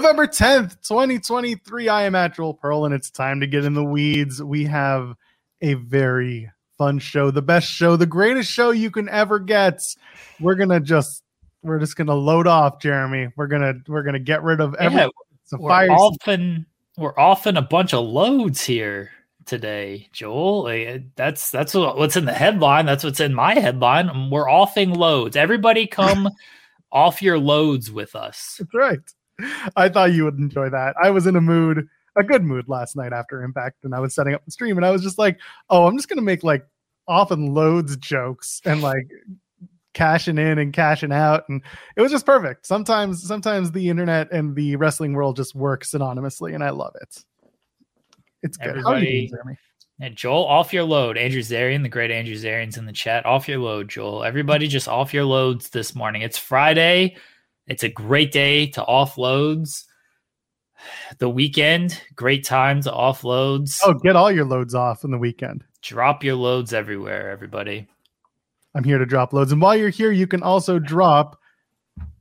November 10th, 2023. I am at Joel Pearl, and it's time to get in the weeds. We have a very fun show, the best show, the greatest show you can ever get. We're gonna just we're just gonna load off, Jeremy. We're gonna we're gonna get rid of every Yeah, we're often we're often a bunch of loads here today, Joel. Like, That's that's what's in the headline. That's what's in my headline. We're offing loads. Everybody come off your loads with us. That's right. I thought you would enjoy that. I was in a mood, a good mood last night after Impact, and I was setting up the stream, and I was just like, "Oh, I'm just gonna make like often loads jokes and like cashing in and cashing out, and it was just perfect. Sometimes, sometimes the internet and the wrestling world just work synonymously, and I love it. It's good. How are you doing, Everybody- Jeremy? And Joel, off your load. Andrew Zarian, the great Andrew Zarian's in the chat. Off your load, Joel. Everybody just off your loads this morning. It's Friday. It's a great day to offloads. The weekend, great time to off loads. Oh, get all your loads off in the weekend. Drop your loads everywhere, everybody. I'm here to drop loads. And while you're here, you can also drop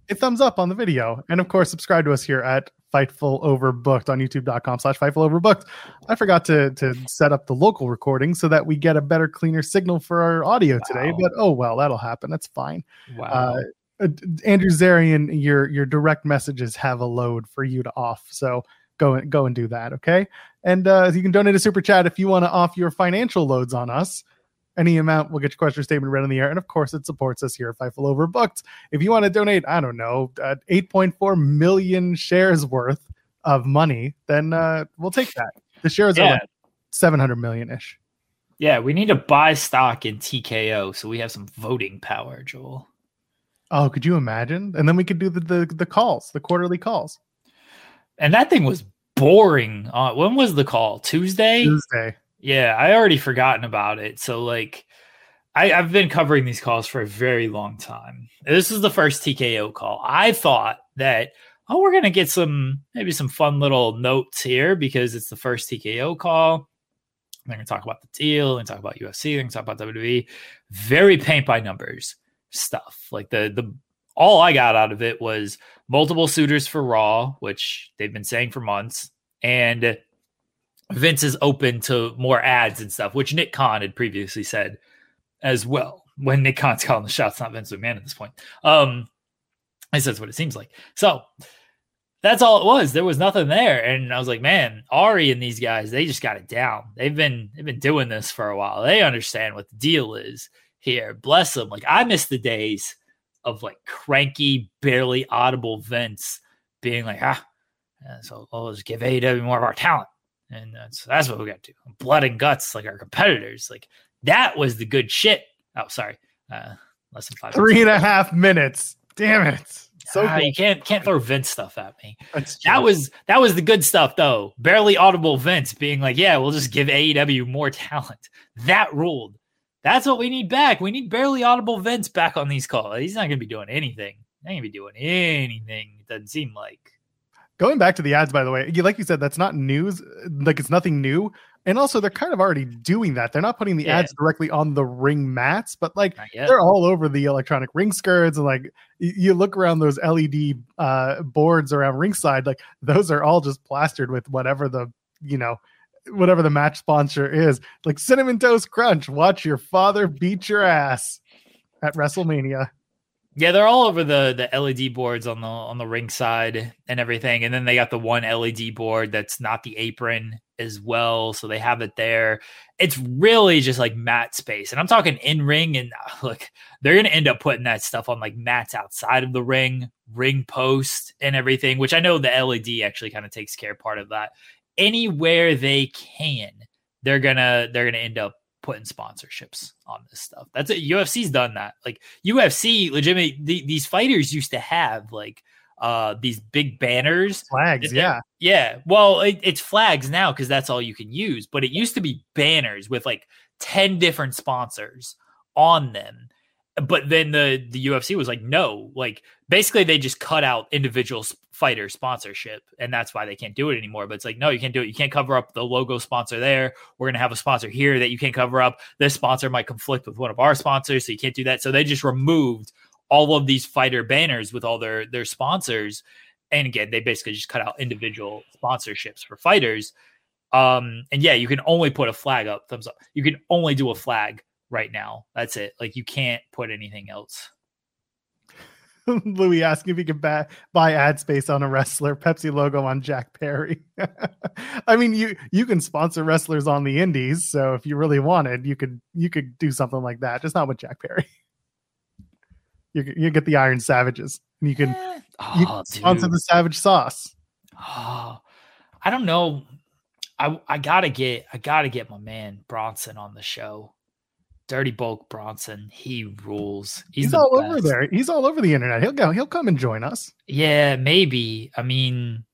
a thumbs up on the video. And of course, subscribe to us here at Fightful Overbooked on youtube.com slash Fightful Overbooked. I forgot to, to set up the local recording so that we get a better, cleaner signal for our audio today. But oh well, that'll happen. That's fine. Wow. Uh, uh, Andrew Zarian, your your direct messages have a load for you to off. So go and go and do that, okay? And uh, you can donate a super chat if you want to off your financial loads on us. Any amount will get your question or statement read on the air, and of course, it supports us here at Fightful Overbooked. If you want to donate, I don't know, uh, 8.4 million shares worth of money, then uh, we'll take that. The shares are yeah. like 700 million ish. yeah, we need to buy stock in TKO so we have some voting power, Joel. Oh, could you imagine? And then we could do the the, the calls, the quarterly calls. And that thing was boring. Uh, when was the call? Tuesday? Tuesday. Yeah, I already forgotten about it. So like I, I've been covering these calls for a very long time. This is the first TKO call. I thought that, oh, we're gonna get some maybe some fun little notes here because it's the first TKO call. They're gonna talk about the deal, and talk about UFC, they're gonna talk about WWE. Very paint by numbers stuff. Like the the all I got out of it was multiple suitors for Raw, which they've been saying for months, and Vince is open to more ads and stuff, which Nick Khan had previously said as well. When Nick Khan's calling the shots, not Vince McMahon at this point. Um, least that's what it seems like. So that's all it was. There was nothing there, and I was like, man, Ari and these guys, they just got it down. They've been they've been doing this for a while. They understand what the deal is here. Bless them. Like I miss the days of like cranky, barely audible Vince being like, ah, so I'll just give AEW more of our talent and that's that's what we got to do. Blood and guts, like our competitors. Like that was the good shit. Oh, sorry, uh, less than five. Three and a half minutes. Damn it. So Ah, good. you can't can't throw Vince stuff at me. That was that was the good stuff though. Barely audible Vince being like, "Yeah, we'll just give AEW more talent." That ruled. That's what we need back. We need barely audible Vince back on these calls. He's not going to be doing anything. Ain't going to be doing anything. It doesn't seem like. going back to the ads, by the way. Like you said, that's not news. Like it's nothing new. And also, they're kind of already doing that. They're not putting the Yeah. ads directly on the ring mats, but like they're all over the electronic ring skirts. And like you look around those LED uh, boards around ringside, like those are all just plastered with whatever the you know whatever the match sponsor is. Like cinnamon toast crunch. Watch your father beat your ass at WrestleMania. Yeah, they're all over the the LED boards on the on the ring side and everything, and then they got the one LED board that's not the apron as well, so they have it there. It's really just like mat space, and I'm talking in ring, and uh, look, they're gonna end up putting that stuff on like mats outside of the ring ring post and everything, which I know the LED actually kind of takes care of part of that. Anywhere they can, they're gonna they're gonna end up putting sponsorships on this stuff. That's it. UFC's done that. Like UFC, legitimately, the, these fighters used to have like uh these big banners flags yeah yeah well it, it's flags now because that's all you can use but it used to be banners with like 10 different sponsors on them but then the the UFC was like no like basically they just cut out individual fighter sponsorship and that's why they can't do it anymore. But it's like no you can't do it. You can't cover up the logo sponsor there. We're to have a sponsor here that you can't cover up. This sponsor might conflict with one of our sponsors so you can't do that. So they just removed all of these fighter banners with all their their sponsors. And again they basically just cut out individual sponsorships for fighters. Um and yeah you can only put a flag up thumbs up. You can only do a flag right now that's it like you can't put anything else Louis asking if he can buy, buy ad space on a wrestler, Pepsi logo on Jack Perry. I mean, you you can sponsor wrestlers on the indies, so if you really wanted, you could you could do something like that. Just not with Jack Perry. You, you get the Iron Savages. And you can, eh. oh, you can sponsor the Savage Sauce. Oh, I don't know. I I gotta get I gotta get my man Bronson on the show. Dirty Bulk Bronson, he rules. He's, He's all best. over there. He's all over the internet. He'll go. He'll come and join us. Yeah, maybe. I mean,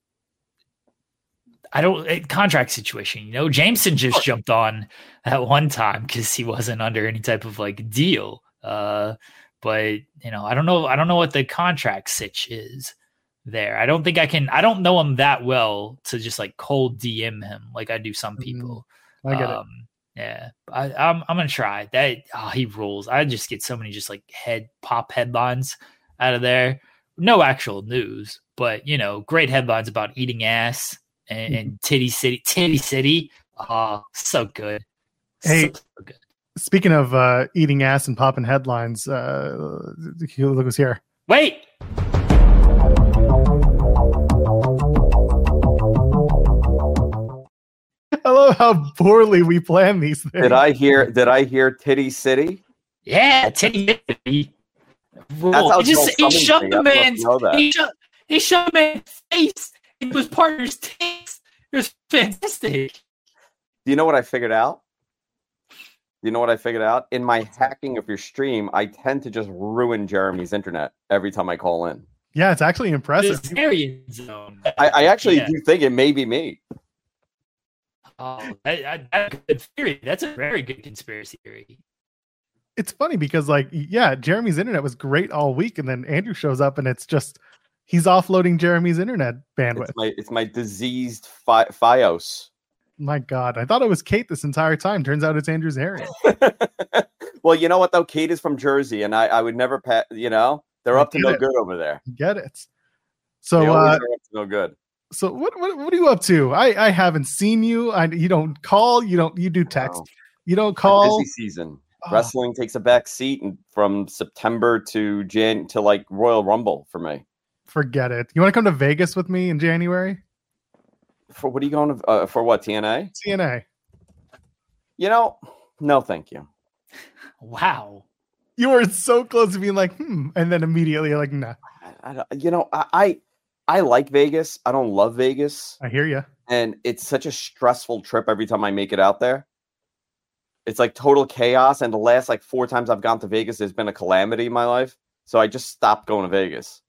I don't eh, contract situation. You know, Jameson just jumped on at one time because he wasn't under any type of like deal. Uh, but you know, I don't know. I don't know what the contract sitch is there. I don't think I can. I don't know him that well to just like cold DM him like I do some people. Mm, I get um, it. Yeah, I, am I'm, I'm gonna try that. Oh, he rules. I just get so many just like head pop headlines out of there. No actual news, but you know, great headlines about eating ass and, mm-hmm. and titty city, titty city. Oh, so good. Hey, so, so good. Speaking of uh, eating ass and popping headlines, uh, look who's here. Wait. Love how poorly we plan these things. Did I hear? Did I hear Titty City? Yeah, Titty City. That's how he just he shut the man's he shut he shut man's face. It was partner's taste. It was fantastic. Do you know what I figured out? Do you know what I figured out? In my hacking of your stream, I tend to just ruin Jeremy's internet every time I call in. Yeah, it's actually impressive. zone. I, I actually yeah. do think it may be me. Oh, that's a good theory. That's a very good conspiracy theory. It's funny because, like, yeah, Jeremy's internet was great all week, and then Andrew shows up, and it's just he's offloading Jeremy's internet bandwidth. It's my, it's my diseased fi- FiOS. My God, I thought it was Kate this entire time. Turns out it's Andrew's Zarian. well, you know what though? Kate is from Jersey, and I, I would never pet. You know, they're I up to no it. good over there. Get it? So, uh, no good. So what, what what are you up to? I I haven't seen you. I you don't call. You don't you do text. No. You don't call. busy season. Oh. Wrestling takes a back seat from September to Jan to like Royal Rumble for me. Forget it. You want to come to Vegas with me in January? For what are you going to, uh, for? What TNA? TNA. You know, no, thank you. Wow. You were so close to being like, hmm, and then immediately you're like, nah. I, I, you know, I, I I like Vegas. I don't love Vegas. I hear you. And it's such a stressful trip every time I make it out there. It's like total chaos. And the last like four times I've gone to Vegas, there's been a calamity in my life. So I just stopped going to Vegas.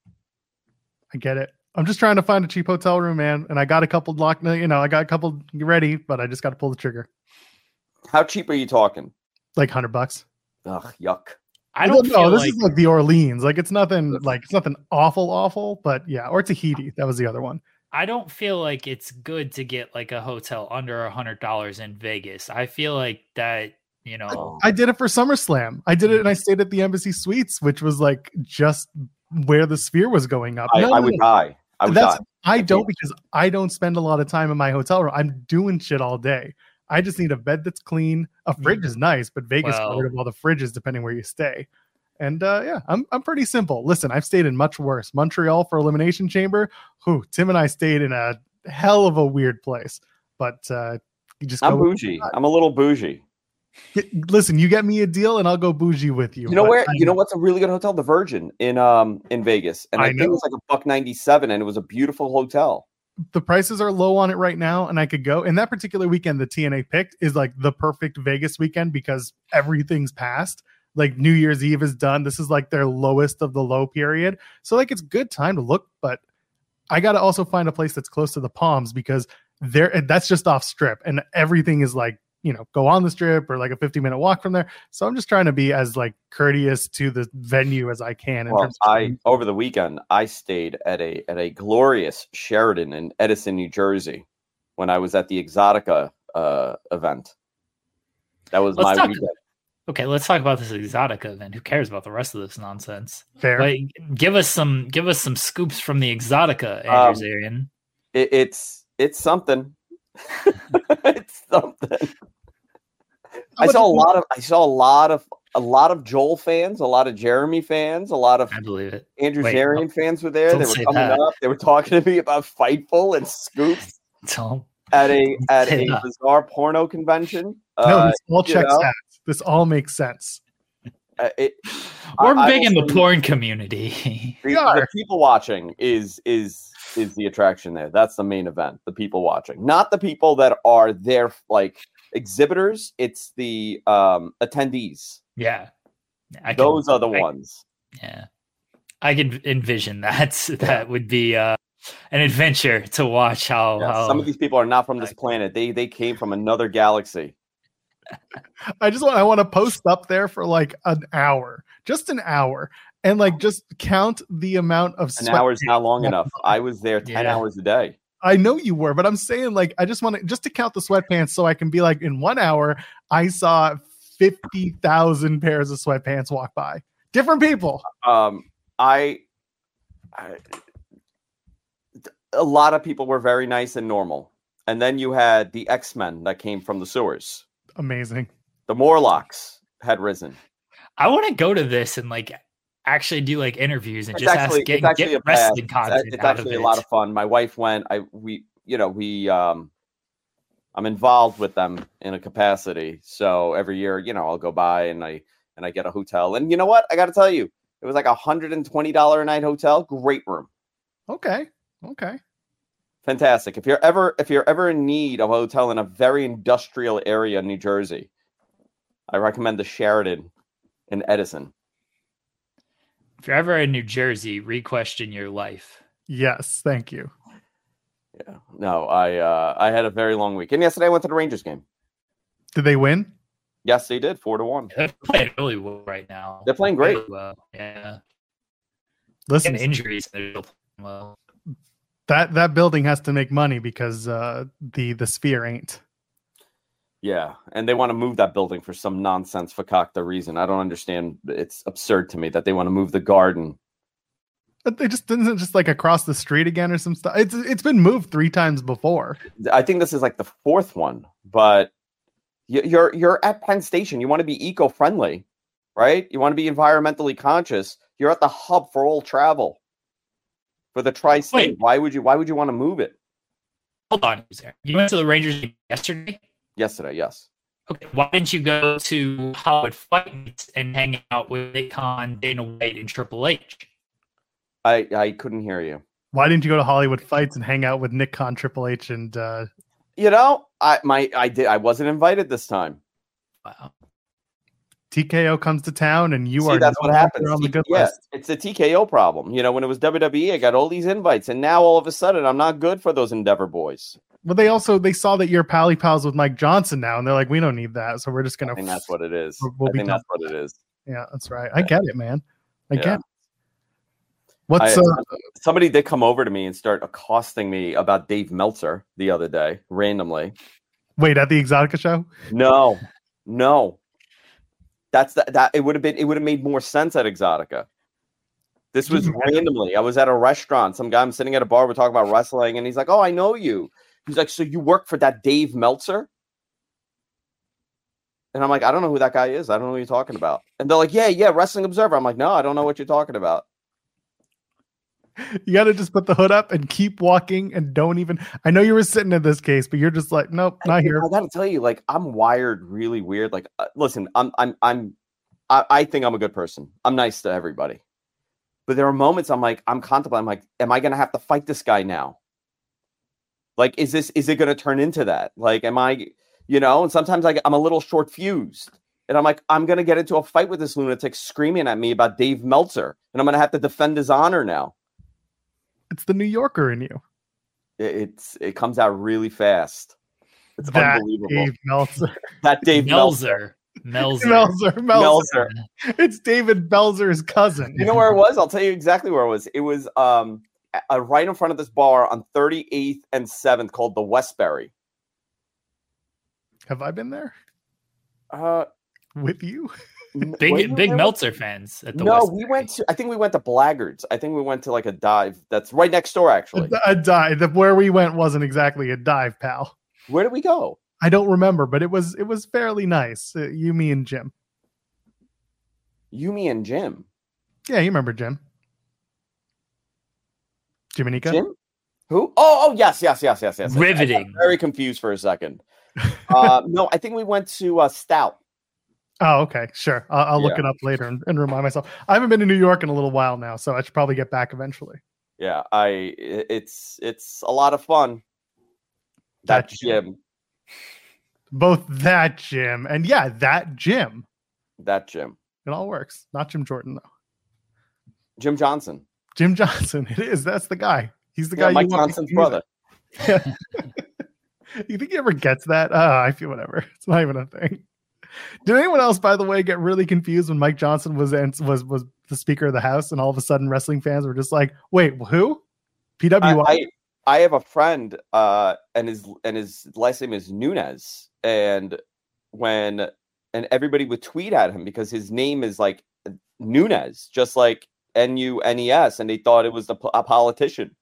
I get it. I'm just trying to find a cheap hotel room, man. And I got a couple locked, you know, I got a couple ready, but I just got to pull the trigger. How cheap are you talking? Like hundred bucks. Ugh, yuck. I don't know. This like... is like the Orleans. Like it's nothing like it's nothing awful, awful, but yeah, or Tahiti. That was the other one. I don't feel like it's good to get like a hotel under a hundred dollars in Vegas. I feel like that, you know. I, I did it for SummerSlam. I did it and I mm-hmm. stayed at the Embassy Suites, which was like just where the sphere was going up. I, no, I would die. I would That's I don't because I don't spend a lot of time in my hotel room. I'm doing shit all day. I just need a bed that's clean. A fridge is nice, but Vegas well, got rid of all the fridges depending where you stay. And uh, yeah, I'm I'm pretty simple. Listen, I've stayed in much worse. Montreal for Elimination Chamber. Who Tim and I stayed in a hell of a weird place. But uh, you just I'm bougie. I'm a little bougie. Listen, you get me a deal, and I'll go bougie with you. You know where? I- You know what's a really good hotel? The Virgin in um in Vegas, and I, I think know. it was like a buck ninety seven, and it was a beautiful hotel. The prices are low on it right now, and I could go. And that particular weekend, the TNA picked is like the perfect Vegas weekend because everything's passed. Like New Year's Eve is done. This is like their lowest of the low period. So like it's good time to look, but I got to also find a place that's close to the Palms because there that's just off strip, and everything is like you know go on the strip or like a 50 minute walk from there. So I'm just trying to be as like courteous to the venue as I can. in Well, terms of- I over the weekend I stayed at a at a glorious Sheraton in Edison, New Jersey, when I was at the Exotica uh, event. That was Let's my talk- weekend. Okay, let's talk about this Exotica event. Who cares about the rest of this nonsense? fair. Like, give us some give us some scoops from the Exotica, Andrew Um, Zarian. It, it's it's something. it's something. I How saw a much- lot of I saw a lot of a lot of Joel fans, a lot of Jeremy fans, a lot of I believe it. Andrew Wait, Zarian fans were there. They were coming that. up. They were talking to me about Fightful and Scoops So at a at a that. bizarre porno convention. no, Uh, this all checks know? out. This all makes sense. uh, it, we're I- I big in the will porn community. the, We are. the people watching is is is the attraction there. That's the main event. The people watching, not the people that are there like exhibitors. It's the um attendees. yeah, I can- Those are the I- ones. Yeah, I can envision that. That would be uh, an adventure to watch. How, Yeah, how some of these people are not from this planet. They they came from another galaxy. I just want I want to post up there for like an hour, just an hour, and like just count the amount of An sweat. hour is not long enough. I was there ten Yeah. hours a day. I know you were, but I'm saying like I just want to just to count the sweatpants so I can be like in one hour I saw fifty thousand pairs of sweatpants walk by, different people. Um, I, I, a lot of people were very nice and normal, and then you had the X Men that came from the sewers. Amazing. The Morlocks had risen. I want to go to this and like actually do like interviews and It's just actually, ask get, it's actually get a blast. wrestling It's, content it's out actually of a lot of fun. My wife went. I we you know we um I'm involved with them in a capacity. So every year, you know, I'll go by and I and I get a hotel. And you know what? I got to tell you, it was like a hundred and twenty dollar a night hotel. Great room, Okay. Okay. fantastic. If you're ever if you're ever in need of a hotel in a very industrial area in New Jersey, I recommend the Sheraton in Edison. If you're ever in New Jersey, re-question your life. Yes. Thank you. Yeah, no, I uh I had a very long week. And yesterday I went to the Rangers game. Did they win? Yes, they did four to one. They're playing really well right now. They're playing great. Really well. Yeah. Listen, And injuries. They're still playing well. that that building has to make money because uh the the sphere ain't. Yeah, and they want to move that building for some nonsense fakakta reason. I don't understand. It's absurd to me that they want to move the garden. But they just isn't just like across the street again or some stuff. It's it's been moved three times before. I think this is like the fourth one, but you're you're at Penn Station. You want to be eco-friendly, right? You want to be environmentally conscious. You're at the hub for all travel for the tri-state. Wait. Why would you? Why would you want to move it? Hold on. You went to the Rangers yesterday? Yesterday, yes. Okay. Why didn't you go to Hollywood Fight Nights and hang out with Nick Khan, Dana White, and Triple H? I I couldn't hear you. Why didn't you go to Hollywood Fights and hang out with Nick Khan, Triple H, and uh, You know, I my I did. I wasn't invited this time. Wow. TKO comes to town and you See, are that's what happens. on the T- good yeah, list. it's a TKO problem. You know, when it was WWE, I got all these invites, and now all of a sudden, I'm not good for those Endeavor boys. But they also they saw that you're pally pals with Mike Johnson now, and they're like, we don't need that, so we're just gonna. think that's what it is. We'll- I think that's what it is. Yeah, that's right. I get it, man. I Yeah. get. It. What's I- uh, Somebody did come over to me and start accosting me about Dave Meltzer the other day, randomly. wait at the Exotica show? No, no, that's the, that. It would have been. It would have made more sense at Exotica. This was randomly. I was at a restaurant. Some guy I'm sitting at a bar. We're talking about wrestling, and he's like, "Oh, I know you." He's like, "So you work for that Dave Meltzer?" And I'm like, "I don't know who that guy is. I don't know what you're talking about." And they're like, "Yeah, yeah, Wrestling Observer." I'm like, "No, I don't know what you're talking about." You got to just put the hood up and keep walking and don't even. I know you were sitting in this case, but you're just like, nope, not here. I gotta tell you, like I'm wired really weird. Like, uh, listen, I'm I'm I'm I, I think I'm a good person. I'm nice to everybody, but there are moments I'm like I'm contemplating. I'm like, am I gonna have to fight this guy now? Like, is this is it gonna turn into that? Like, am I, you know? And sometimes I, I'm a little short fused. And I'm like, I'm going to get into a fight with this lunatic screaming at me about Dave Meltzer. And I'm going to have to defend his honor now. It's the New Yorker in you. It, it's it comes out really fast. It's That unbelievable. Dave Meltzer. that Dave Meltzer. Melzer. Melzer. Meltzer. Meltzer. Meltzer. It's David Belzer's cousin. You know where it was? I'll tell you exactly where it was. It was um uh, right in front of this bar on 38th and 7th called the Westbury. Have I been there Uh, with you? Big big? Meltzer fans at the No, Westbury. we went to. I think we went to Blaggards. I think we went to like a dive that's right next door. Actually, A, a dive. The, where we went wasn't exactly a dive, pal. where did we go? I don't remember, but it was it was fairly nice. Uh, you, me, and Jim. You, me, and Jim. Yeah, you remember Jim. Jim and Nika? Jim? Who? Oh, oh, yes, yes, yes, yes, yes. I- I Riveting. very confused for a second. uh, no, I think we went to uh, Stout. Oh, okay, sure. I'll, I'll look Yeah. it up later and, and remind myself. I haven't been to New York in a little while now, so I should probably get back eventually. Yeah, I. i- It's it's a lot of fun. That That's- Jim. Both that Jim and yeah, that Jim. That Jim. It all works. Not Jim Jordan though. Jim Johnson. Jim Johnson. It is. That's the guy. He's the Yeah, guy. Mike you Johnson's brother. you think he ever gets that? Oh, I feel whatever. It's not even a thing. Did anyone else, by the way, get really confused when Mike Johnson was was was the Speaker of the House, and all of a sudden wrestling fans were just like, "Wait, who? PWI?" I, I I have a friend, uh, and his and his last name is Nunez, and when and everybody would tweet at him because his name is like Nunez, just like N U N E S, and they thought it was the, a politician,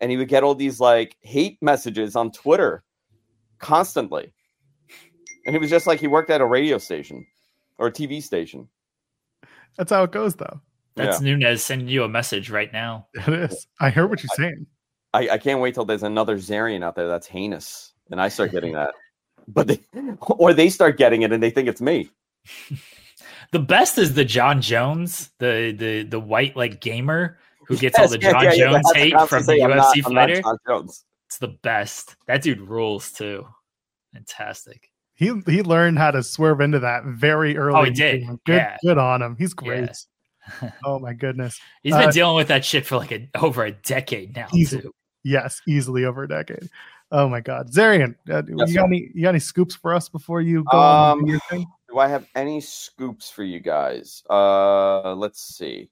and he would get all these like hate messages on Twitter constantly, and it was just like he worked at a radio station or a TV station. That's how it goes, though. That's Nunez sending you a message right now. It is. I heard what you're saying. I, I can't wait till there's another Zarian out there that's heinous, and I start getting that. But they, or they start getting it and they think it's me. The best is the John Jones, the the the white like gamer who gets all the yeah, John yeah, yeah, Jones that's hate from the I'm UFC not- I'm not fighter. John Jones. It's the best. That dude rules too. Fantastic. He he learned how to swerve into that very early. Oh, he did. Good, Yeah. good on him. He's great. Yeah. oh my goodness. He's been Uh, dealing with that shit for like a over a decade now Easily. too. Yes, easily over a decade. Oh my God, Zarian, uh, you got sir. any you got any scoops for us before you go Um, with your thing? Do I have any scoops for you guys? Uh, let's see.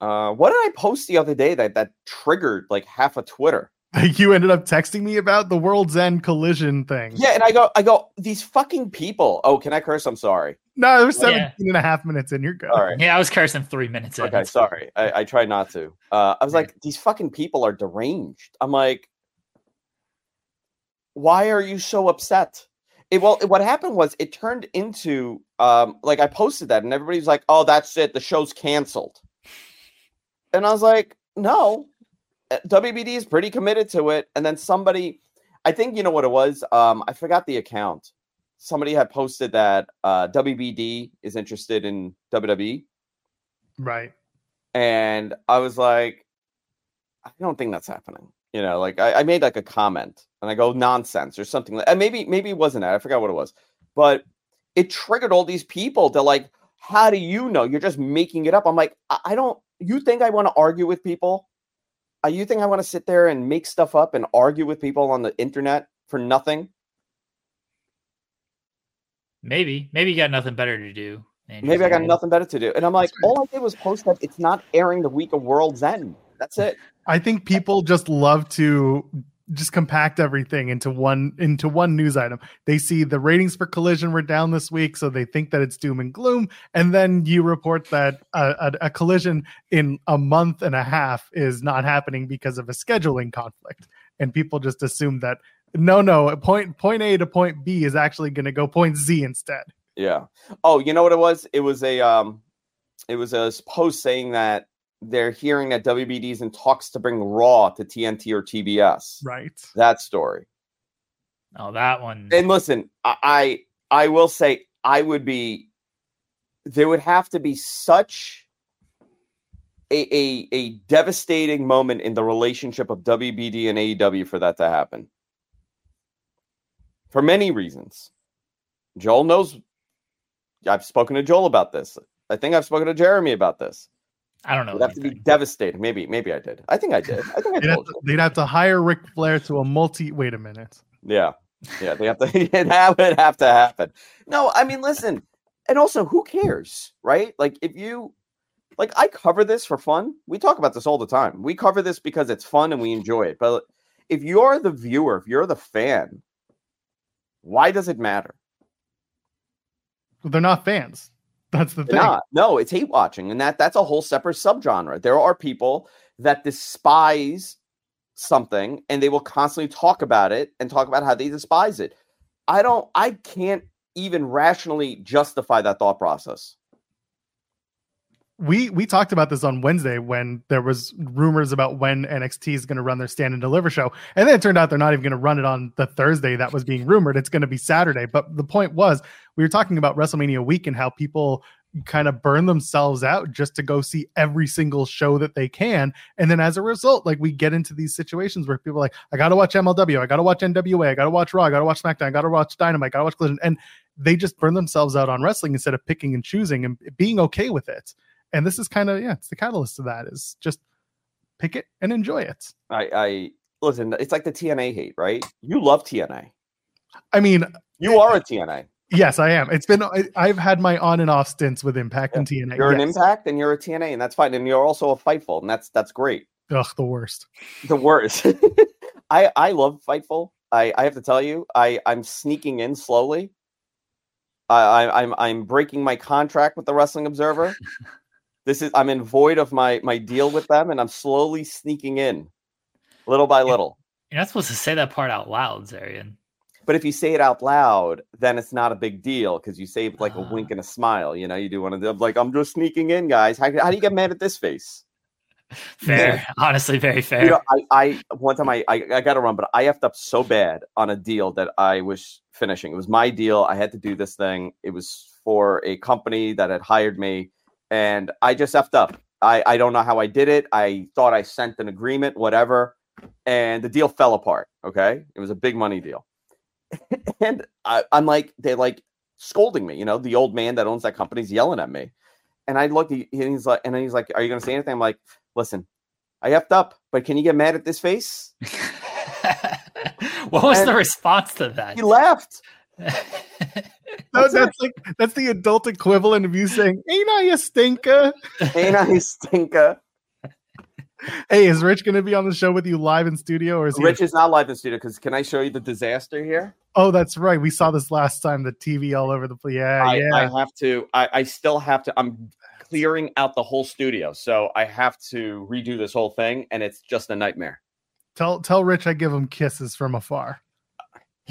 Uh, what did I post the other day that that triggered like half a Twitter? you ended up texting me about the World's End collision thing. Yeah, and I go, I go, these fucking people. Oh, can I curse? I'm sorry. No, it was Yeah. 17 and a half minutes in. You're good. All right. Yeah, I was cursing three minutes in. Okay, sorry. I, I tried not to. Uh, I was like, these fucking people are deranged. I'm like, why are you so upset? It, well, what happened was it turned into um, like I posted that, and everybody's like, "Oh, that's it. The show's canceled." And I was like, "No, uh, WBD is pretty committed to it." And then somebody, I think you know what it was. Um, I forgot the account. Somebody had posted that uh, WBD is interested in. WWE. Right. And I was like, I don't think that's happening. You know, like I, I made like a comment and I go nonsense or something like and maybe maybe it wasn't that. I forgot what it was. But it triggered all these people to like, how do you know? You're just making it up. I'm like, I, I don't you think I want to argue with people? Uh, you think I want to sit there and make stuff up and argue with people on the internet for nothing? Maybe. Maybe you got nothing better to do. Andrew Maybe I got nothing better to do. And I'm like, all I did was post that it's not airing the week of World's End. That's it. I think people just love to just compact everything into one into one news item. They see the ratings for Collision were down this week, so they think that it's doom and gloom, and then you report that a, a, a collision in a month and a half is not happening because of a scheduling conflict, and people just assume that no, no, point point A to point B is actually going to go point Z instead. Yeah. Oh, you know what it was? It was a um it was a post saying that they're hearing that WBD's in talks to bring Raw to TNT or TBS. Right. That story. Oh, that one. And listen, I I, I will say I would be there would have to be such a, a a devastating moment in the relationship of WBD and AEW for that to happen. For many reasons. Joel knows I've spoken to Joel about this. I think I've spoken to Jeremy about this. I don't know. It would have to be anything. devastating. Maybe, maybe I did. I think I did. I think I They'd have, told to, you. they'd have to hire Ric Flair to a multi. Wait a minute. Yeah. Yeah, they have to that would have to happen. No, I mean listen, and also who cares, right? Like if you like I cover this for fun. We talk about this all the time. We cover this because it's fun and we enjoy it. But if you're the viewer, if you're the fan, why does it matter? They're not fans. That's the thing. No, it's hate watching, and that that's a whole separate subgenre. There are people that despise something, and they will constantly talk about it and talk about how they despise it. I don't. I can't even rationally justify that thought process. We we talked about this on Wednesday when there was rumors about when NXT is going to run their stand and deliver show, and then it turned out they're not even going to run it on the Thursday that was being rumored. It's going to be Saturday. But the point was, we were talking about WrestleMania week and how people kind of burn themselves out just to go see every single show that they can, and then as a result, like we get into these situations where people are like, I got to watch MLW, I got to watch NWA, I got to watch Raw, I got to watch SmackDown, I got to watch Dynamite, I got to watch Collision, and they just burn themselves out on wrestling instead of picking and choosing and being okay with it and this is kind of yeah it's the catalyst to that is just pick it and enjoy it I, I listen. It's like the TNA hate, right? You love TNA. i mean You are a TNA. yes i am it's been I, i've had my on and off stints with impact and tna You're an. Impact, and you're a TNA, and that's fine. And you're also a Fightful, and that's that's great. ugh the worst the worst. I I love Fightful. I I have to tell you, I I'm sneaking in slowly. I I'm I'm breaking my contract with the Wrestling Observer. this is I'm in void of my my deal with them, and I'm slowly sneaking in, little by little. You're not supposed to say that part out loud, Zarian. But if you say it out loud, then it's not a big deal because you say like a Ah. wink and a smile. You know, you do one of them like I'm just sneaking in, guys. How, how do you get mad at this face? Fair, honestly, very fair. You know, I, I one time I, I I got to run, but I effed up so bad on a deal that I was finishing. It was my deal. I had to do this thing. It was for a company that had hired me, and I just effed up. I I don't know how I did it. I thought I sent an agreement, whatever, and the deal fell apart. Okay, it was a big money deal, and I, I'm like they're like scolding me. You know, the old man that owns that company's yelling at me, and I look. he- He's like, and he's like, "Are you going to say anything?" I'm like, "Listen." I effed up, but can you get mad at this face? what was And- the response to that? He laughed. no, That's that's like that's the adult equivalent of you saying ain't i a stinker Ain't I a stinker? hey is rich gonna be on the show with you live in studio or is he Rich is not live in studio because can I show you the disaster here? oh that's right we saw this last time the tv all over the place yeah I, yeah I have to. I, I still have to. I'm clearing out the whole studio, so I have to redo this whole thing, and it's just a nightmare. tell tell rich i give him kisses from afar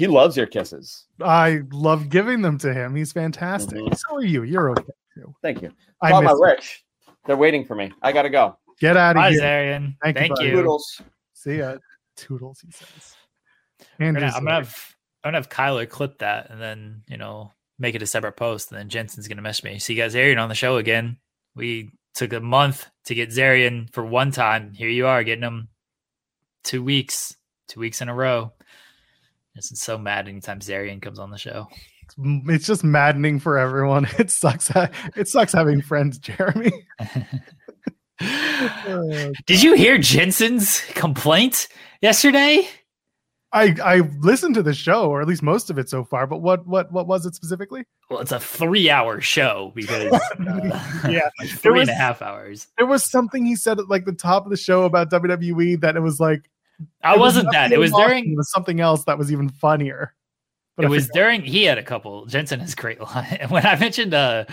He loves your kisses. I love giving them to him. He's fantastic. Mhm. So are you. You're okay too. Thank you. I Call miss my you. Rich. They're waiting for me. I gotta go. Get out of Bye, here. Zarian. Thank Thank, you, buddy. you. Toodles. See ya. Toodles, he says. I'm gonna, I'm gonna have I'm gonna have Kyler clip that and then you know make it a separate post, and then Jensen's gonna message me. See you guys, Zarian on the show again. We took a month to get Zarian for one time. Here you are, getting him two weeks, two weeks in a row. Jensen's so mad anytime Zarian comes on the show. it's just maddening for everyone. It sucks. ha- It sucks having friends, Jeremy. Uh, Did you hear Jensen's complaint yesterday? I I listened to the show, or at least most of it so far. But what what what was it specifically? Well, it's a three-hour show because uh, Yeah. like three and a half hours. There was something he said at like the top of the show about WWE that it was like I it was wasn't that. It was during It was something else that was even funnier. But it I was forgot. during he had a couple jensen has great line when i mentioned uh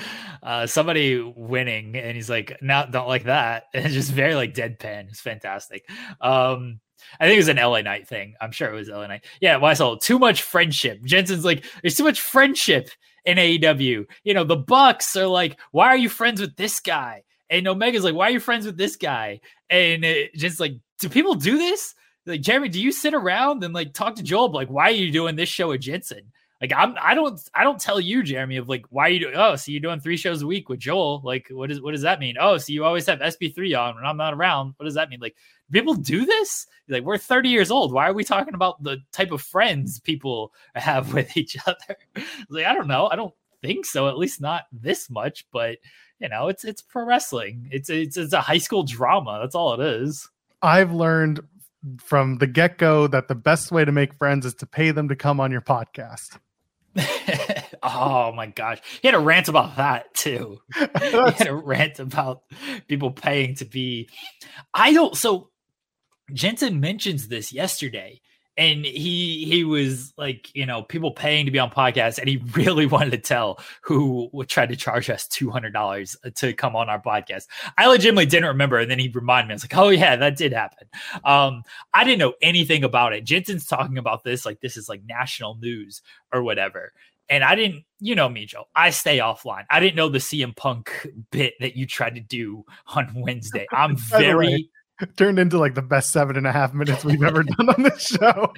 uh somebody winning and he's like no don't like that and it's just very like deadpan it's fantastic um I think it was an LA Knight thing. I'm sure it was LA Knight. Yeah, I saw too much friendship. Jensen's like, there's too much friendship in AEW. You know, the Bucks are like, why are you friends with this guy? And Omega's like, why are you friends with this guy? And just like, do people do this? Like, Jeremy, do you sit around and like talk to Joel? Like, why are you doing this show with Jensen? Like I'm I don't I don't tell you, Jeremy, of like why are you do oh, so you're doing three shows a week with Joel. Like what is what does that mean? Oh, so you always have SB3 on when I'm not around. What does that mean? Like people do this? Like we're 30 years old. Why are we talking about the type of friends people have with each other? like I don't know. I don't think so, at least not this much, but you know, it's it's pro wrestling. It's it's it's a high school drama. That's all it is. I've learned from the get go that the best way to make friends is to pay them to come on your podcast. oh my gosh. He had a rant about that too. he had a rant about people paying to be I don't so Jensen mentions this yesterday and he he was like you know people paying to be on podcasts and he really wanted to tell who would try to charge us $200 to come on our podcast i legitimately didn't remember and then he reminded me i was like oh yeah that did happen um i didn't know anything about it jensen's talking about this like this is like national news or whatever and I didn't, you know me, Joe. I stay offline. I didn't know the CM Punk bit that you tried to do on Wednesday. I'm very turned into like the best seven and a half minutes we've ever done on this show.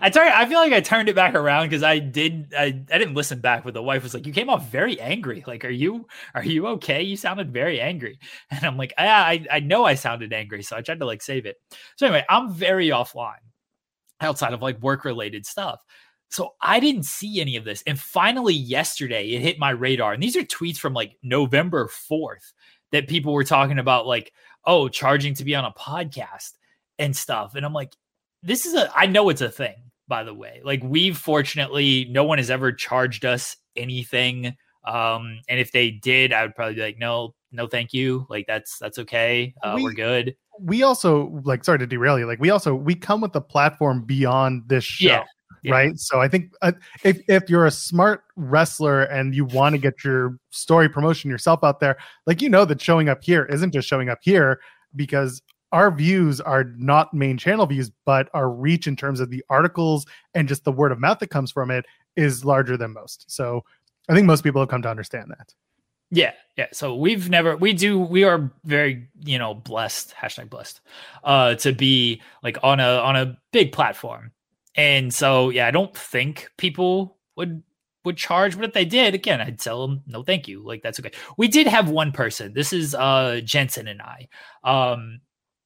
I turned. I feel like I turned it back around because I did. I, I didn't listen back, but the wife was like, "You came off very angry. Like, are you are you okay? You sounded very angry." And I'm like, "Yeah, I I know I sounded angry." So I tried to like save it. So anyway, I'm very offline outside of like work related stuff. So I didn't see any of this. And finally, yesterday, it hit my radar. And these are tweets from like November 4th that people were talking about, like, oh, charging to be on a podcast and stuff. And I'm like, this is a, I know it's a thing, by the way. Like, we've fortunately, no one has ever charged us anything. Um, and if they did, I would probably be like, no, no, thank you. Like, that's, that's okay. Uh, we, we're good. We also, like, sorry to derail you. Like, we also, we come with the platform beyond this show. Yeah. Yeah. right so i think uh, if, if you're a smart wrestler and you want to get your story promotion yourself out there like you know that showing up here isn't just showing up here because our views are not main channel views but our reach in terms of the articles and just the word of mouth that comes from it is larger than most so i think most people have come to understand that yeah, yeah. So we've never we do we are very, you know, blessed, hashtag blessed, uh, to be like on a on a big platform. And so, yeah, I don't think people would would charge, but if they did, again, I'd tell them no, thank you. Like that's okay. We did have one person. This is uh Jensen and I. Um,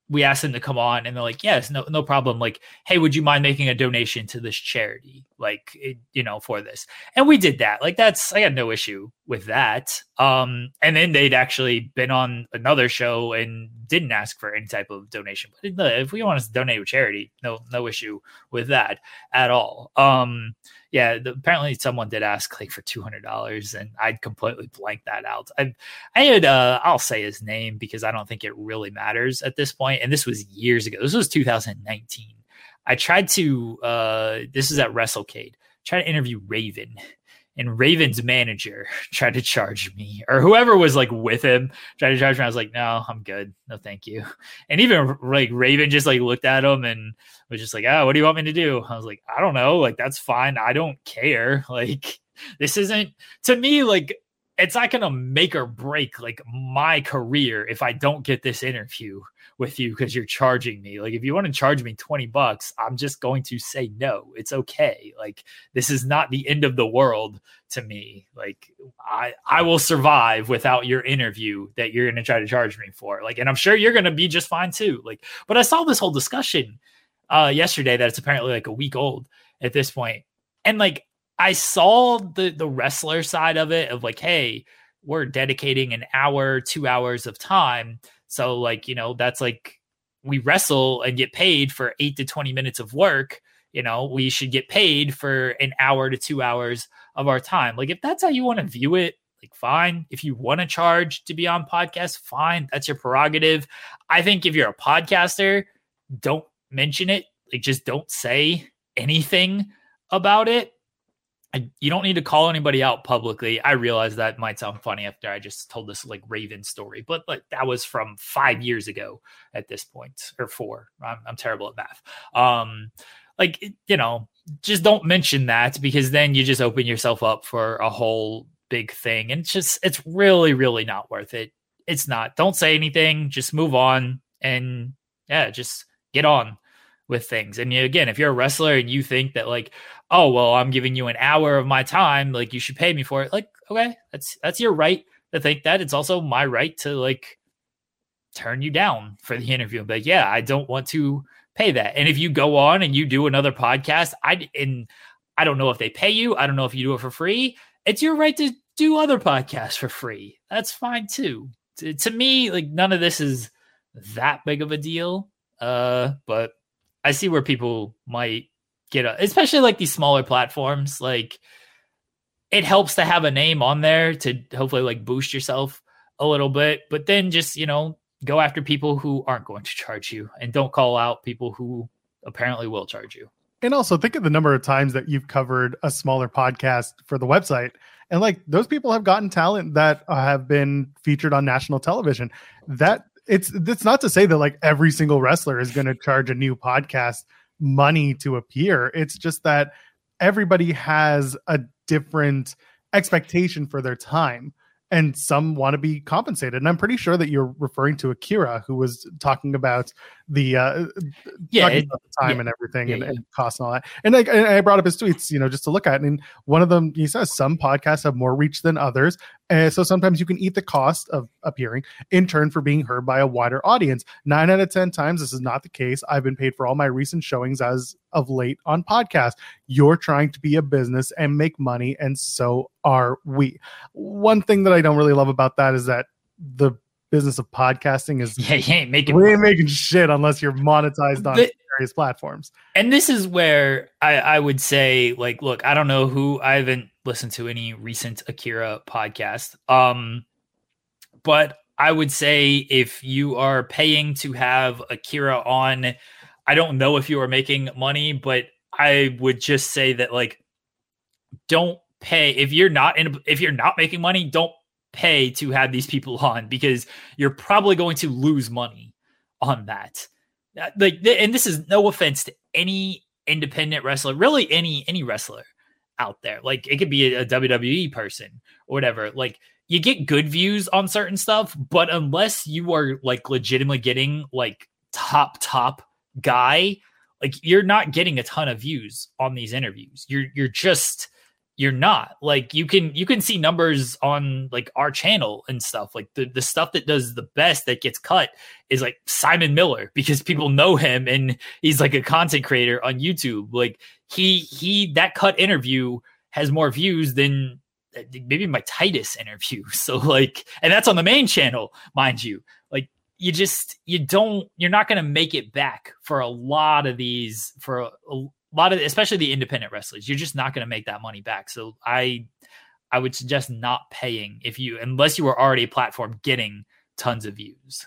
we asked them to come on and they're like yes no no problem like hey would you mind making a donation to this charity like it, you know for this and we did that like that's i had no issue with that um and then they'd actually been on another show and didn't ask for any type of donation but if we want to donate to charity no no issue with that at all um yeah, the, apparently someone did ask like for two hundred dollars, and I'd completely blanked that out. I, I had, uh, I'll say his name because I don't think it really matters at this point. And this was years ago. This was 2019. I tried to. uh This is at WrestleCade. Try to interview Raven, and Raven's manager tried to charge me, or whoever was like with him tried to charge me. I was like, no, I'm good. No, thank you. And even like Raven just like looked at him and was just like, oh, what do you want me to do? I was like, I don't know. Like, that's fine. I don't care. Like, this isn't to me like it's not gonna make or break like my career if I don't get this interview with you because you're charging me. Like, if you want to charge me 20 bucks, I'm just going to say no. It's okay. Like, this is not the end of the world to me. Like, I I will survive without your interview that you're gonna try to charge me for. Like, and I'm sure you're gonna be just fine too. Like, but I saw this whole discussion uh yesterday that it's apparently like a week old at this point. And like I saw the the wrestler side of it of like, hey, we're dedicating an hour, two hours of time so like, you know, that's like we wrestle and get paid for 8 to 20 minutes of work, you know, we should get paid for an hour to 2 hours of our time. Like if that's how you want to view it, like fine. If you want to charge to be on podcast, fine. That's your prerogative. I think if you're a podcaster, don't mention it. Like just don't say anything about it I, you don't need to call anybody out publicly. I realize that might sound funny after I just told this like Raven story, but like that was from five years ago at this point, or four. I'm, I'm terrible at math. Um, like you know, just don't mention that because then you just open yourself up for a whole big thing, and it's just it's really really not worth it it's not. Don't say anything. Just move on and yeah, just get on with things. And again, if you're a wrestler and you think that like, oh well, I'm giving you an hour of my time, like you should pay me for it. Like, okay, that's that's your right to think that. It's also my right to like turn you down for the interview. But yeah, I don't want to pay that. And if you go on and you do another podcast, I and I don't know if they pay you. I don't know if you do it for free. It's your right to do other podcasts for free. That's fine too. To, to me, like none of this is that big of a deal. Uh, but I see where people might get, a, especially like these smaller platforms. Like it helps to have a name on there to hopefully like boost yourself a little bit. But then just you know go after people who aren't going to charge you, and don't call out people who apparently will charge you. And also think of the number of times that you've covered a smaller podcast for the website. And like those people have gotten talent that uh, have been featured on national television. That it's it's not to say that like every single wrestler is going to charge a new podcast money to appear. It's just that everybody has a different expectation for their time and some want to be compensated. And I'm pretty sure that you're referring to Akira, who was talking about the uh, yeah it, the time yeah, and everything yeah, and, yeah. and cost and all that. And like and I brought up his tweets, you know, just to look at. And one of them, he says some podcasts have more reach than others, and so sometimes you can eat the cost of appearing in turn for being heard by a wider audience. Nine out of ten times, this is not the case. I've been paid for all my recent showings as of late on podcasts. You're trying to be a business and make money, and so are we. One thing that I don't really love about that is that the business of podcasting is Yeah, you ain't making we ain't making shit unless you're monetized on The- various platforms. and this is where I, I would say like look i don't know who i haven't listened to any recent akira podcast um but i would say if you are paying to have akira on i don't know if you are making money but i would just say that like don't pay if you're not in if you're not making money don't pay to have these people on because you're probably going to lose money on that. Uh, like and this is no offense to any independent wrestler really any any wrestler out there. Like it could be a, a wwe person or whatever. Like you get good views on certain stuff but unless you are like legitimately getting like top top guy like you're not getting a ton of views on these interviews. You're you're just you're not. Like you can you can see numbers on like our channel and stuff. Like the the stuff that does the best that gets cut is like Simon Miller because people know him and he's like a content creator on YouTube. Like he he that cut interview has more views than uh, maybe my Titus interview. So like and that's on the main channel mind you. Like you just you don't you're not going to make it back for a lot of these for a, a lot of especially the independent wrestlers you're just not going to make that money back. So i i would suggest not paying if you unless you were already a platform getting tons of views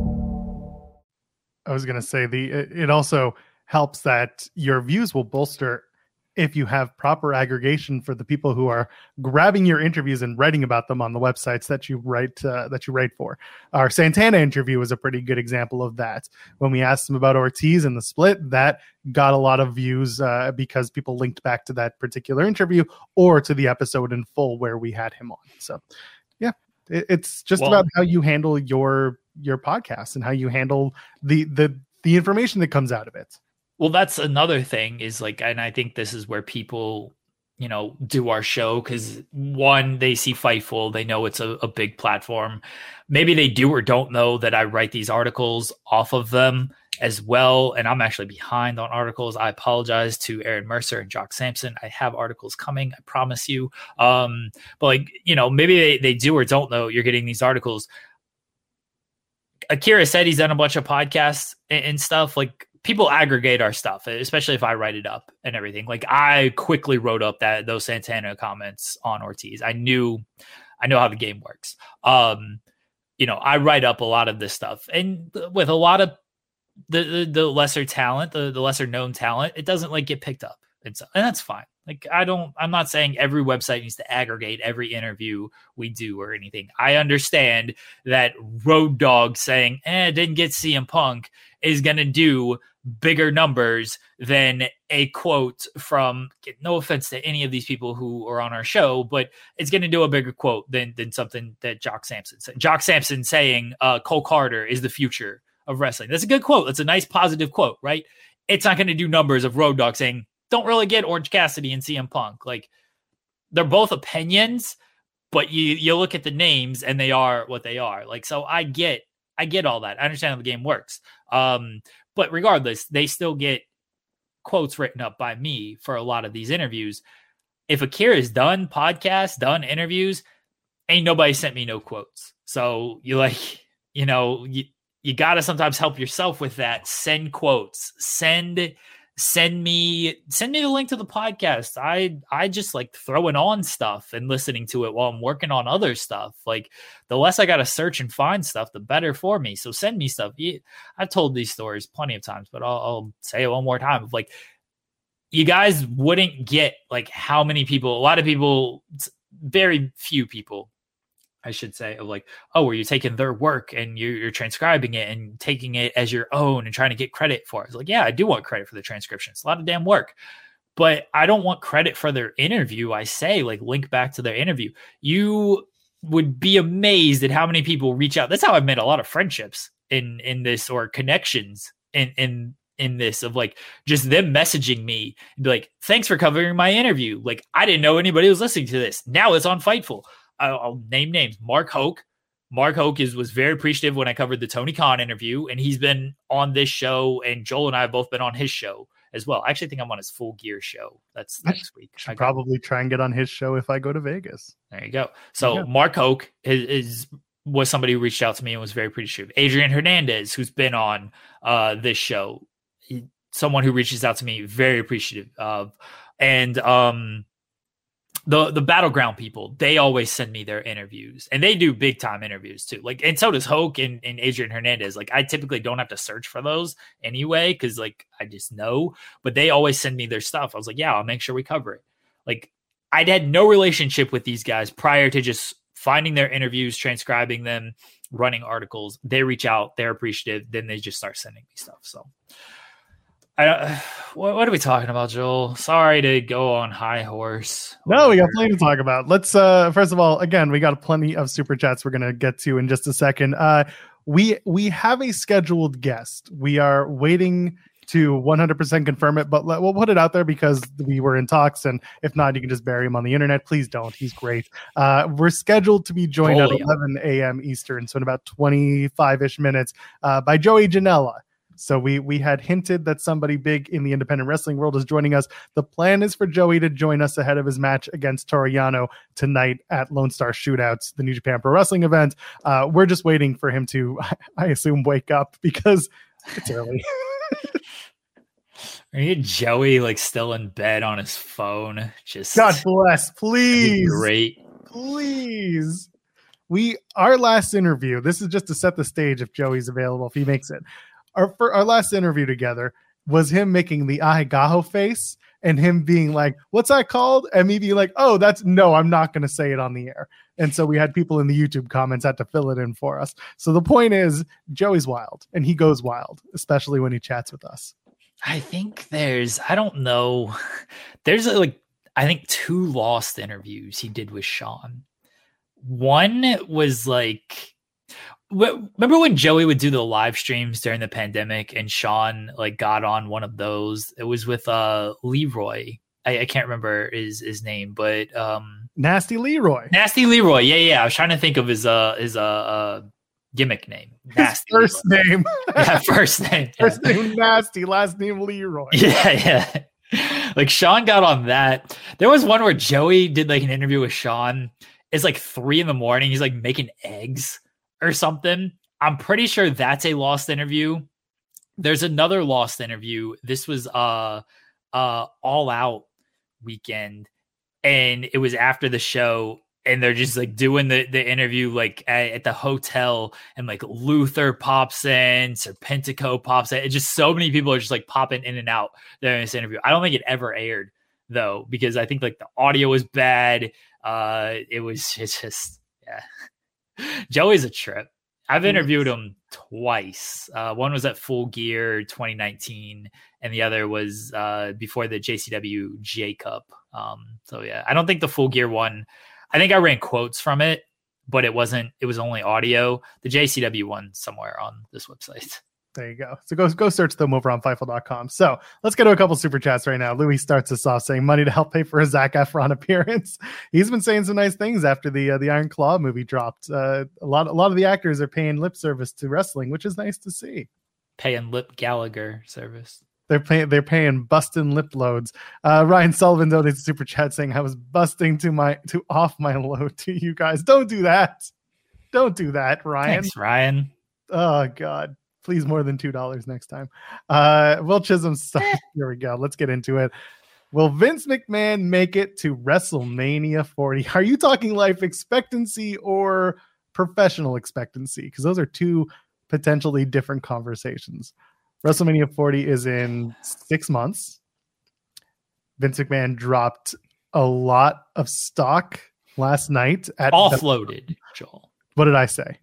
I was gonna say the it it also helps that your views will bolster if you have proper aggregation for the people who are grabbing your interviews and writing about them on the websites that you write uh, that you write for. Our Santana interview was a pretty good example of that. When we asked him about Ortiz and the split, that got a lot of views uh, because people linked back to that particular interview or to the episode in full where we had him on. So, yeah, it, it's just Well- about how you handle your your podcast and how you handle the the the information that comes out of it. well that's another thing is like and i think this is where people you know do our show because one they see fightful they know it's a, a big platform. Maybe they do or don't know that i write these articles off of them as well and i'm actually behind on articles. I apologize to aaron mercer and jock sampson. I have articles coming i promise you. Um but like you know maybe they, they do or don't know you're getting these articles akira said he's done a bunch of podcasts and, and stuff like people aggregate our stuff, especially if I write it up and everything. Like I quickly wrote up that those Santana comments on Ortiz. I knew I know how the game works. Um you know, I write up a lot of this stuff, and with a lot of the the, the lesser talent, the, the lesser known talent, it doesn't like get picked up, and so and that's fine. Like I don't, I'm not saying every website needs to aggregate every interview we do or anything. I understand that Road Dog saying, "eh, didn't get CM Punk" is going to do bigger numbers than a quote from no offense to any of these people who are on our show but it's going to do a bigger quote than than something that jock sampson said jock sampson saying uh, cole Karter is the future of wrestling. That's a good quote. That's a nice positive quote right? It's not going to do numbers of road dog saying don't really get orange cassidy and cm punk like they're both opinions but you you look at the names and they are what they are like so i get I get all that. I understand how the game works. Um, but regardless, they still get quotes written up by me for a lot of these interviews. If Akira's done podcasts, done interviews, ain't nobody sent me no quotes. So you like, you know, you, you got to sometimes help yourself with that. Send quotes, send send me send me the link to the podcast. I I just like throwing on stuff and listening to it while I'm working on other stuff. Like the less I got to search and find stuff, the better for me. So send me stuff. I've told these stories plenty of times, but I'll, I'll say it one more time. Like you guys wouldn't get like how many people. A lot of people, very few people I should say, of like, oh, were you're taking their work and you're, you're, transcribing it and taking it as your own and trying to get credit for it? It's like, yeah, I do want credit for the transcription. It's a lot of damn work, but I don't want credit for their interview. I say, like, link back to their interview. You would be amazed at how many people reach out. That's how I've made a lot of friendships in in this or connections in in in this of like just them messaging me and be like, thanks for covering my interview. Like I didn't know anybody was listening to this. Now it's on Fightful. I'll, I'll name names. Mark Hoke. Mark Hoke is was very appreciative when I covered the Tony Khan interview, and he's been on this show, and Joel and I have both been on his show as well. I actually think I'm on his full gear show. That's next week. I should probably try and get on his show if I go to Vegas. There you go. So yeah. Mark Hoke is, is, was somebody who reached out to me and was very appreciative. Adrian Hernandez, who's been on uh, this show, he, someone who reaches out to me, very appreciative of, and um, the the battleground people they always send me their interviews and they do big time interviews too. Like and so does hoke and, and adrian hernandez. Like i typically don't have to search for those anyway because like i just know but they always send me their stuff. I was like yeah i'll make sure we cover it. Like i'd had no relationship with these guys prior to just finding their interviews transcribing them running articles. They reach out they're appreciative then they just start sending me stuff so I, what, what, are we talking about, Joel? Sorry to go on high horse. No, we got plenty to talk about. Let's uh first of all, again, we got plenty of super chats we're gonna get to in just a second. Uh we we have a scheduled guest. We are waiting to 100% confirm it, but we'll put it out there because we were in talks. And if not, you can just bury him on the internet. Please don't. He's great. Uh, we're scheduled to be joined at 11 a.m. Eastern, so in about 25 ish minutes, uh, by Joey Janela. So we we had hinted that somebody big in the independent wrestling world is joining us. The plan is for Joey to join us ahead of his match against Toru Yano tonight at Lone Star Shootouts, the New Japan Pro Wrestling event. Uh, we're just waiting for him to, I assume, wake up because it's early. Are you Joey like still in bed on his phone? Just God bless, please. Great. Please. We our last interview. This is just to set the stage if Joey's available, if he makes it our our last interview together was him making the Gaho face and him being like, "What's that called?" and me being like, "Oh, that's no, I'm not going to say it on the air." And so we had people in the YouTube comments had to fill it in for us. So the point is, Joey's wild, and he goes wild, especially when he chats with us. I think there's, I don't know, there's like, I think two lost interviews he did with Sean. One was like remember when Joey would do the live streams during the pandemic and Sean like got on one of those? It was with uh Leroy. I, I can't remember his his name, but um Nasty Leroy. Nasty Leroy. Yeah, yeah. I was trying to think of his uh his uh, uh gimmick name. Nasty his first Leroy. name. yeah, first name. Yeah. First name Nasty, last name Leroy. Yeah, yeah. Like Sean got on that. There was one where Joey did like an interview with Sean. It's like three in the morning. He's like making eggs or something. I'm pretty sure that's a lost interview. There's another lost interview. This was uh uh all out weekend and it was after the show and they're just like doing the, the interview like at, at, the hotel and like Luther pops in, or Serpentico pops in. It's just so many people are just like popping in and out in this interview. I don't think it ever aired though, because I think like the audio was bad. Uh it was it's just yeah. Joey's a trip. I've interviewed him twice. Uh, one was at Full Gear 2019, and the other was uh, before the JCW J Cup. Um, so yeah, I don't think the Full Gear one I think I ran quotes from it, but it wasn't. It was only audio. The JCW one somewhere on this website. There you go. So go go search them over on Fightful.com. So let's get to a couple super chats right now. Louis starts us off saying money to help pay for a Zac Efron appearance. He's been saying some nice things after the uh, the Iron Claw movie dropped. Uh, a lot a lot of the actors are paying lip service to wrestling, which is nice to see. Paying lip Gallagher service. They're paying. They're paying busting lip loads. Uh, Ryan Sullivan donated super chat saying, "I was busting to my to off my load to you guys. Don't do that. Don't do that, Ryan. Thanks, Ryan. Oh God, please more than two dollars next time. Uh, Will Chisholm. here we go. Let's get into it. Will Vince McMahon make it to WrestleMania 40? Are you talking life expectancy or professional expectancy? Because those are two potentially different conversations. WrestleMania 40 is in six months. Vince McMahon dropped a lot of stock last night at offloaded, the, Joel. What did I say?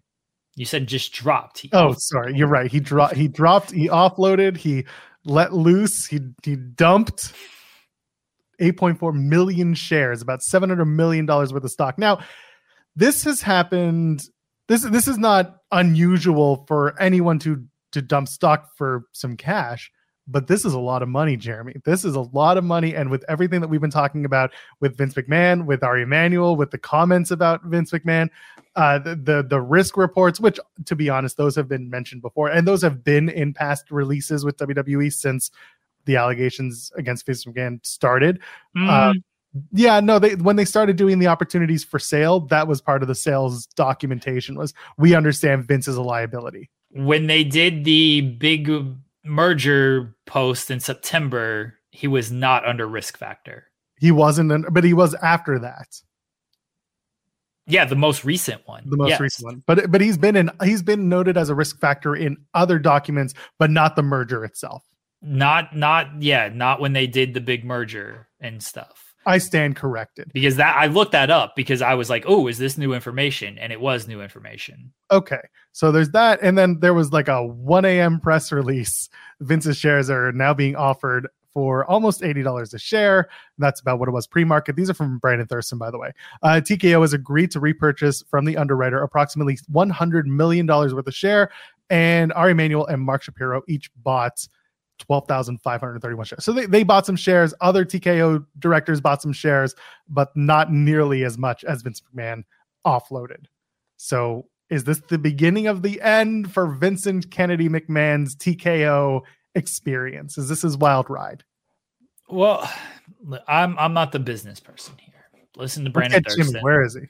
You said just dropped. He oh, sorry. You're right. He dropped. He dropped. He offloaded. He let loose. He he dumped 8.4 million shares, about 700 million dollars worth of stock. Now, this has happened. This this is not unusual for anyone to to dump stock for some cash but this is a lot of money, Jeremy. This is a lot of money. And with everything that we've been talking about with Vince McMahon, with Ari Emanuel, with the comments about Vince McMahon, uh, the, the, the risk reports, which to be honest, those have been mentioned before, and those have been in past releases with WWE since the allegations against Vince McMahon started. Mm. Uh, yeah, no, they when they started doing the opportunities for sale, that was part of the sales documentation. Was we understand Vince is a liability when they did the big merger post in September, he was not under risk factor. He wasn't, but he was after that. Yeah, the most recent one. The most yes. recent one. But but he's been in he's been noted as a risk factor in other documents, but not the merger itself. Not not yeah, not when they did the big merger and stuff. I stand corrected. Because that I looked that up because I was like, oh, is this new information? And it was new information. Okay. So there's that. And then there was like a 1 a.m. press release. Vince's shares are now being offered for almost $80 a share. That's about what it was pre market. These are from Brandon Thurston, by the way. Uh, TKO has agreed to repurchase from the underwriter approximately $100 million worth of share. And Ari Emanuel and Mark Shapiro each bought 12,531 shares. So they, they bought some shares. Other TKO directors bought some shares, but not nearly as much as Vince McMahon offloaded. So is this the beginning of the end for Vincent Kennedy McMahon's TKO experience? Is this his wild ride? Well, I'm I'm not the business person here. Listen to Brandon. Jimmy. Where is he?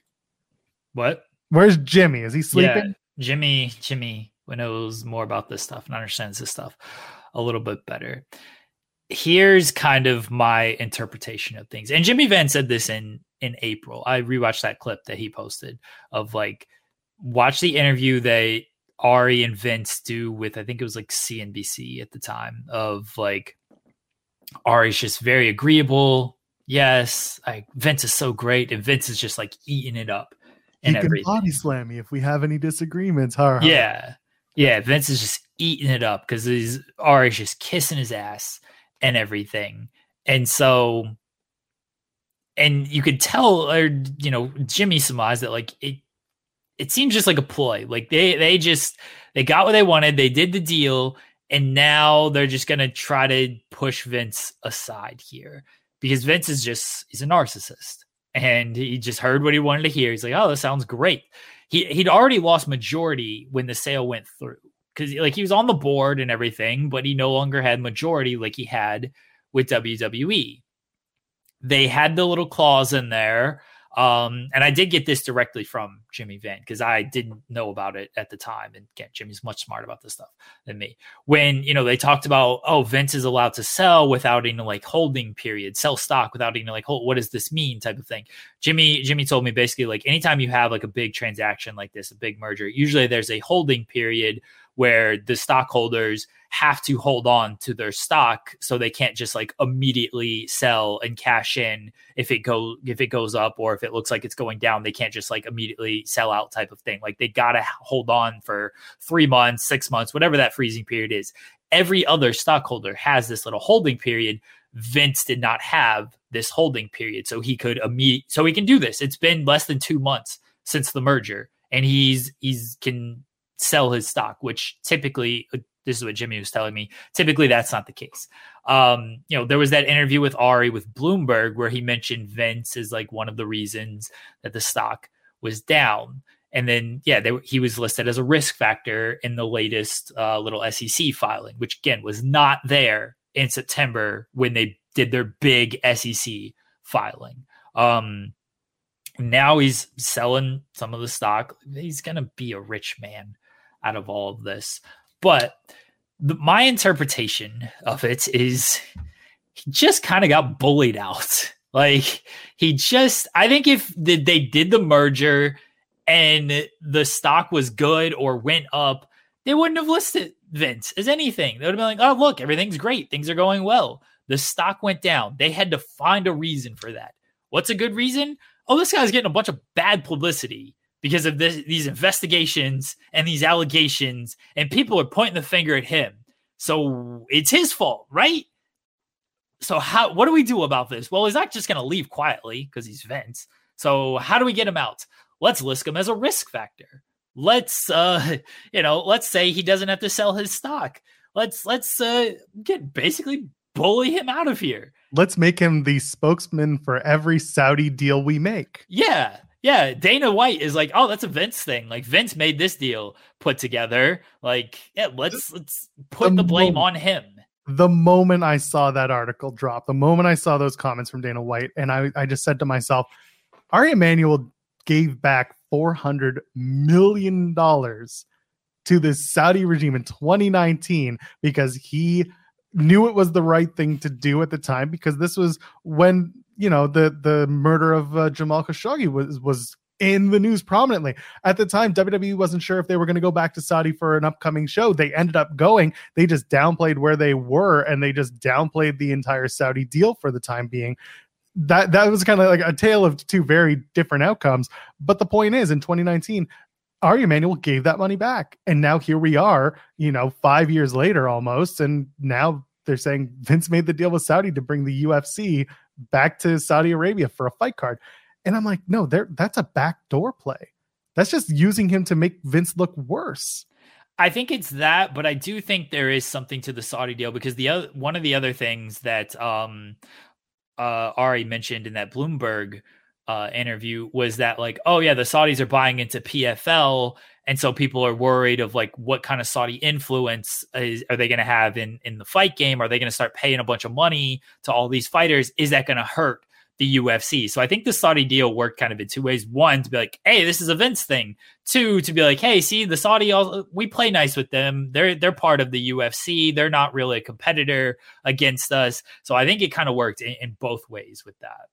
What? Where's Jimmy? Is he sleeping? Yeah, Jimmy, Jimmy knows more about this stuff and understands this stuff a little bit better. Here's kind of my interpretation of things. And Jimmy Van said this in in April. I rewatched that clip that he posted of like watch the interview that Ari and Vince do with I think it was like CNBC at the time of like Ari's just very agreeable. Yes, like Vince is so great, and Vince is just like eating it up and he everything. Body slam me if we have any disagreements. Huh? Yeah, yeah. Vince is just eating it up because he's Ari's just kissing his ass and everything. And so and you could tell or you know, Jimmy surmised that like it it seems just like a ploy. Like they they just they got what they wanted, they did the deal, and now they're just gonna try to push Vince aside here. Because Vince is just he's a narcissist. And he just heard what he wanted to hear. He's like, oh, this sounds great. He he'd already lost majority when the sale went through because like he was on the board and everything, but he no longer had majority like he had with WWE. They had the little clause in there Um, and I did get this directly from Jimmy Van because I didn't know about it at the time. And again, Jimmy's much smarter about this stuff than me. When you know they talked about, oh, Vince is allowed to sell without any like holding period, sell stock without any like hold. What does this mean? Type of thing. Jimmy Jimmy told me basically like anytime you have like a big transaction like this, a big merger, usually there's a holding period where the stockholders have to hold on to their stock so they can't just like immediately sell and cash in if it go if it goes up or if it looks like it's going down. They can't just like immediately sell out type of thing. Like they got to hold on for 3 months 6 months whatever that freezing period is. Every other stockholder has this little holding period. Vince did not have this holding period so he could immediate so he can do this. It's been less than 2 months since the merger and he's he's can sell his stock which typically this is what Jimmy was telling me. Typically, that's not the case. Um, you know, there was that interview with Ari with Bloomberg where he mentioned Vince as like one of the reasons that the stock was down. And then, yeah, they, he was listed as a risk factor in the latest uh, little SEC filing, which again was not there in September when they did their big SEC filing. Um, now he's selling some of the stock. He's going to be a rich man out of all of this. But the, my interpretation of it is he just kind of got bullied out. Like he just, I think if the, they did the merger and the stock was good or went up, they wouldn't have listed Vince as anything. They would have been like, oh, look, everything's great. Things are going well. The stock went down. They had to find a reason for that. What's a good reason? Oh, this guy's getting a bunch of bad publicity because of this, these investigations and these allegations, and people are pointing the finger at him. So it's his fault, right? So how what do we do about this? Well, he's not just going to leave quietly because he's Vince. So how do we get him out? Let's list him as a risk factor. Let's uh you know, let's say he doesn't have to sell his stock. Let's let's uh get basically bully him out of here. Let's make him the spokesman for every Saudi deal we make. Yeah. Yeah, Dana White is like, oh, that's a Vince thing. Like Vince made this deal put together. Like, yeah, let's let's put the, the blame moment, on him. The moment I saw that article drop, the moment I saw those comments from Dana White, and I, I just said to myself, Ari Emanuel gave back four hundred million dollars to the Saudi regime in 2019 because he knew it was the right thing to do at the time because this was when you know the the murder of uh, Jamal Khashoggi was was in the news prominently. At the time, WWE wasn't sure if they were going to go back to Saudi for an upcoming show. They ended up going. They just downplayed where they were and they just downplayed the entire Saudi deal for the time being. That that was kind of like a tale of two very different outcomes. But the point is, in 2019, Ari Emanuel gave that money back. And now here we are, you know, five years later almost. And now they're saying Vince made the deal with Saudi to bring the UFC back to Saudi Arabia for a fight card. And I'm like, no, there that's a backdoor play. That's just using him to make Vince look worse. I think it's that, but I do think there is something to the Saudi deal because the other one of the other things that um uh Ari mentioned in that Bloomberg uh interview was that like, oh yeah, the Saudis are buying into PFL and so people are worried of like what kind of Saudi influence is, are they going to have in in the fight game? Are they going to start paying a bunch of money to all these fighters? Is that going to hurt the UFC? So I think the Saudi deal worked kind of in two ways. One, to be like, hey, this is a Vince thing. Two, to be like, hey, see, the Saudi, we play nice with them. They're they're part of the UFC. They're not really a competitor against us. So I think it kind of worked in, in both ways with that.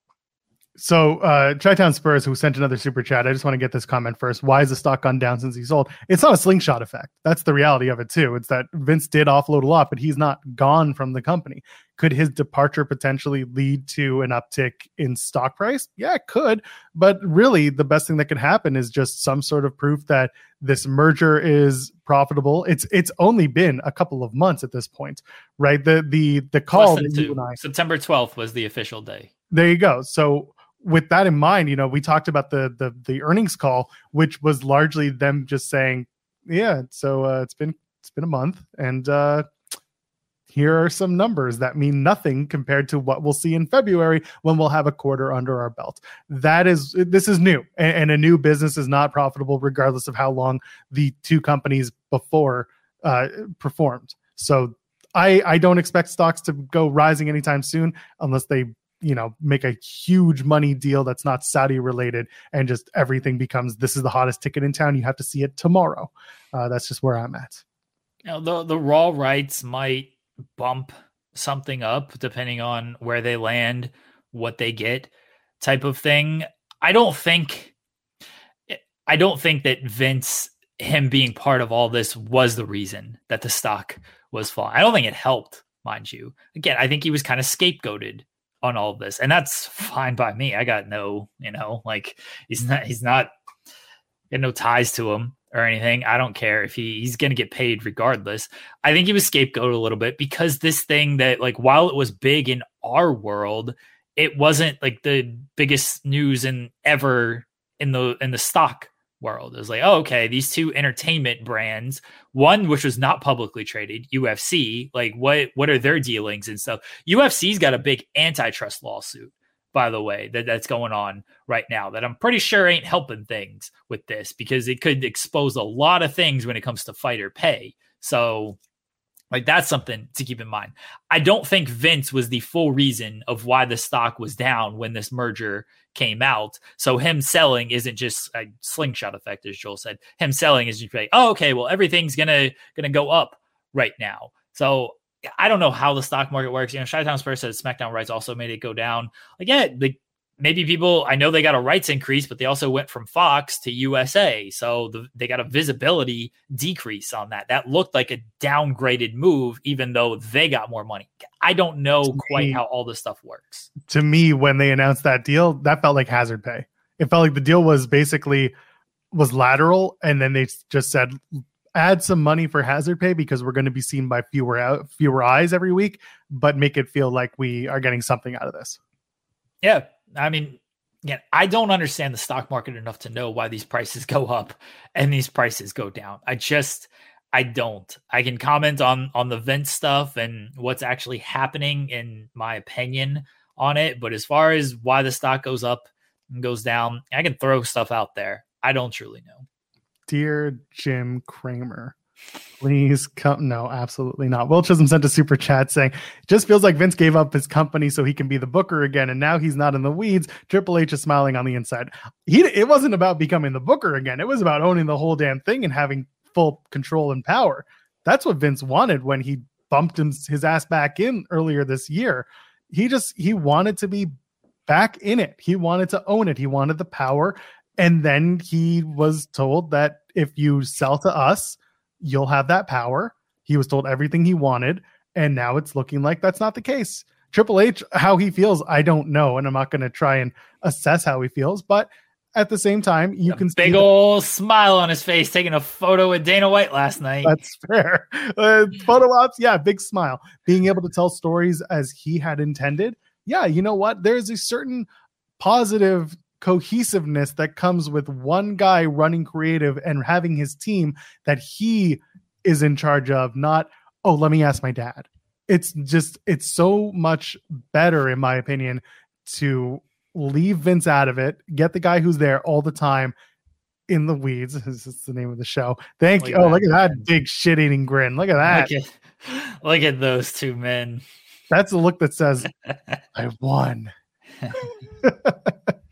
So, uh, Chi-Town Spurs, who sent another super chat, I just want to get this comment first. Why is the stock gone down since he sold? It's not a slingshot effect. That's the reality of it, too. It's that Vince did offload a lot, but he's not gone from the company. Could his departure potentially lead to an uptick in stock price? Yeah, it could. But really, the best thing that could happen is just some sort of proof that this merger is profitable. It's it's only been a couple of months at this point, right? The the the call I, September 12th was the official day. There you go. So with that in mind, you know, we talked about the the the earnings call, which was largely them just saying, "Yeah, so uh, it's been it's been a month, and uh, here are some numbers that mean nothing compared to what we'll see in February when we'll have a quarter under our belt." That is this is new, and, and a new business is not profitable regardless of how long the two companies before uh, performed. So I I don't expect stocks to go rising anytime soon unless they you know, make a huge money deal that's not Saudi related and just everything becomes this is the hottest ticket in town. You have to see it tomorrow. Uh, that's just where I'm at. Know, the the raw rights might bump something up depending on where they land, what they get, type of thing. I don't think I don't think that Vince him being part of all this was the reason that the stock was falling. I don't think it helped, mind you. Again, I think he was kind of scapegoated on all of this, and that's fine by me. I got no, you know, like he's not he's not got no ties to him or anything. I don't care if he he's going to get paid regardless. I think he was scapegoated a little bit because this thing that like while it was big in our world, it wasn't like the biggest news in ever in the in the stock world. It was like, oh, okay, these two entertainment brands, one which was not publicly traded, UFC, like what what are their dealings and stuff? UFC's got a big antitrust lawsuit, by the way, that, that's going on right now that I'm pretty sure ain't helping things with this because it could expose a lot of things when it comes to fighter pay. So like that's something to keep in mind. I don't think Vince was the full reason of why the stock was down when this merger came out. So him selling isn't just a slingshot effect, as Joel said. Him selling is just like, oh, okay, well everything's gonna gonna go up right now. So I don't know how the stock market works. You know, Chi-Town Spurs said SmackDown rights also made it go down. Like, yeah, the maybe people I know they got a rights increase, but they also went from Fox to USA, so the, they got a visibility decrease on that. That looked like a downgraded move, even though they got more money. I don't know to quite me, how all this stuff works. To me, when they announced that deal, that felt like hazard pay. It felt like the deal was basically was lateral, and then they just said add some money for hazard pay because we're going to be seen by fewer out, fewer eyes every week, but make it feel like we are getting something out of this. Yeah, I mean, again, I don't understand the stock market enough to know why these prices go up and these prices go down. I just I don't. I can comment on on the vent stuff and what's actually happening in my opinion on it, but as far as why the stock goes up and goes down, I can throw stuff out there. I don't truly know. Dear Jim Cramer, Please come. No, absolutely not. Will Chisholm sent a super chat saying, just feels like Vince gave up his company so he can be the booker again. And now he's not in the weeds. Triple H is smiling on the inside. He, it wasn't about becoming the booker again. It was about owning the whole damn thing and having full control and power. That's what Vince wanted when he bumped him, his ass back in earlier this year. He just, he wanted to be back in it. He wanted to own it. He wanted the power. And then he was told that if you sell to us, you'll have that power. He was told everything he wanted, and now it's looking like that's not the case. Triple H, how he feels, I don't know, and I'm not going to try and assess how he feels, but at the same time, you a can big old smile on his face, taking a photo with Dana White last night. That's fair. Uh, photo ops, yeah, big smile. Being able to tell stories as he had intended. Yeah, you know what? There's a certain positive cohesiveness that comes with one guy running creative and having his team that he is in charge of, not, oh, let me ask my dad. It's just, it's so much better, in my opinion, to leave Vince out of it, get the guy who's there all the time in the weeds. This is the name of the show. Thank look you. Oh, look at that big shit eating grin. Look at that. Look at, look at those two men. That's a look that says, I won.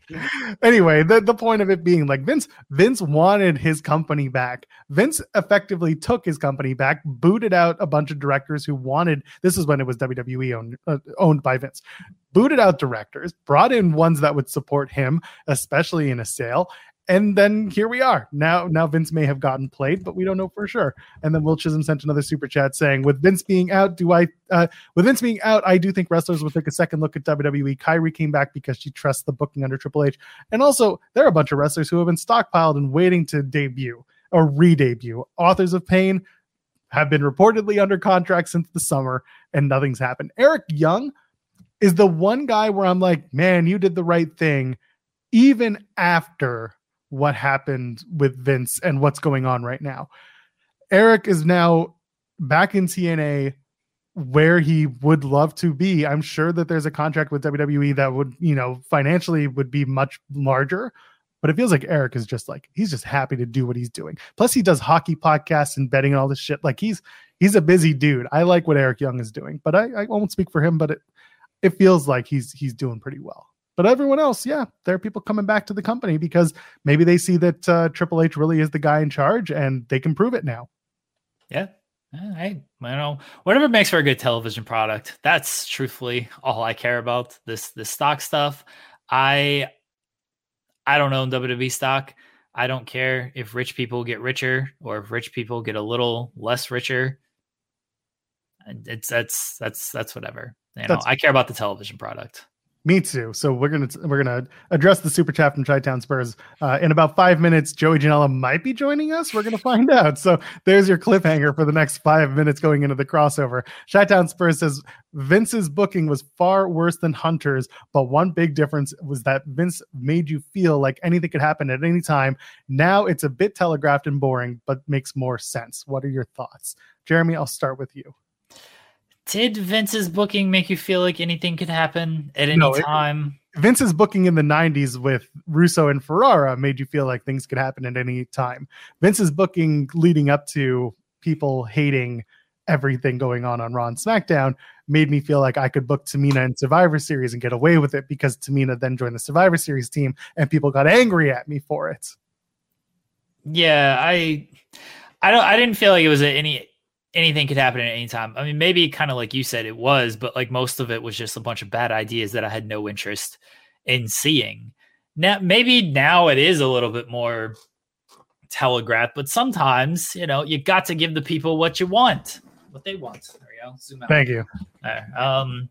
anyway, the, the point of it being like Vince Vince wanted his company back. Vince effectively took his company back, booted out a bunch of directors who wanted this is when it was WWE owned uh, owned by Vince. Booted out directors, brought in ones that would support him, especially in a sale, and then here we are. Now, now Vince may have gotten played, but we don't know for sure. And then Will Chisholm sent another super chat saying, "With Vince being out, do I? Uh, with Vince being out, I do think wrestlers will take a second look at WWE. Kairi came back because she trusts the booking under Triple H, and also there are a bunch of wrestlers who have been stockpiled and waiting to debut or re-debut. Authors of Pain have been reportedly under contract since the summer, and nothing's happened. Eric Young is the one guy where I'm like, man, you did the right thing, even after." What happened with Vince and what's going on right now. Eric is now back in TNA where he would love to be. I'm sure that there's a contract with WWE that would, you know, financially would be much larger. But it feels like Eric is just like he's just happy to do what he's doing. Plus, he does hockey podcasts and betting and all this shit. Like he's he's a busy dude. I like what Eric Young is doing, but I, I won't speak for him. But it, it feels like he's he's doing pretty well. But everyone else, yeah, there are people coming back to the company because maybe they see that uh, Triple H really is the guy in charge and they can prove it now. Yeah. i Hey, you know, whatever makes for a good television product. That's truthfully all I care about. This this stock stuff. I I don't own WWE stock. I don't care if rich people get richer or if rich people get a little less richer. It's that's that's that's whatever. You know, that's, I care about the television product. Me too. So we're gonna we're gonna address the super chat from Chi-Town Spurs uh, in about five minutes. Joey Janela might be joining us. We're gonna find out. So there's your cliffhanger for the next five minutes going into the crossover. Chi-Town Spurs says Vince's booking was far worse than Hunter's, but one big difference was that Vince made you feel like anything could happen at any time. Now it's a bit telegraphed and boring, but makes more sense. What are your thoughts, Jeremy? I'll start with you did Vince's booking make you feel like anything could happen at any no, time? Vince's booking in the 90s with Russo and Ferrara made you feel like things could happen at any time. Vince's booking leading up to people hating everything going on on Raw and SmackDown made me feel like I could book Tamina in Survivor Series and get away with it because Tamina then joined the Survivor Series team and people got angry at me for it. Yeah, I I don't I didn't feel like it was any anything could happen at any time. I mean, maybe kind of like you said it was, but like most of it was just a bunch of bad ideas that I had no interest in seeing. Now, maybe now it is a little bit more telegraphed, but sometimes, you know, you got to give the people what you want, what they want. There you go. Zoom out. Thank you. There. Um,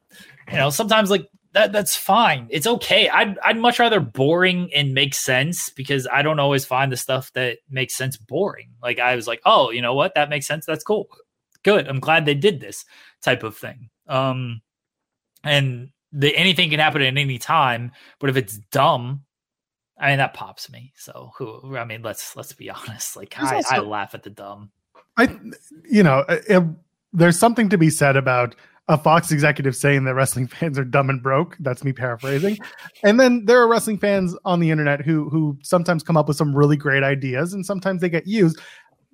you know, sometimes like that that's fine. It's okay. I'd I'd much rather boring and make sense because I don't always find the stuff that makes sense boring. Like I was like, oh, you know what? That makes sense. That's cool good. I'm glad they did this type of thing. Um, and the anything can happen at any time, but if it's dumb, I mean that pops me. So who? I mean, let's let's be honest. Like I, also, I laugh at the dumb. I, you know, it, there's something to be said about a Fox executive saying that wrestling fans are dumb and broke. That's me paraphrasing. and then there are wrestling fans on the internet who who sometimes come up with some really great ideas and sometimes they get used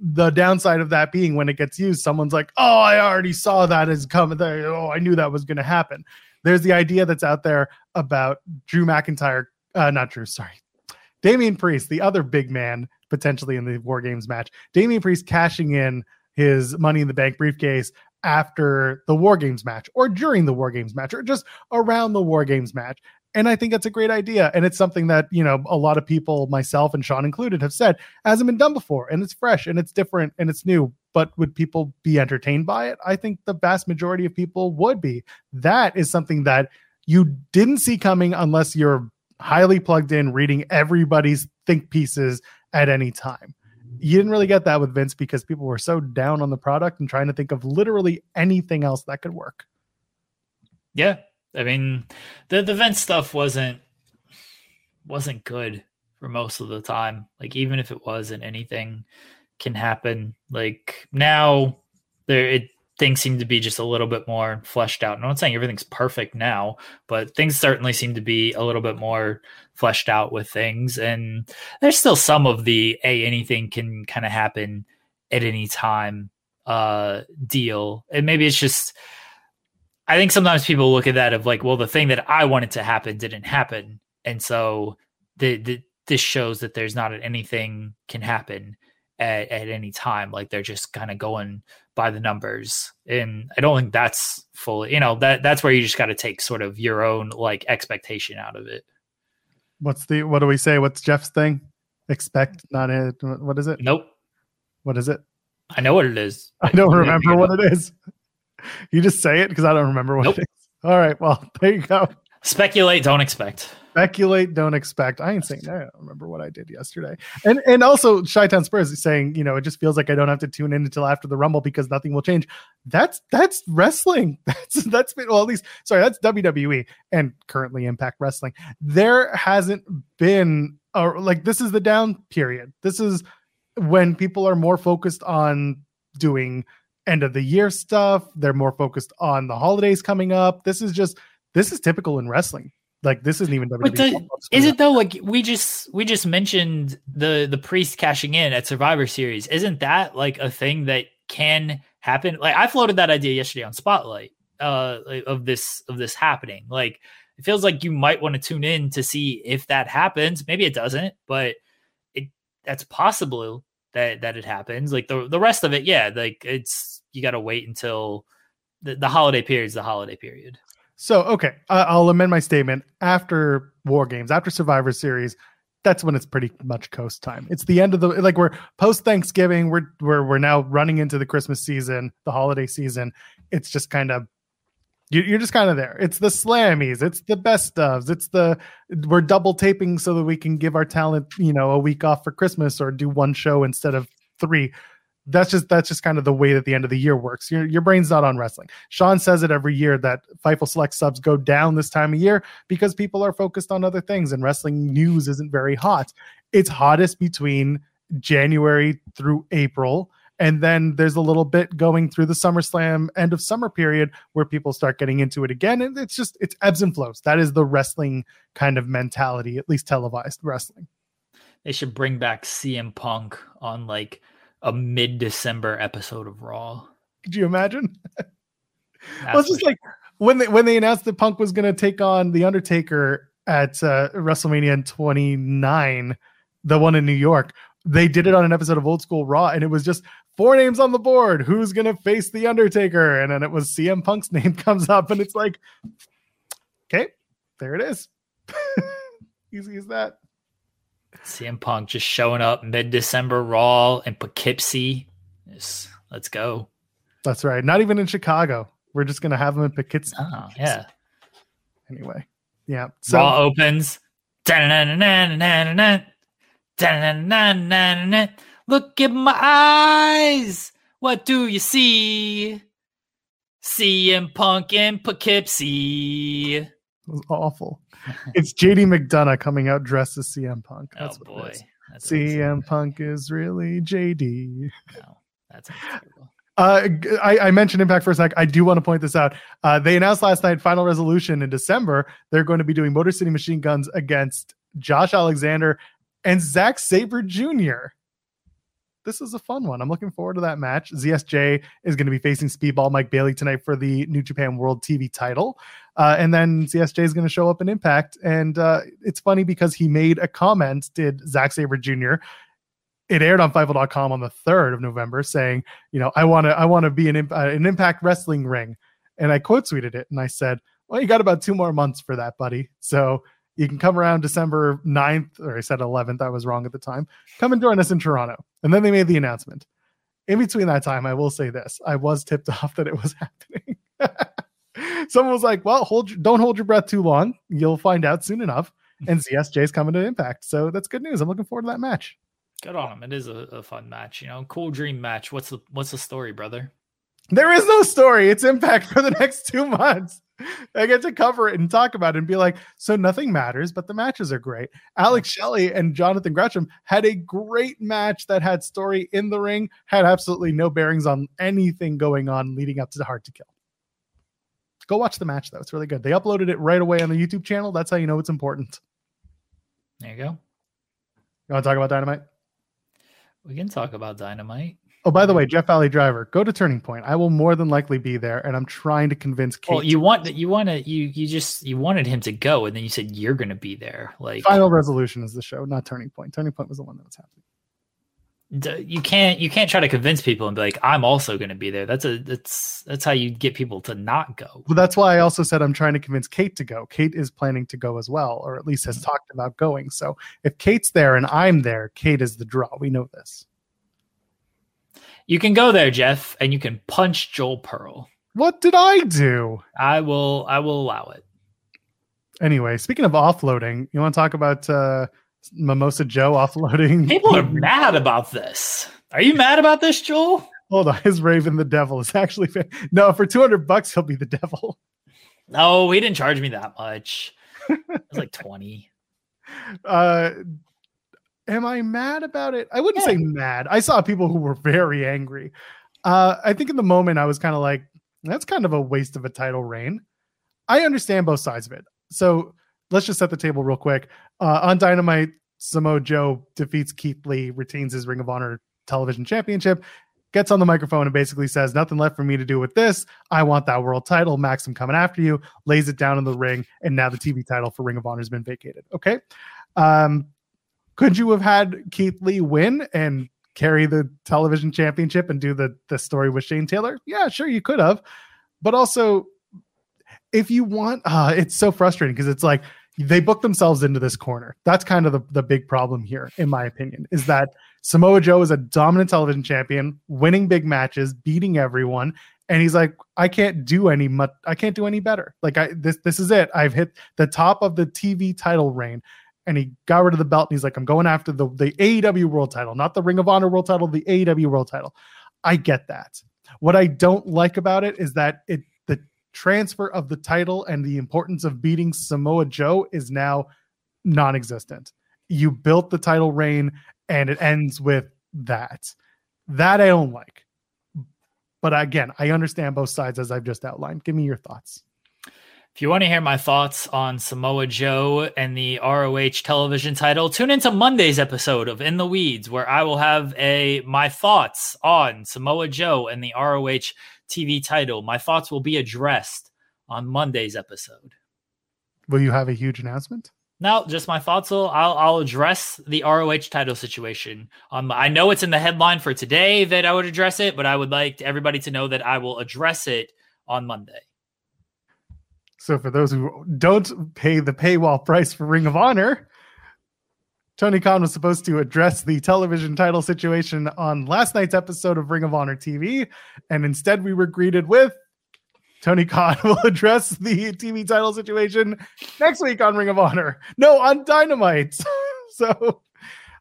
the downside of that being when it gets used, someone's like, "Oh, I already saw that is coming. Oh, I knew that was going to happen." There's the idea that's out there about Drew McIntyre, uh, not Drew, sorry, Damian Priest, the other big man potentially in the War Games match. Damian Priest cashing in his Money in the Bank briefcase after the War Games match, or during the War Games match, or just around the War Games match. And I think that's a great idea. And it's something that, you know, a lot of people, myself and Sean included, have said hasn't been done before. And it's fresh and it's different and it's new. But would people be entertained by it? I think the vast majority of people would be. That is something that you didn't see coming unless you're highly plugged in, reading everybody's think pieces at any time. You didn't really get that with Vince because people were so down on the product and trying to think of literally anything else that could work. Yeah, I mean, the the vent stuff wasn't wasn't good for most of the time. Like even if it wasn't, anything can happen. Like now, there it things seem to be just a little bit more fleshed out. And I'm not saying everything's perfect now, but things certainly seem to be a little bit more fleshed out with things. And there's still some of the a anything can kind of happen at any time uh deal. And maybe it's just I think sometimes people look at that of like, well, the thing that I wanted to happen didn't happen, and so the, the this shows that there's not anything can happen at, at any time. Like they're just kind of going by the numbers, and I don't think that's fully, you know, that that's where you just got to take sort of your own like expectation out of it. What's the what do we say? What's Jeff's thing? Expect not it. What is it? Nope. What is it? I know what it is. I don't remember what it is. you just say it because I don't remember what nope. it is. All right. Well, there you go. Speculate, don't expect. Speculate, don't expect. I ain't saying that. I don't remember what I did yesterday. And and also Chi-Town Spurs is saying, you know, it just feels like I don't have to tune in until after the Rumble because nothing will change. That's that's wrestling. That's that's been well, at least sorry, that's WWE and currently Impact Wrestling. There hasn't been a, like this is the down period. This is when people are more focused on doing end of the year stuff. They're more focused on the holidays coming up. This is just this is typical in wrestling. Like this isn't even WWE. The, is it though? Like we just we just mentioned the the priest cashing in at Survivor Series. Isn't that like a thing that can happen? Like I floated that idea yesterday on Spotlight. uh of this of this happening. Like it feels like you might want to tune in to see if that happens. Maybe it doesn't, but it that's possible that that it happens. Like the the rest of it, yeah, like it's you got to wait until the, the holiday period is the holiday period. So okay, uh, I'll amend my statement. After War Games, after Survivor Series, that's when it's pretty much coast time. It's the end of the like we're post Thanksgiving. We're we're we're now running into the Christmas season, the holiday season. It's just kind of you're just kind of there. It's the slammies, it's the best ofs, it's the we're double taping so that we can give our talent, you know, a week off for Christmas or do one show instead of three. That's just that's just kind of the way that the end of the year works. Your your brain's not on wrestling. Sean says it every year that Fightful Select subs go down this time of year because people are focused on other things and wrestling news isn't very hot. It's hottest between January through April and then there's a little bit going through the SummerSlam end of summer period where people start getting into it again. And it's just, it's ebbs and flows. That is the wrestling kind of mentality, at least televised wrestling. They should bring back CM Punk on like a mid December episode of Raw. Could you imagine? well, it's just like when they when they announced that Punk was going to take on the Undertaker at uh, WrestleMania 29, the one in New York. They did it on an episode of Old School Raw, and it was just four names on the board. Who's gonna face the Undertaker? And then it was CM Punk's name comes up, and it's like, okay, there it is. Easy as that. CM Punk just showing up mid December Raw in Poughkeepsie. Just, let's go. That's right. Not even in Chicago. We're just gonna have him in Poughkeepsie. Oh, yeah. Anyway, yeah. So Raw opens. Look at my eyes. What do you see? CM Punk in Poughkeepsie. It was awful. it's JD McDonagh coming out dressed as CM Punk. That's oh boy. That's CM Punk is really JD. No, that's terrible. Uh, I, I, mentioned Impact for a sec. I do want to point this out. Uh, they announced last night Final Resolution in December. They're going to be doing Motor City Machine Guns against Josh Alexander and Zack Sabre Jr this is a fun one. I'm looking forward to that match. ZSJ is going to be facing Speedball Mike Bailey tonight for the New Japan World TV title. Uh, and then ZSJ is going to show up in Impact. And uh, it's funny because he made a comment, did Zack Sabre Jr. It aired on Fightful.com on the 3rd of November saying, you know, I want to I want to be an, uh, an Impact Wrestling ring. And I quote tweeted it and I said, well, you got about two more months for that, buddy. So you can come around December 9th, or I said 11th. I was wrong at the time. Come and join us in Toronto. And then they made the announcement. In between that time, I will say this I was tipped off that it was happening. Someone was like, well, hold don't hold your breath too long. You'll find out soon enough. And ZSJ is coming to Impact. So that's good news. I'm looking forward to that match. Good on him. It is a, a fun match. You know, cool dream match. What's the what's the story, brother? There is no story. It's Impact for the next two months. I get to cover it and talk about it and be like, so nothing matters, but the matches are great. Alex Shelley and Jonathan Gresham had a great match that had story in the ring, had absolutely no bearings on anything going on leading up to the Hard to Kill. Go watch the match though; it's really good. They uploaded it right away on the YouTube channel. That's how you know it's important. There you go. You want to talk about Dynamite? We can talk about Dynamite. Oh, by the way, Jeff Valley Driver, go to Turning Point. I will more than likely be there, and I'm trying to convince Kate. Well, you want that you want to you you just you wanted him to go, and then you said you're going to be there. Like Final Resolution is the show, not Turning Point. Turning Point was the one that was happening. You can't you can't try to convince people and be like, I'm also going to be there. That's a that's that's how you get people to not go. Well, that's why I also said I'm trying to convince Kate to go. Kate is planning to go as well, or at least has mm-hmm. talked about going. So if Kate's there and I'm there, Kate is the draw. We know this. You can go there, Jeff, and you can punch Joel Pearl. What did I do? I will. I will allow it. Anyway, speaking of offloading, you want to talk about uh, Mimosa Joe offloading? People are mad about this. Are you mad about this, Joel? Hold on, his Raven the Devil is actually no for two hundred bucks he'll be the devil. No, he didn't charge me that much. It was like twenty. Uh, am I mad about it? I wouldn't yeah. say mad. I saw people who were very angry. Uh, I think in the moment I was kind of like, that's kind of a waste of a title reign. I understand both sides of it. So let's just set the table real quick. Uh, on Dynamite, Samoa Joe defeats Keith Lee, retains his Ring of Honor television championship. gets on the microphone and basically says, Nothing left for me to do with this. I want that world title. Max, I'm coming after you. Lays it down in the ring. And now the TV title for Ring of Honor has been vacated. Okay. Um, could you have had Keith Lee win and carry the television championship and do the, the story with Shane Taylor? Yeah, sure, you could have. But also, if you want, uh, it's so frustrating because it's like they book themselves into this corner. That's kind of the, the big problem here, in my opinion, is that Samoa Joe is a dominant television champion, winning big matches, beating everyone. And he's like, I can't do any much. I can't do any better. Like I this this is it. I've hit the top of the TV title reign, and he got rid of the belt. And he's like, I'm going after the the AEW World Title, not the Ring of Honor World Title, the AEW World Title. I get that. What I don't like about it is that it the transfer of the title and the importance of beating Samoa Joe is now non-existent. You built the title reign and it ends with that. That I don't like. But again, I understand both sides as I've just outlined. Give me your thoughts. If you want to hear my thoughts on Samoa Joe and the ROH television title, tune into Monday's episode of In the Weeds, where I will have a my thoughts on Samoa Joe and the ROH TV title. My thoughts will be addressed on Monday's episode. Will you have a huge announcement? No, just my thoughts. Will I'll, I'll address the ROH title situation. Um, I know it's in the headline for today that I would address it, but I would like everybody to know that I will address it on Monday. So, for those who don't pay the paywall price for Ring of Honor, Tony Khan was supposed to address the television title situation on last night's episode of Ring of Honor TV, and instead we were greeted with Tony Khan will address the TV title situation next week on Ring of Honor. No, on Dynamite. so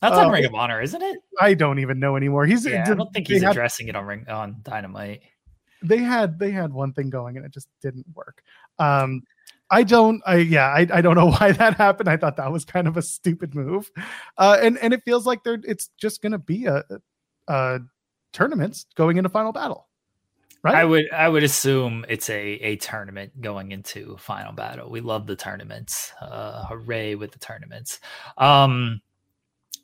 that's on um, Ring of Honor, isn't it? I don't even know anymore. He's yeah, I don't think he's addressing it on Ring on Dynamite. They had they had one thing going and it just didn't work. Um I don't I yeah, I, I don't know why that happened. I thought that was kind of a stupid move. Uh and and it feels like they're it's just gonna be a, a tournaments going into final battle. Right? I would I would assume it's a a tournament going into final battle. We love the tournaments. Uh, hooray with the tournaments. Um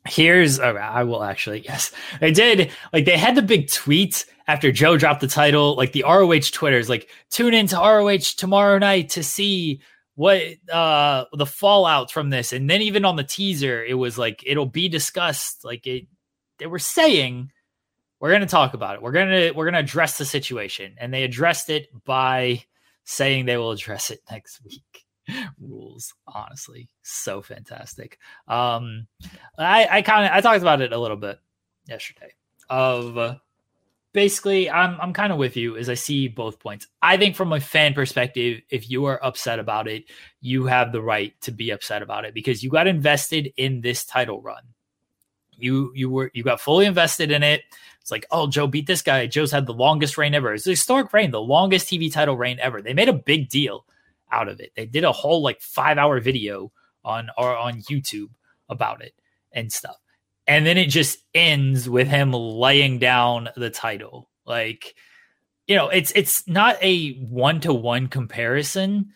here's uh, I will actually yes. They did like they had the big tweet after Joe dropped the title, like the ROH Twitters like tune into ROH tomorrow night to see what uh the fallout from this. And then even on the teaser it was like it'll be discussed like it they were saying we're going to talk about it. We're going to we're going to address the situation, and they addressed it by saying they will address it next week. Rules, honestly, so fantastic. Um, I I kind of I talked about it a little bit yesterday. Of uh, basically, I'm I'm kind of with you as I see both points. I think from a fan perspective, if you are upset about it, you have the right to be upset about it because you got invested in this title run. You you were you got fully invested in it it's like, oh, Joe beat this guy. Joe's had the longest reign ever. It's a historic reign, the longest TV title reign ever. They made a big deal out of it. They did a whole like five hour video on or on YouTube about it and stuff. And then it just ends with him laying down the title. Like, you know, it's it's not a one to one comparison,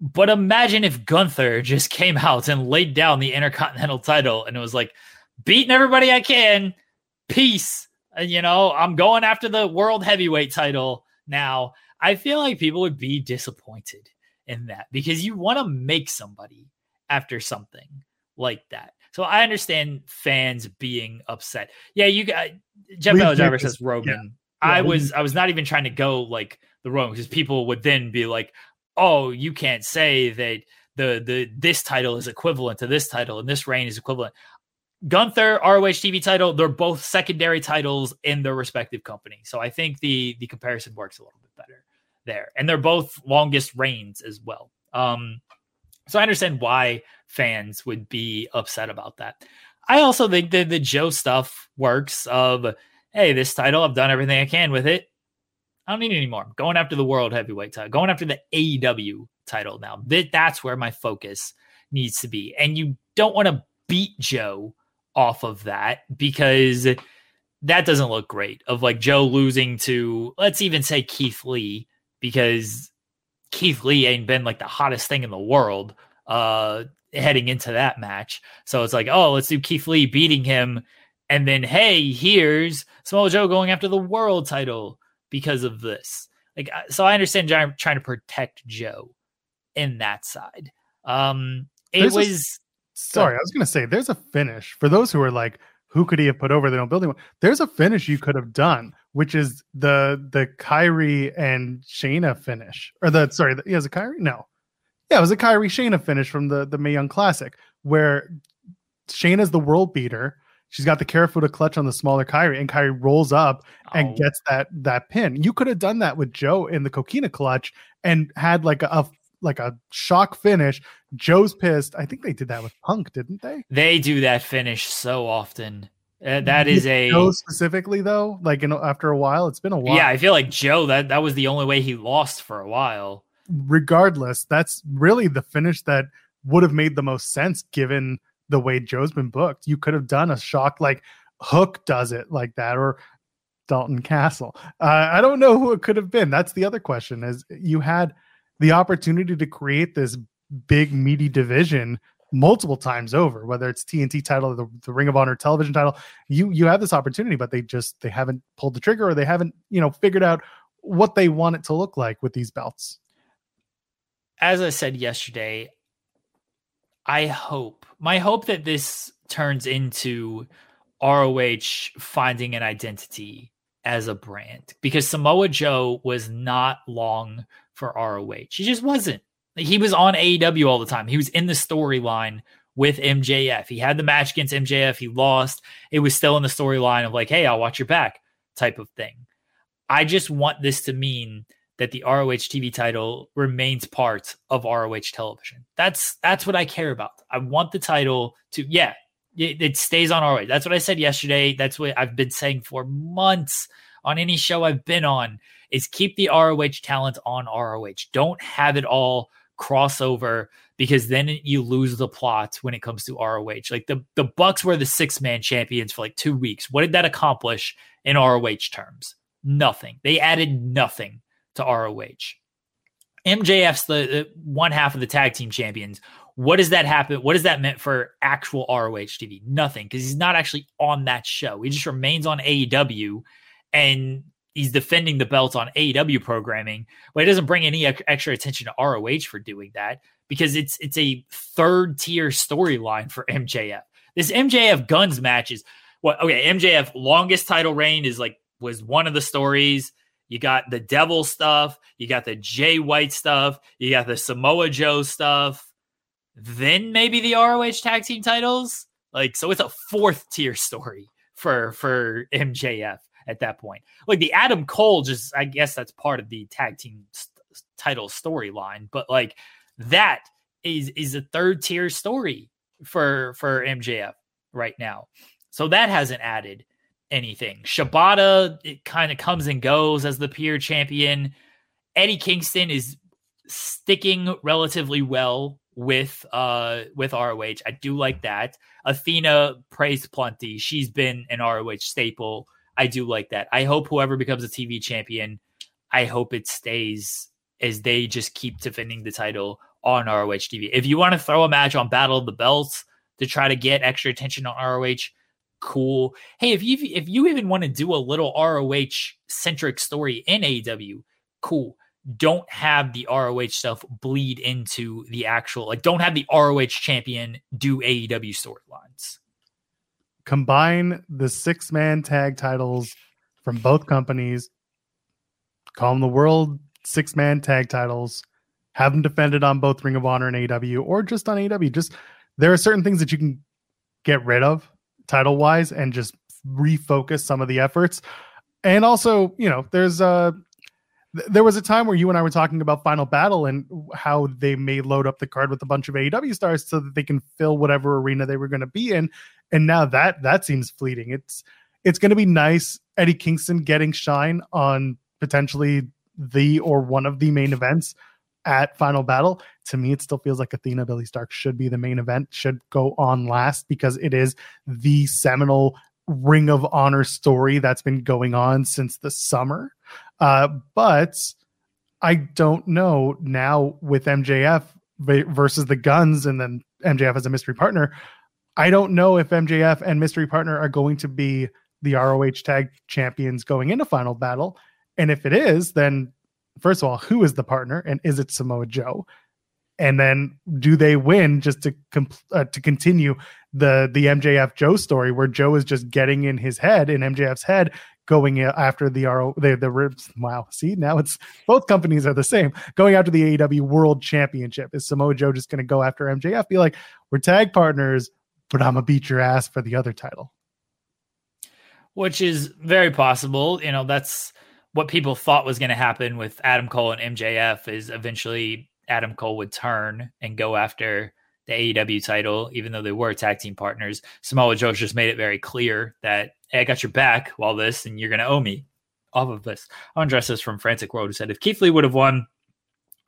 but imagine if Gunther just came out and laid down the Intercontinental title and it was like, beating everybody I can, peace And, you know, I'm going after the world heavyweight title now. I feel like people would be disappointed in that because you want to make somebody after something like that. So I understand fans being upset. Yeah, you got uh, Jeff Driver says Roman. Yeah. Yeah, I was I was not even trying to go like the Roman because people would then be like, "Oh, you can't say that the the this title is equivalent to this title and this reign is equivalent." Gunther ROH TV title, they're both secondary titles in their respective company. So I think the the comparison works a little bit better there. And they're both longest reigns as well. Um so I understand why fans would be upset about that. I also think that the Joe stuff works of hey, this title, I've done everything I can with it. I don't need it anymore. I'm going after the world heavyweight title, going after the AEW title now. That, that's where my focus needs to be. And you don't want to beat Joe off of that because that doesn't look great. Of like Joe losing to, let's even say Keith Lee, because Keith Lee ain't been like the hottest thing in the world uh heading into that match. So it's like, oh, let's do Keith Lee beating him and then hey, here's Samoa Joe going after the world title because of this. Like, so I understand trying, trying to protect Joe in that side. Um, it There's a- was Sorry, I was going to say there's a finish for those who are like, who could he have put over? They don't build anyone. There's a finish you could have done, which is the the Kairi and Shayna finish, or the sorry, the, yeah, was it Kairi? No, yeah, it was a Kairi Shayna finish from the the Mae Young Classic where Shayna's the world beater. She's got the Kirifuda clutch on the smaller Kairi, and Kairi rolls up and oh, gets that that pin. You could have done that with Joe in the Coquina clutch and had like a, a like a shock finish. Joe's pissed. I think they did that with Punk, didn't they? they do that finish so often. Uh, that is a Joe specifically though. Like you know, after a while, it's been a while. yeah. I feel like Joe that that was the only way he lost for a while. Regardless, that's really the finish that would have made the most sense given the way Joe's been booked. You could have done a shock like Hook does it like that, or Dalton Castle. Uh, I don't know who it could have been. That's the other question. Is you had the opportunity to create this big meaty division multiple times over, whether it's TNT title, the, the Ring of Honor television title. You you have this opportunity, but they just they haven't pulled the trigger or they haven't you know figured out what they want it to look like with these belts. as I said yesterday, I hope my hope that this turns into ROH finding an identity as a brand because Samoa Joe was not long for ROH. He just wasn't. He was on AEW all the time. He was in the storyline with MJF. He had the match against MJF. He lost. It was still in the storyline of like, hey, I'll watch your back type of thing. I just want this to mean that the ROH TV title remains part of ROH television. That's that's what I care about. I want the title to yeah, it, it stays on ROH. That's what I said yesterday. That's what I've been saying for months on any show I've been on is keep the ROH talent on ROH. Don't have it all crossover because then you lose the plot when it comes to ROH. Like the the Bucks were the six man champions for like two weeks. What did that accomplish in ROH terms? Nothing. They added nothing to ROH. MJF's the, the one half of the tag team champions. What does that happen? What does that meant for actual ROH TV? Nothing, because he's not actually on that show. He just remains on AEW and he's defending the belt on AEW programming, but it doesn't bring any extra attention to ROH for doing that because it's it's a third tier storyline for MJF. This MJF Guns match is what okay, MJF longest title reign is like was one of the stories. You got the devil stuff, you got the Jay White stuff, you got the Samoa Joe stuff, then maybe the ROH tag team titles. Like so it's a fourth tier story for for MJF at that point. Like the Adam Cole just I guess that's part of the tag team st- title storyline, but like that is is a third tier story for for MJF right now. So that hasn't added anything. Shibata it kind of comes and goes as the Pure champion. Eddie Kingston is sticking relatively well with uh with ROH. I do like that. Athena praised plenty. She's been an ROH staple. I do like that. I hope whoever becomes a TV champion, I hope it stays as they just keep defending the title on ROH TV. If you want to throw a match on Battle of the Belts to try to get extra attention on ROH, cool. Hey, if you if you even want to do a little ROH centric story in AEW, cool. Don't have the ROH stuff bleed into the actual like don't have the ROH champion do AEW storylines. Combine the six man tag titles from both companies, call them the world six man tag titles, have them defended on both Ring of Honor and AW, or just on AW. Just there are certain things that you can get rid of title wise and just refocus some of the efforts. And also, you know, there's uh there was a time where you and I were talking about Final Battle and how they may load up the card with a bunch of AEW stars so that they can fill whatever arena they were going to be in. And now that that seems fleeting. It's it's going to be nice Eddie Kingston getting shine on potentially the or one of the main events at Final Battle. To me, it still feels like Athena Billie Starkz should be the main event, should go on last because it is the seminal Ring of Honor story that's been going on since the summer. Uh, but I don't know now with MJF versus the Guns and then MJF as a mystery partner. I don't know if MJF and Mystery Partner are going to be the ROH tag champions going into Final Battle. And if it is, then first of all, who is the partner and is it Samoa Joe? And then do they win just to uh, to continue the the MJF Joe story where Joe is just getting in his head in MJF's head going after the RO the the ribs wow see now it's both companies are the same. Going after the AEW World Championship. Is Samoa Joe just going to go after MJF be like we're tag partners but I'm gonna beat your ass for the other title. Which is very possible. You know that's what people thought was going to happen with Adam Cole and MJF is eventually Adam Cole would turn and go after the AEW title, even though they were tag team partners. Samoa Joe just made it very clear that hey, I got your back while this, and you're going to owe me off of this. Andres this from Frantic World who said if Keith Lee would have won,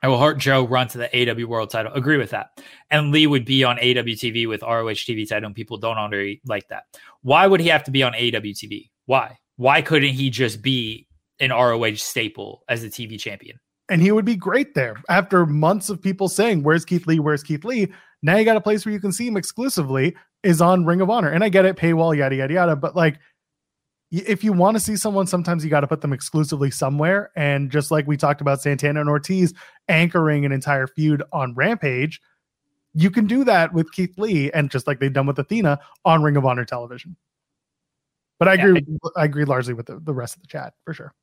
I will hurt Joe run to the AW World title. Agree with that. And Lee would be on AEW TV with ROH TV title, and people don't like that. Why would he have to be on AEW TV? Why? Why couldn't he just be an ROH staple as the TV champion. And he would be great there after months of people saying, Where's Keith Lee? Where's Keith Lee? Now you got a place where you can see him exclusively is on Ring of Honor. And I get it, paywall, yada, yada, yada. But like, if you want to see someone, sometimes you got to put them exclusively somewhere. And just like we talked about Santana and Ortiz anchoring an entire feud on Rampage, you can do that with Keith Lee and just like they've done with Athena on Ring of Honor television. But I agree. Yeah, I, I agree largely with the, the rest of the chat for sure.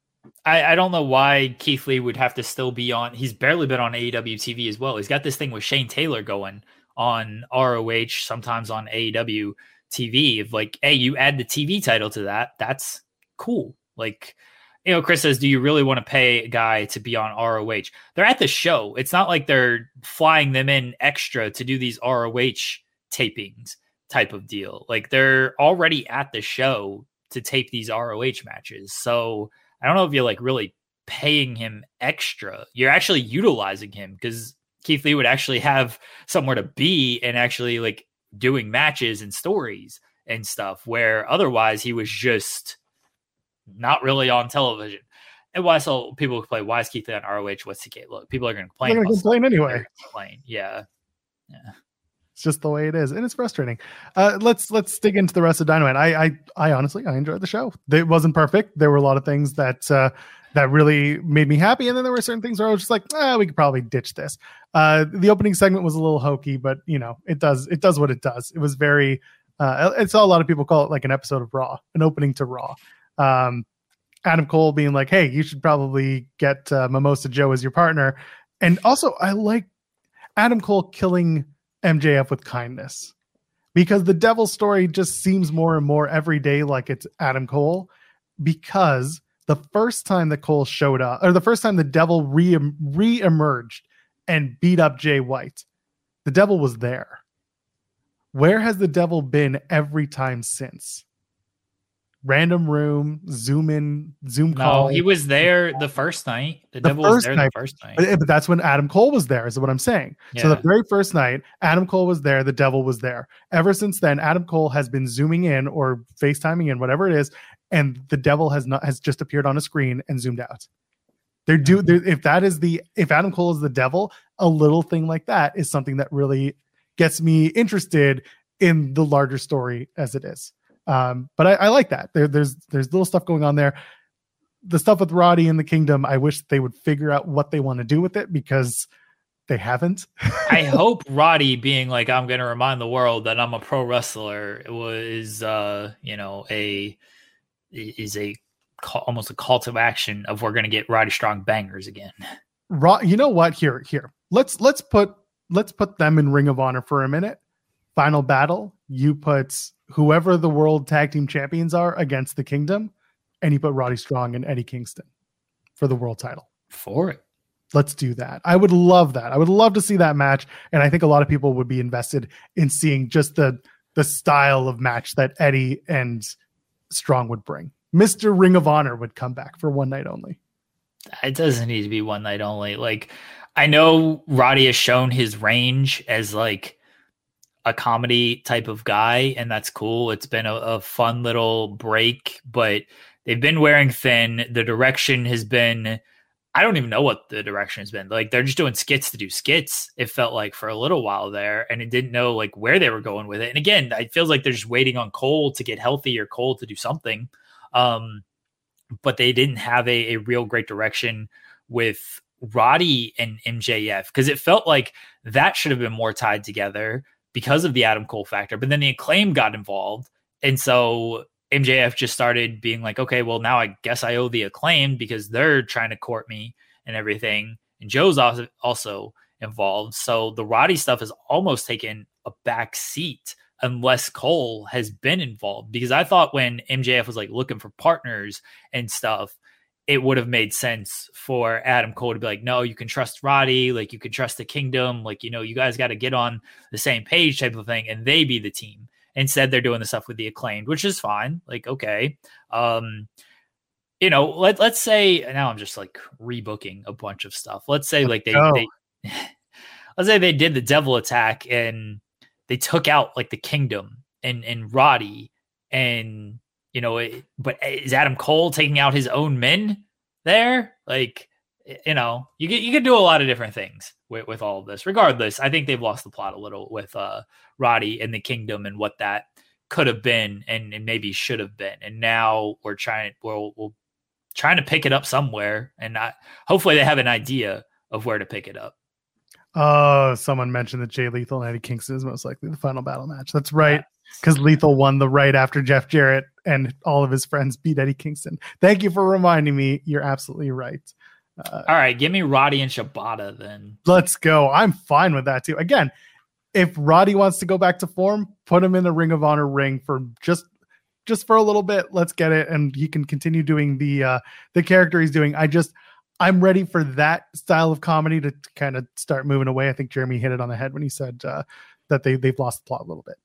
I, I don't know why Keith Lee would have to still be on. He's barely been on AEW TV as well. He's got this thing with Shane Taylor going on ROH, sometimes on AEW TV. If like, hey, you add the TV title to that, that's cool. Like, you know, Chris says, do you really want to pay a guy to be on ROH? They're at the show. It's not like they're flying them in extra to do these ROH tapings type of deal. Like they're already at the show to tape these ROH matches. So I don't know if you're like really paying him extra. You're actually utilizing him because Keith Lee would actually have somewhere to be and actually like doing matches and stories and stuff where otherwise he was just not really on television. And why so people play why is Keith on ROH? What's the Look, people are going to complain. They're to complain anyway. Complain. Yeah. Yeah. It's just the way it is, and it's frustrating. Uh, let's let's dig into the rest of Dynamite. I I, I honestly I enjoyed the show. It wasn't perfect. There were a lot of things that uh, that really made me happy, and then there were certain things where I was just like, ah, we could probably ditch this. Uh, the opening segment was a little hokey, but you know, it does it does what it does. It was very. Uh, it's all a lot of people call it like an episode of Raw, an opening to Raw. Um, Adam Cole being like, "Hey, you should probably get uh, Mimosa Joe as your partner," and also I like Adam Cole killing MJF with kindness because the devil story just seems more and more every day like it's Adam Cole because the first time that Cole showed up or the first time the devil re re-emerged and beat up Jay White the devil was there where has the devil been every time since random room, zoom in, zoom no, call. he was there the first night. The, the devil was there night, the first night. But, but, that's when Adam Cole was there, is what I'm saying. Yeah. So the very first night, Adam Cole was there, the devil was there. Ever since then, Adam Cole has been zooming in or FaceTiming in, whatever it is, and the devil has not has just appeared on a screen and zoomed out. They're do they're, if that is the if Adam Cole is the devil, a little thing like that is something that really gets me interested in the larger story as it is. Um, but I, I like that. There, there's there's little stuff going on there. The stuff with Roddy in the Kingdom, I wish they would figure out what they want to do with it because they haven't. I hope Roddy being like, I'm going to remind the world that I'm a pro wrestler was, uh, you know, a is a almost a call to action of we're going to get Roddy Strong bangers again. Rod, you know what? Here, here. Let's let's put let's put them in Ring of Honor for a minute. Final battle. You put whoever the world tag team champions are against the kingdom, and you put Roddy Strong and Eddie Kingston for the world title. For it. Let's do that. I would love that. I would love to see that match. And I think a lot of people would be invested in seeing just the the style of match that Eddie and Strong would bring. Mr. Ring of Honor would come back for one night only. It doesn't need to be one night only. Like I know Roddy has shown his range as like a comedy type of guy, and that's cool. It's been a, a fun little break, but they've been wearing thin. The direction has been. I don't even know what the direction has been. Like they're just doing skits to do skits. It felt like for a little while there, and it didn't know like where they were going with it. And again, it feels like they're just waiting on Cole to get healthy or Cole to do something. Um, but they didn't have a, a real great direction with Roddy and MJF because it felt like that should have been more tied together because of the Adam Cole factor. But then the acclaim got involved. And so MJF just started being like, okay, well, now I guess I owe the acclaim because they're trying to court me and everything. And Joe's also, also involved. So the Roddy stuff has almost taken a back seat unless Cole has been involved. Because I thought when MJF was like looking for partners and stuff, it would have made sense for Adam Cole to be like, no, you can trust Roddy, like you can trust the kingdom, like, you know, you guys got to get on the same page type of thing, and they be the team. Instead, they're doing the stuff with the acclaimed, which is fine. Like, okay. Um, you know, let let's say now I'm just like rebooking a bunch of stuff. Let's say like they, they let's say they did the devil attack and they took out like the kingdom and and Roddy and you know, it, but is Adam Cole taking out his own men there? Like, you know, you get you can do a lot of different things with, with all of this. Regardless, I think they've lost the plot a little with uh Roddy and the Kingdom and what that could have been and, and maybe should have been. And now we're trying we're, we're trying to pick it up somewhere, and I, hopefully they have an idea of where to pick it up. Oh, someone mentioned that Jay Lethal and Eddie Kingston is most likely the final battle match. That's right because Lethal won the right after Jeff Jarrett and all of his friends beat Eddie Kingston. Thank you for reminding me. You're absolutely right. Uh, all right, give me Roddy and Shibata then. Let's go. I'm fine with that too. Again, if Roddy wants to go back to form, put him in the Ring of Honor ring for just just for a little bit. Let's get it, and he can continue doing the uh the character he's doing. I just I'm ready for that style of comedy to kind of start moving away. I think Jeremy hit it on the head when he said uh, that they they've lost the plot a little bit.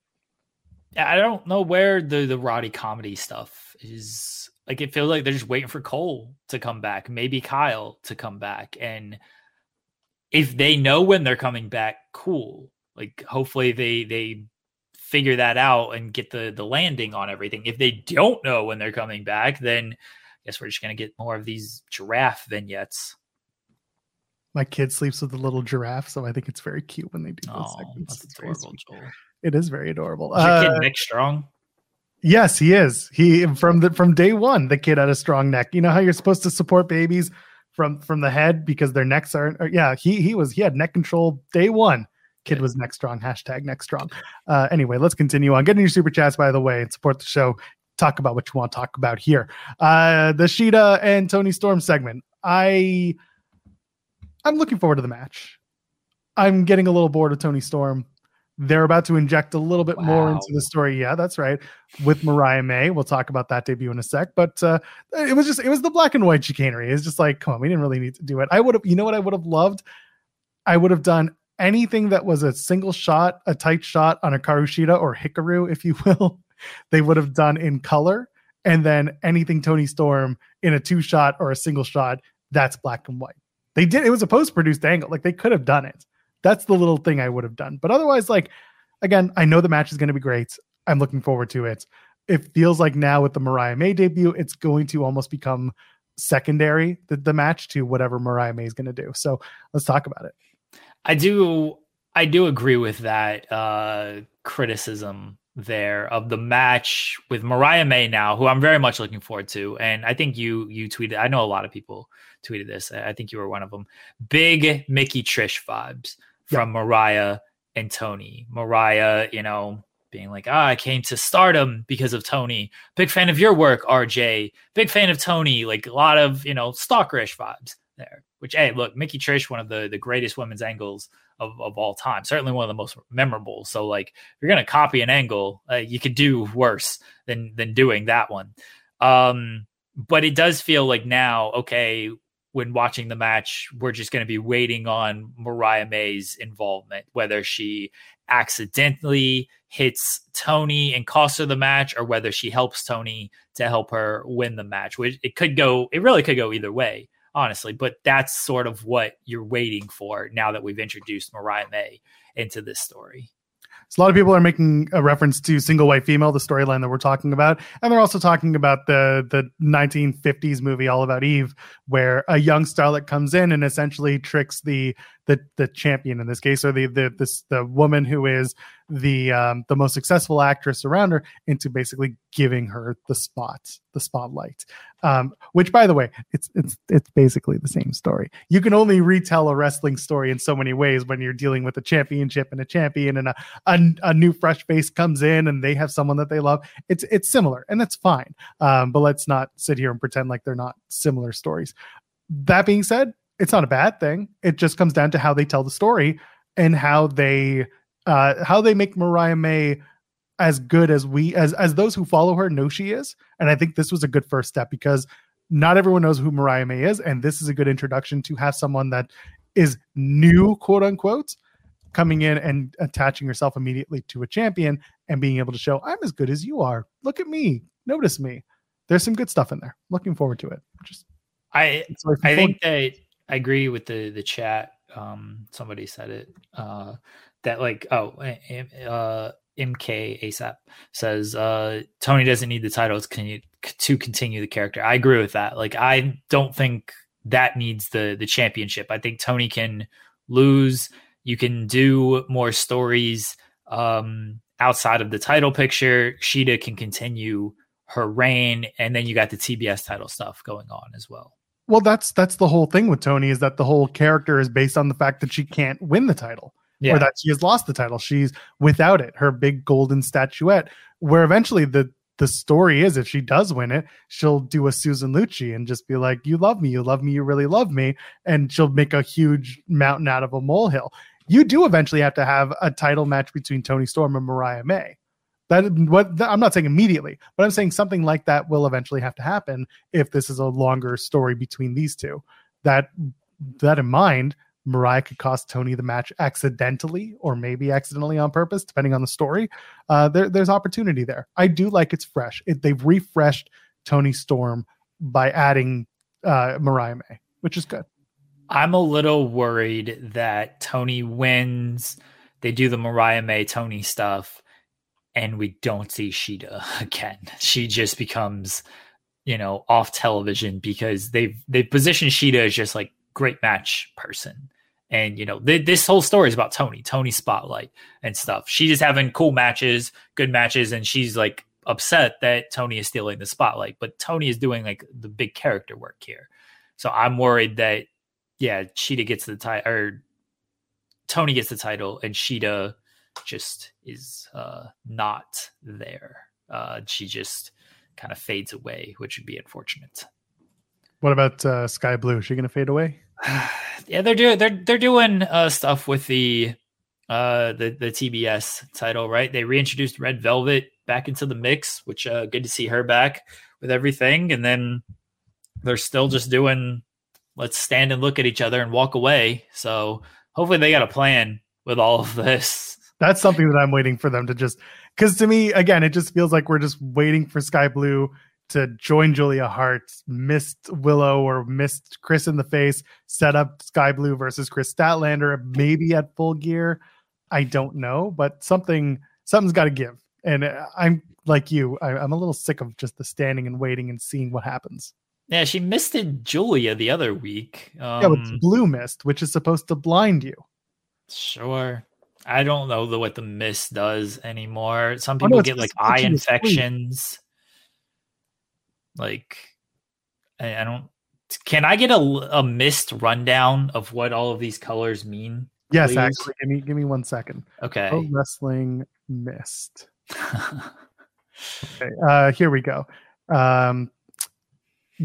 I don't know where the the Roddy comedy stuff is. Like it feels like they're just waiting for Cole to come back, maybe Kyle to come back, and if they know when they're coming back, cool. Like hopefully they they figure that out and get the the landing on everything. If they don't know when they're coming back, then I guess we're just gonna get more of these giraffe vignettes. My kid sleeps with a little giraffe, so I think it's very cute when they do oh. That's adorable, Joel. It is very adorable. Is your kid uh, Nick Strong? Yes, he is. He from the from day one, the kid had a strong neck. You know how you're supposed to support babies from from the head because their necks aren't. Or, yeah, he he was he had neck control day one. Kid was neck strong. Hashtag neck strong. Uh, anyway, let's continue on. Getting your super chats by the way and support the show. Talk about what you want to talk about here. Uh, the Shida and Toni Storm segment. I I'm looking forward to the match. I'm getting a little bored of Toni Storm they're about to inject a little bit wow. more into the story. Yeah, that's right. With Mariah May, we'll talk about that debut in a sec. But uh, it was just it was the black and white chicanery. It's just like, come on, we didn't really need to do it. I would have, you know, what I would have loved. I would have done anything that was a single shot, a tight shot on Hikaru Shida or Hikaru, if you will. they would have done in color, and then anything Toni Storm in a two shot or a single shot. That's black and white. They did. It was a post produced angle. Like they could have done it that's the little thing I would have done. But otherwise, like again, I know the match is going to be great. I'm looking forward to it. It feels like now with the Mariah May debut, it's going to almost become secondary the, the match to whatever Mariah May is going to do. So let's talk about it. I do I do agree with that uh criticism there of the match with Mariah May now, who I'm very much looking forward to. And I think you you tweeted I know a lot of people tweeted this. I think you were one of them. Big Mickie Trish vibes from Mariah and Tony. Mariah, you know, being like, ah, I came to stardom because of Tony. Big fan of your work, RJ. Big fan of Tony. Like a lot of, you know, stalkerish vibes there. Which, hey, look, Mickie Trish, one of the, the greatest women's angles of, of all time. Certainly one of the most memorable. So, like, if you're gonna copy an angle, uh, you could do worse than than doing that one. Um, but it does feel like now, okay, when watching the match, we're just going to be waiting on Mariah May's involvement, whether she accidentally hits Tony and costs her the match, or whether she helps Tony to help her win the match. Which it could go, it really could go either way, honestly. But that's sort of what you're waiting for now that we've introduced Mariah May into this story. So a lot of people are making a reference to single white female, the storyline that we're talking about, and they're also talking about the the 1950s movie All About Eve, where a young starlet comes in and essentially tricks the the the champion in this case, or the the this the woman who is the um, the most successful actress around her into basically giving her the spot, the spotlight. Um, which, by the way, it's it's it's basically the same story. You can only retell a wrestling story in so many ways when you're dealing with a championship and a champion, and a a, a new fresh face comes in and they have someone that they love. It's it's similar, and that's fine. Um, but let's not sit here and pretend like they're not similar stories. That being said, it's not a bad thing. It just comes down to how they tell the story and how they uh, how they make Mariah May as good as we as as those who follow her know she is. And I think this was a good first step because not everyone knows who Mariah May is, and this is a good introduction to have someone that is new, quote unquote, coming in and attaching herself immediately to a champion and being able to show I'm as good as you are. Look at me, notice me. There's some good stuff in there. Looking forward to it. Just I I think that I agree with the the chat. Um, somebody said it. Uh, that like oh uh mk asap says uh tony doesn't need the titles to continue the character. I agree with that. Like i don't think that needs the the championship. I think tony can lose. You can do more stories um outside of the title picture. Shida can continue her reign and then you got the tbs title stuff going on as well. Well that's that's the whole thing with tony is that the whole character is based on the fact that she can't win the title yeah. or that she has lost the title. She's without it, her big golden statuette, where eventually the the story is if she does win it, she'll do a Susan Lucci and just be like, You love me, you love me, you really love me. And she'll make a huge mountain out of a molehill. You do eventually have to have a title match between Toni Storm and Mariah May. That what I'm not saying immediately, but I'm saying something like that will eventually have to happen if this is a longer story between these two. That that in mind, Mariah could cost Tony the match accidentally or maybe accidentally on purpose, depending on the story. Uh, there, there's opportunity there. I do like it's fresh. It, they've refreshed Toni Storm by adding uh, Mariah May, which is good. I'm a little worried that Tony wins. They do the Mariah May Tony stuff, and we don't see Shida again. She just becomes, you know, off television because they've they've positioned Shida as just like great match person. And you know, th- this whole story is about Tony, Tony spotlight and stuff. She's just having cool matches, good matches, and she's like upset that Tony is stealing the spotlight. But Tony is doing like the big character work here. So I'm worried that yeah, Shida gets the title or Tony gets the title and Shida just is uh not there. Uh she just kind of fades away, which would be unfortunate. What about uh, Skye Blue? Is she going to fade away? yeah, they're doing they're they're doing uh, stuff with the uh the the TBS title, right? They reintroduced Red Velvet back into the mix, which uh good to see her back with everything. And then they're still just doing let's stand and look at each other and walk away. So hopefully they got a plan with all of this. That's something that I'm waiting for them to just because to me, again, it just feels like we're just waiting for Skye Blue to join Julia Hart, missed Willow or missed Kris in the face, set up Skye Blue versus Kris Statlander, maybe at full gear. I don't know, but something something's got to give. And I'm like you, I, am a little sick of just the standing and waiting and seeing what happens. Yeah, she missed it Julia the other week. Um, yeah, with blue mist, which is supposed to blind you. Sure. I don't know the, what the mist does anymore. Some people oh, no, get like eye infections. Like, I, I don't. Can I get a, a mist rundown of what all of these colors mean? Yes, please? actually, give me give me one second. Okay. Pro wrestling mist. okay, uh, here we go. Um,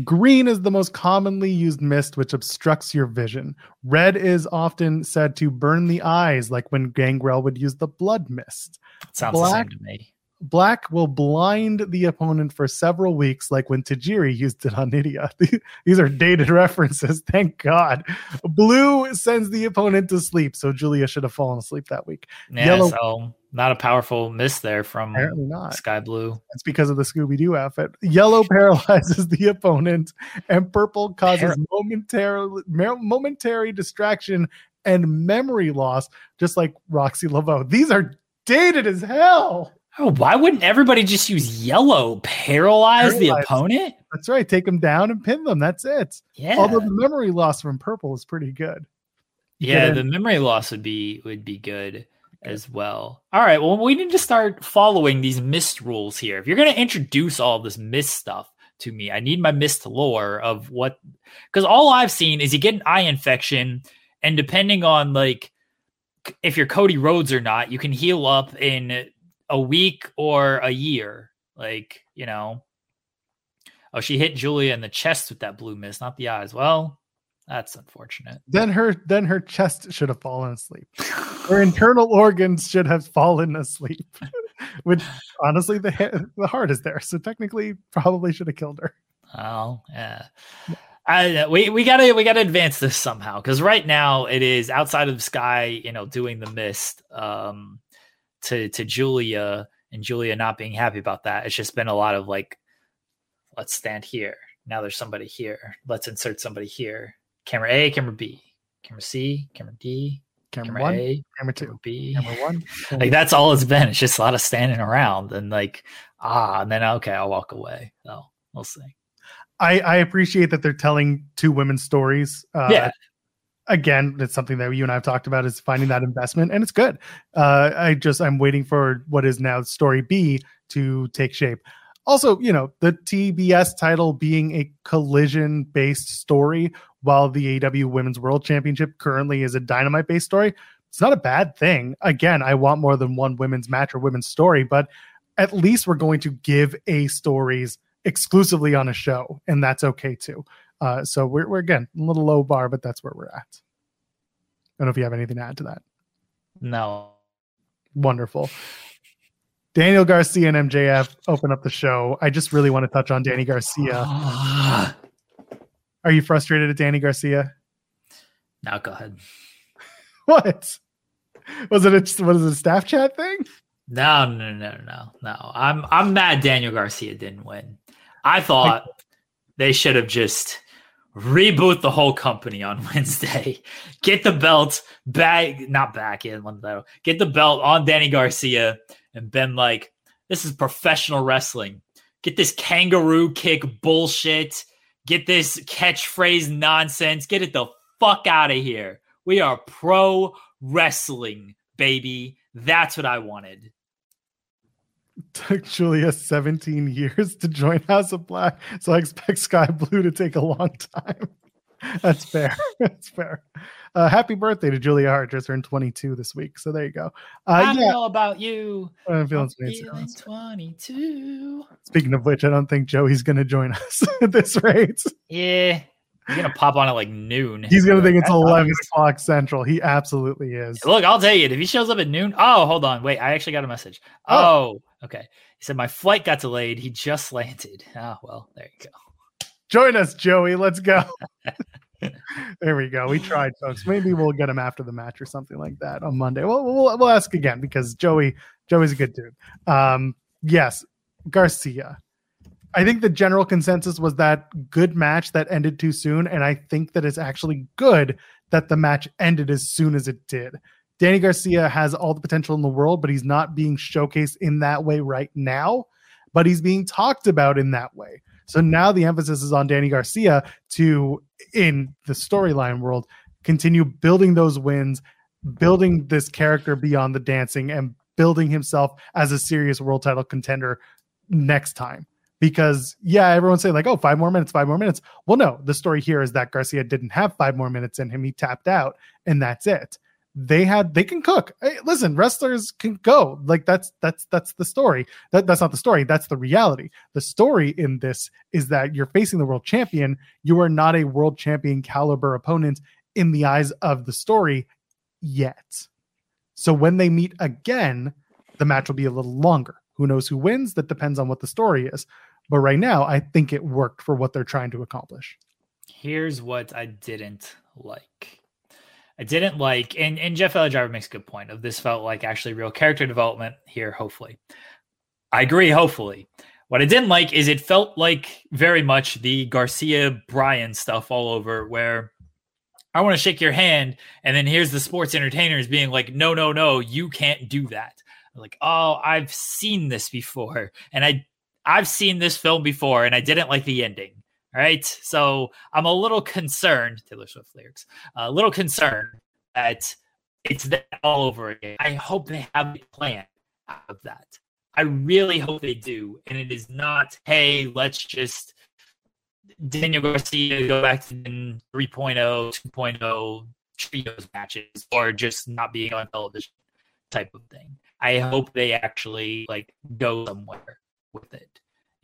Green is the most commonly used mist, which obstructs your vision. Red is often said to burn the eyes, like when Gangrel would use the blood mist. Sounds Black, the same to me. Black will blind the opponent for several weeks, like when Tajiri used it on Nidia. These are dated references, thank God. Blue sends the opponent to sleep, so Julia should have fallen asleep that week. Yeah, Yellow, so not a powerful miss there from apparently not. Skye Blue. It's because of the Scooby Doo outfit. Yellow paralyzes the opponent, and purple causes Par- momentary momentary distraction and memory loss, just like Roxxi Laveaux. These are dated as hell. Oh, why wouldn't everybody just use yellow? Paralyze, the opponent? That's right. Take them down and pin them. That's it. Yeah. Although the memory loss from purple is pretty good. yeah, Yeah. the memory loss would be would be good as well. All right. Well, we need to start following these mist rules here. If you're going to introduce all this mist stuff to me, I need my mist lore of what because all I've seen is you get an eye infection, and depending on like if you're Cody Rhodes or not, you can heal up in a week or a year. Like you know. Oh, she hit Julia in the chest with that blue mist, not the eyes. Well, that's unfortunate. Then her then her chest should have fallen asleep. Her internal organs should have fallen asleep. Which honestly, the the heart is there, so technically, probably should have killed her. Oh, yeah. I, we we gotta we gotta advance this somehow because right now it is outside of the sky, you know, doing the mist um, to to Julia and Julia not being happy about that. It's just been a lot of like, let's stand here. Now there's somebody here. Let's insert somebody here. Camera A, camera B, camera C, camera D, Camera, camera one, A, camera camera two, B. camera one. Like that's all it's been. It's just a lot of standing around and like ah, and then okay, I'll walk away. So we'll see. I, I appreciate that they're telling two women's stories. Uh, Yeah. Again, it's something that you and I have talked about is finding that investment, and it's good. Uh, I just I'm waiting for what is now story B to take shape. Also, you know, the TBS title being a collision based story, while the AW Women's World Championship currently is a dynamite based story. It's not a bad thing. Again, I want more than one women's match or women's story, but at least we're going to give a stories exclusively on a show, and that's okay too. Uh, so we're, we're again a little low bar, but that's where we're at. I don't know if you have anything to add to that. No. Wonderful. Daniel Garcia and MJF open up the show. I just really want to touch on Danny Garcia. Are you frustrated at Danny Garcia? now go ahead. What was it? A, what is it? A staff chat thing? No, no, no, no, no. I'm I'm mad Daniel Garcia didn't win. I thought they should have just reboot the whole company on Wednesday. Get the belt back, not back in one though. Get the belt on Danny Garcia and been like, this is professional wrestling. Get this kangaroo kick bullshit. Get this catchphrase nonsense. Get it the fuck out of here. We are pro wrestling, baby. That's what I wanted. Took Julia 17 years to join House of Black, so I expect Skye Blue to take a long time. That's fair. That's fair. Uh, happy birthday to Julia Hart. Just turned 22 this week. So there you go. Uh, I don't yeah, know about you. I'm feeling I'm feeling 22. Speaking of which, I don't think Joey's going to join us at this rate. Yeah. He's going to pop on at like noon. He's going to think it's 11 obvious. o'clock central. He absolutely is. Look, I'll tell you, if he shows up at noon. Oh, hold on. Wait, I actually got a message. Oh. Oh, okay. He said, My flight got delayed. He just landed. Oh, well, there you go. Join us, Joey. Let's go. there we go. We tried, folks. Maybe we'll get him after the match or something like that on Monday. Well, we'll, we'll ask again because Joey Joey's a good dude. Um, yes, Garcia. I think the general consensus was that good match that ended too soon, and I think that it's actually good that the match ended as soon as it did. Danny Garcia has all the potential in the world, but he's not being showcased in that way right now. But he's being talked about in that way. So now the emphasis is on Danny Garcia to, in the storyline world, continue building those wins, building this character beyond the dancing, and building himself as a serious world title contender next time. Because yeah, everyone's saying like, oh, five more minutes, five more minutes. Well, no, the story here is that Garcia didn't have five more minutes in him. He tapped out, and that's it. They had they can cook. Hey, listen, wrestlers can go. Like that's that's that's the story. That that's not the story. That's the reality. The story in this is that you're facing the world champion. You are not a world champion caliber opponent in the eyes of the story yet. So when they meet again, the match will be a little longer. Who knows who wins? That depends on what the story is. But right now, I think it worked for what they're trying to accomplish. Here's what I didn't like. I didn't like, and, and Jeff Driver makes a good point of this felt like actually real character development here, hopefully. I agree, hopefully. What I didn't like is it felt like very much the Garcia Bryan stuff all over, where I want to shake your hand, and then here's the sports entertainers being like, no, no, no, you can't do that. like, oh, I've seen this before, and I I've seen this film before, and I didn't like the ending. All right, so I'm a little concerned. Taylor Swift lyrics, a little concerned that it's that all over again. I hope they have a plan out of that. I really hope they do, and it is not, hey, let's just Daniel Garcia go back to 3.0, 2.0 trios matches, or just not being on television type of thing. I hope they actually like go somewhere with it.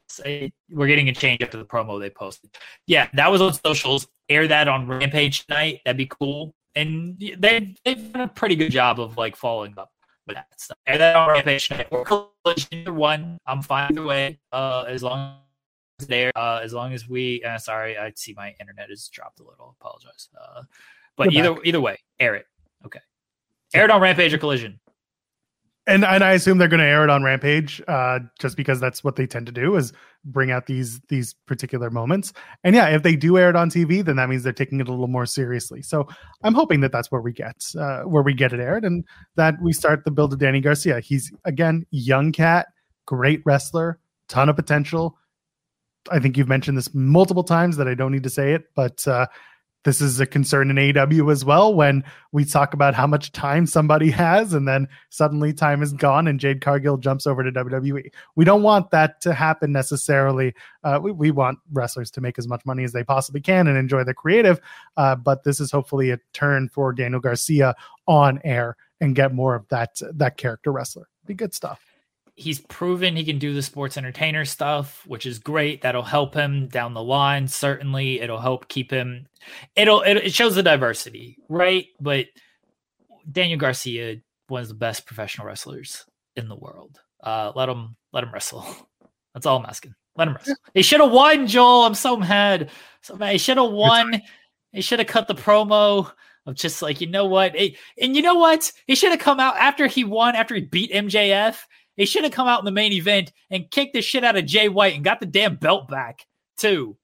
So we're getting a change after the promo they posted. Yeah, that was on socials. Air that on Rampage tonight. That'd be cool. And they they've done a pretty good job of like following up with that stuff. Air that on Rampage tonight or Collision one. I'm fine either way. Uh, as long as there, uh, as long as we. Uh, sorry, I see my internet has dropped a little. Apologize. Uh, but You're either back. either way, air it. Okay, air it on Rampage or Collision and and I assume they're going to air it on Rampage, uh, just because that's what they tend to do is bring out these these particular moments. And yeah, if they do air it on TV, then that means they're taking it a little more seriously. So I'm hoping that that's where we get uh, where we get it aired, and that we start the build of Danny Garcia. He's again young cat, great wrestler, ton of potential. I think you've mentioned this multiple times that I don't need to say it, but uh, this is a concern in AEW as well when we talk about how much time somebody has and then suddenly time is gone and Jade Cargill jumps over to WWE. We don't want that to happen necessarily. Uh, we, we want wrestlers to make as much money as they possibly can and enjoy the creative. Uh, but this is hopefully a turn for Daniel Garcia on air and get more of that that character wrestler. Be good stuff he's proven he can do the sports entertainer stuff, which is great. That'll help him down the line. Certainly, it'll help keep him. It'll it, it shows the diversity, right? But Daniel Garcia, one of the best professional wrestlers in the world. Uh, let him let him wrestle. That's all I'm asking. Let him wrestle. He should have won, Joel. I'm so mad. So mad. He should have won. He should have cut the promo of just like, you know what? and you know what? He should have come out after he won, after he beat MJF. He should have come out in the main event and kicked the shit out of Jay White and got the damn belt back too.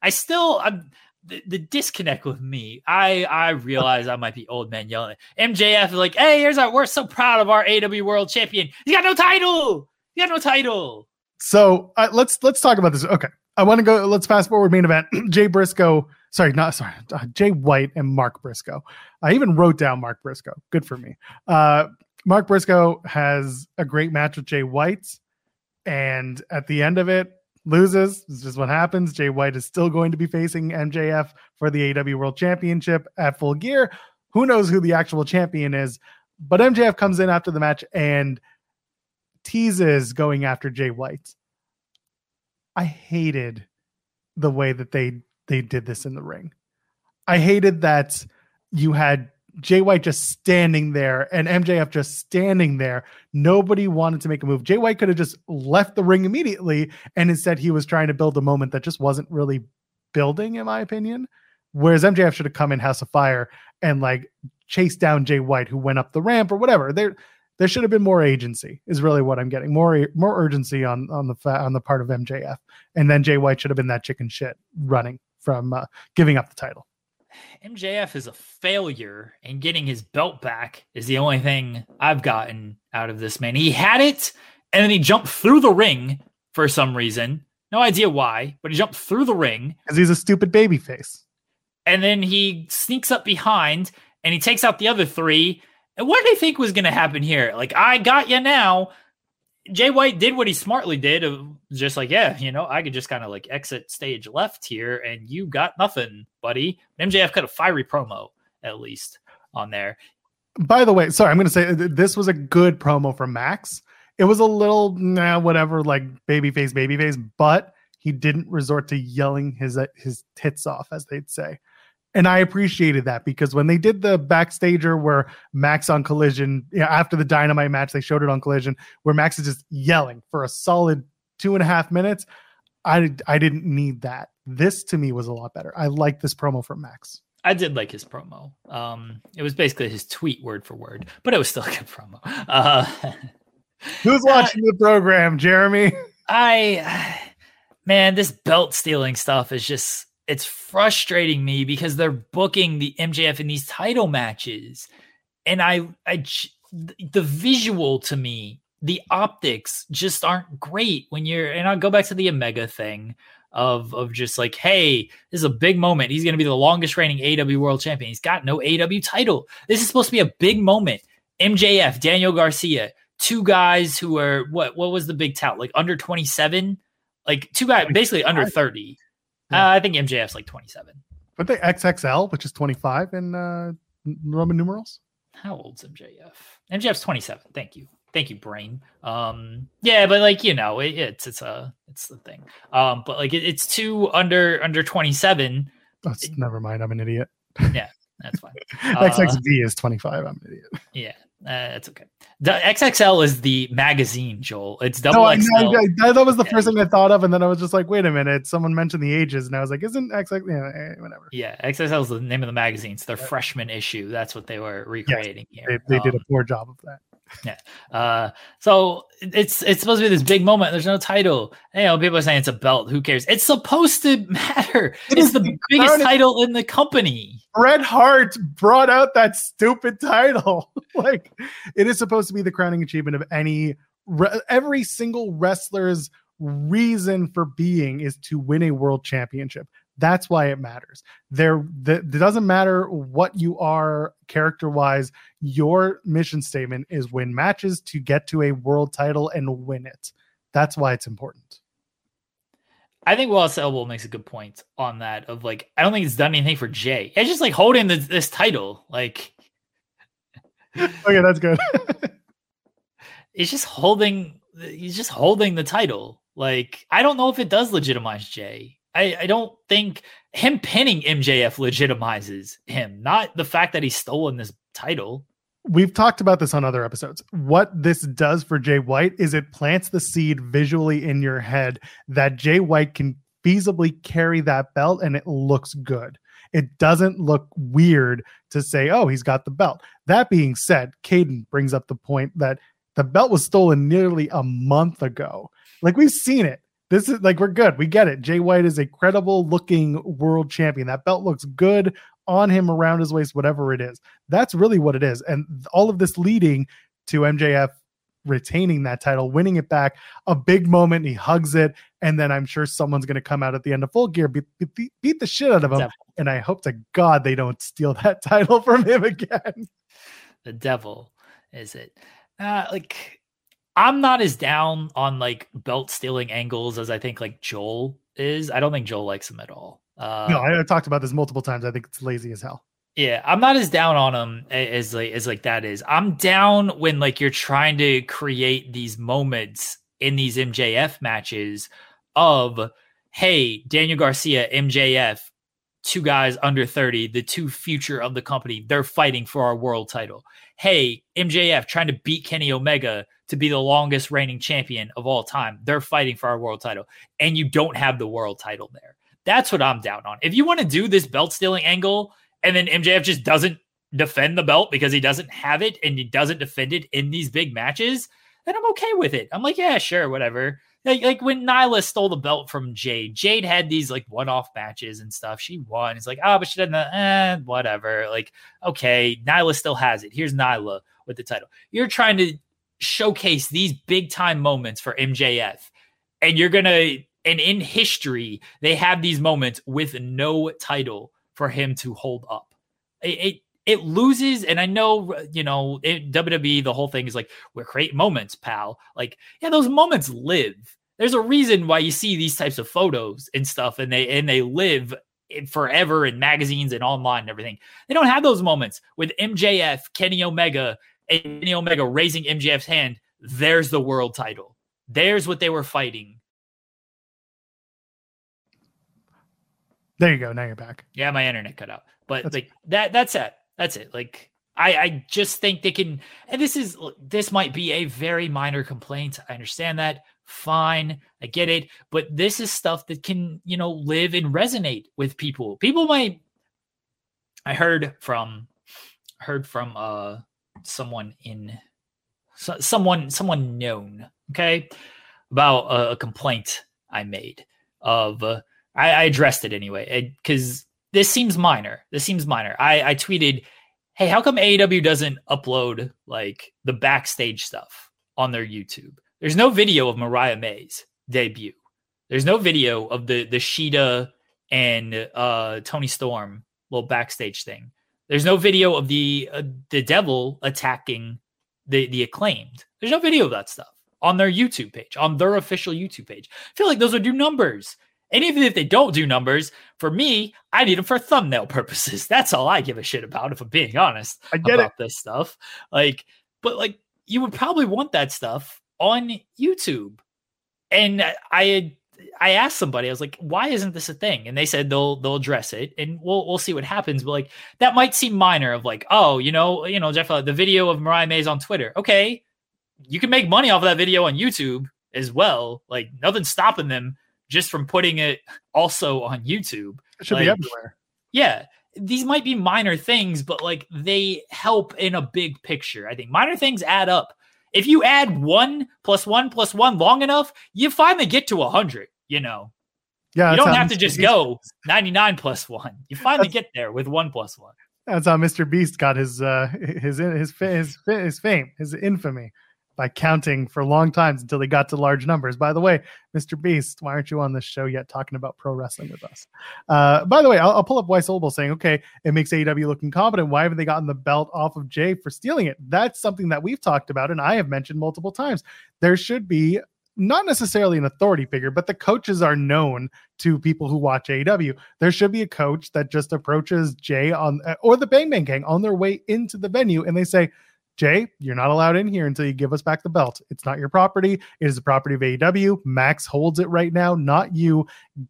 I still, I'm the, the disconnect with me. I I realize I might be old man yelling. MJF is like, hey, here's our. We're so proud of our AW World Champion. He got no title. He got no title. So uh, let's let's talk about this. Okay, I want to go. Let's fast forward main event. Jay Briscoe. Sorry, not sorry. Uh, Jay White and Mark Briscoe. I even wrote down Mark Briscoe. Good for me. Uh, Mark Briscoe has a great match with Jay White, and at the end of it, loses. This is just what happens. Jay White is still going to be facing MJF for the AW World Championship at full gear. Who knows who the actual champion is? But MJF comes in after the match and teases going after Jay White. I hated the way that they they did this in the ring. I hated that you had Jay White just standing there and MJF just standing there. Nobody wanted to make a move. Jay White could have just left the ring immediately, and instead he was trying to build a moment that just wasn't really building, in my opinion. Whereas MJF should have come in House of Fire and like chased down Jay White, who went up the ramp or whatever. There, there should have been more agency. Is really what I'm getting. More, more urgency on on the on the part of MJF, and then Jay White should have been that chicken shit running from uh, giving up the title. MJF is a failure, and getting his belt back is the only thing I've gotten out of this man. He had it, and then he jumped through the ring for some reason. No idea why, but he jumped through the ring because he's a stupid baby face. And then he sneaks up behind and he takes out the other three. And what did they think was going to happen here? Like, I got you now. Jay White did what he smartly did, just like, yeah, you know, I could just kind of like exit stage left here, and you got nothing, buddy. MJF cut a fiery promo at least on there. By the way, sorry, I'm going to say this was a good promo from Max. It was a little nah, whatever, like babyface, babyface, but he didn't resort to yelling his uh, his tits off, as they'd say. And I appreciated that because when they did the backstager where Max on Collision, you know, after the Dynamite match, they showed it on Collision, where Max is just yelling for a solid two and a half minutes. I I didn't need that. This to me was a lot better. I like this promo from Max. I did like his promo. Um, it was basically his tweet word for word, but it was still a good promo. Uh, Who's watching uh, the program, Jeremy? I, man, this belt stealing stuff is just it's frustrating me because they're booking the MJF in these title matches, and I, I, the visual to me the optics just aren't great when you're and I'll go back to the Omega thing of of just like, hey, this is a big moment. He's gonna be the longest reigning AW world champion. He's got no AW title. This is supposed to be a big moment. MJF, Daniel Garcia, two guys who are what what was the big tout? Like under 27? Like two guys basically under 30. Yeah. Uh, I think MJF's like 27. But they XXL, which is 25 in uh, Roman numerals. How old's MJF? MJF's 27. Thank you. Thank you, brain. Um, yeah, but like you know, it, it's it's a it's the thing. Um, but like it, it's two under under 27. That's, never mind. I'm an idiot. Yeah, that's fine. Uh, XXV is 25. I'm an idiot. Yeah, uh, it's okay. The XXL is the magazine, Joel. It's double No, I, XL. know, I- that was the first thing I thought of, and then I was just like, "Wait a minute!" Someone mentioned the ages, and I was like, "Isn't XX?" Yeah, eh, whatever. Yeah, XXL is the name of the magazine. It's their freshman issue. That's what they were recreating They, here. they did a Um, poor job of that. Uh, so it's it's supposed to be this big moment. There's no title. You know, people are saying it's a belt. Who cares? It's supposed to matter. It it's the the biggest title in the company. Bret Hart brought out that stupid title. like, it is supposed to be the crowning achievement of any re- every single wrestler's reason for being is to win a world championship. That's why it matters. There, the, it doesn't matter what you are character wise. Your mission statement is win matches to get to a world title and win it. That's why it's important. I think Wallace Elbow makes a good point on that. Of like, I don't think it's done anything for Jay. It's just like holding this, this title. Like, Okay, that's good. it's just holding. He's just holding the title. Like, I don't know if it does legitimize Jay. I, I don't think him pinning MJF legitimizes him. Not the fact that he's stolen this title. we've talked about this on other episodes. What this does for Jay White is it plants the seed visually in your head that Jay White can feasibly carry that belt and it looks good. It doesn't look weird to say, oh, he's got the belt. That being said, Caden brings up the point that the belt was stolen nearly a month ago. Like we've seen it. This is like we're good. We get it. Jay White is a credible looking world champion. That belt looks good on him around his waist, whatever it is. That's really what it is. And all of this leading to MJF retaining that title, winning it back, a big moment. He hugs it. And then I'm sure someone's going to come out at the end of full gear, beat, beat, beat the shit out of him. And I hope to God they don't steal that title from him again. The devil is it? Uh, like, I'm not as down on like belt stealing angles as I think like Joel is. I don't think Joel likes him at all. Uh, no, I, I talked about this multiple times. I think it's lazy as hell. Yeah, I'm not as down on him as like as like that is. I'm down when like you're trying to create these moments in these MJF matches of hey, Daniel Garcia, MJF, two guys under 30, the two future of the company, they're fighting for our world title. Hey, MJF trying to beat Kenny Omega to be the longest reigning champion of all time. They're fighting for our world title and you don't have the world title there. That's what I'm down on. If you want to do this belt stealing angle and then MJF just doesn't defend the belt because he doesn't have it and he doesn't defend it in these big matches, then I'm okay with it. I'm like, yeah, sure, whatever. Like, like when Nyla stole the belt from Jade, Jade had these like one-off matches and stuff. She won. It's like, oh, but she doesn't. Eh, whatever. Like, okay, Nyla still has it. Here's Nyla with the title. You're trying to showcase these big time moments for MJF, and you're gonna. And in history, they have these moments with no title for him to hold up. It, it it loses, and I know you know it, WWE. The whole thing is like we're creating moments, pal. Like yeah, those moments live. There's a reason why you see these types of photos and stuff, and they and they live forever in magazines and online and everything. They don't have those moments with MJF, Kenny Omega, and Kenny Omega raising MJF's hand. There's the world title. There's what they were fighting. There you go. Now you're back. Yeah, my internet cut out. But That's- like that that's it. That's it. Like I I just think they can and this is this might be a very minor complaint. I understand that. Fine. I get it. But this is stuff that can, you know, live and resonate with people. People might I heard from heard from uh someone in so, someone someone known, okay, about a, a complaint I made of uh, I, I addressed it anyway because this seems minor. This seems minor. I, I tweeted, "Hey, how come AEW doesn't upload like the backstage stuff on their YouTube. There's no video of Mariah May's debut. There's no video of the the Shida and uh, Toni Storm little backstage thing. There's no video of the uh, the devil attacking the the acclaimed. There's no video of that stuff on their YouTube page, on their official YouTube page. I feel like those would do numbers. And even if they don't do numbers, for me, I need them for thumbnail purposes. That's all I give a shit about, if I'm being honest I get about this stuff. Like, but like you would probably want that stuff on YouTube. And I I asked somebody, I was like, why isn't this a thing? And they said they'll they'll address it and we'll we'll see what happens. But like that might seem minor of like, oh, you know, you know, Jeff, uh, the video of Mariah May's on Twitter. Okay, you can make money off of that video on YouTube as well. Like nothing's stopping them just from putting it also on YouTube. It should Like, be everywhere. Yeah, these might be minor things, but like they help in a big picture. I think minor things add up. If you add one plus one plus one long enough, you finally get to a hundred. You know, Yeah, you don't have to Mr. just Beast- go 99 plus one. You finally That's- get there with one plus one. That's how Mr. Beast got his uh his his his his fame, his infamy by counting for long times until they got to large numbers. By the way, Mr. Beast, why aren't you on this show yet talking about pro wrestling with us? Uh, by the way, I'll, I'll pull up Weiss Olbel saying, okay, it makes AEW look incompetent. Why haven't they gotten the belt off of Jay for stealing it? That's something that we've talked about and I have mentioned multiple times. There should be not necessarily an authority figure, but the coaches are known to people who watch AEW. There should be a coach that just approaches Jay on or the Bang Bang Gang on their way into the venue and they say, Jay, you're not allowed in here until you give us back the belt. It's not your property. It is the property of AEW. Max holds it right now, not you.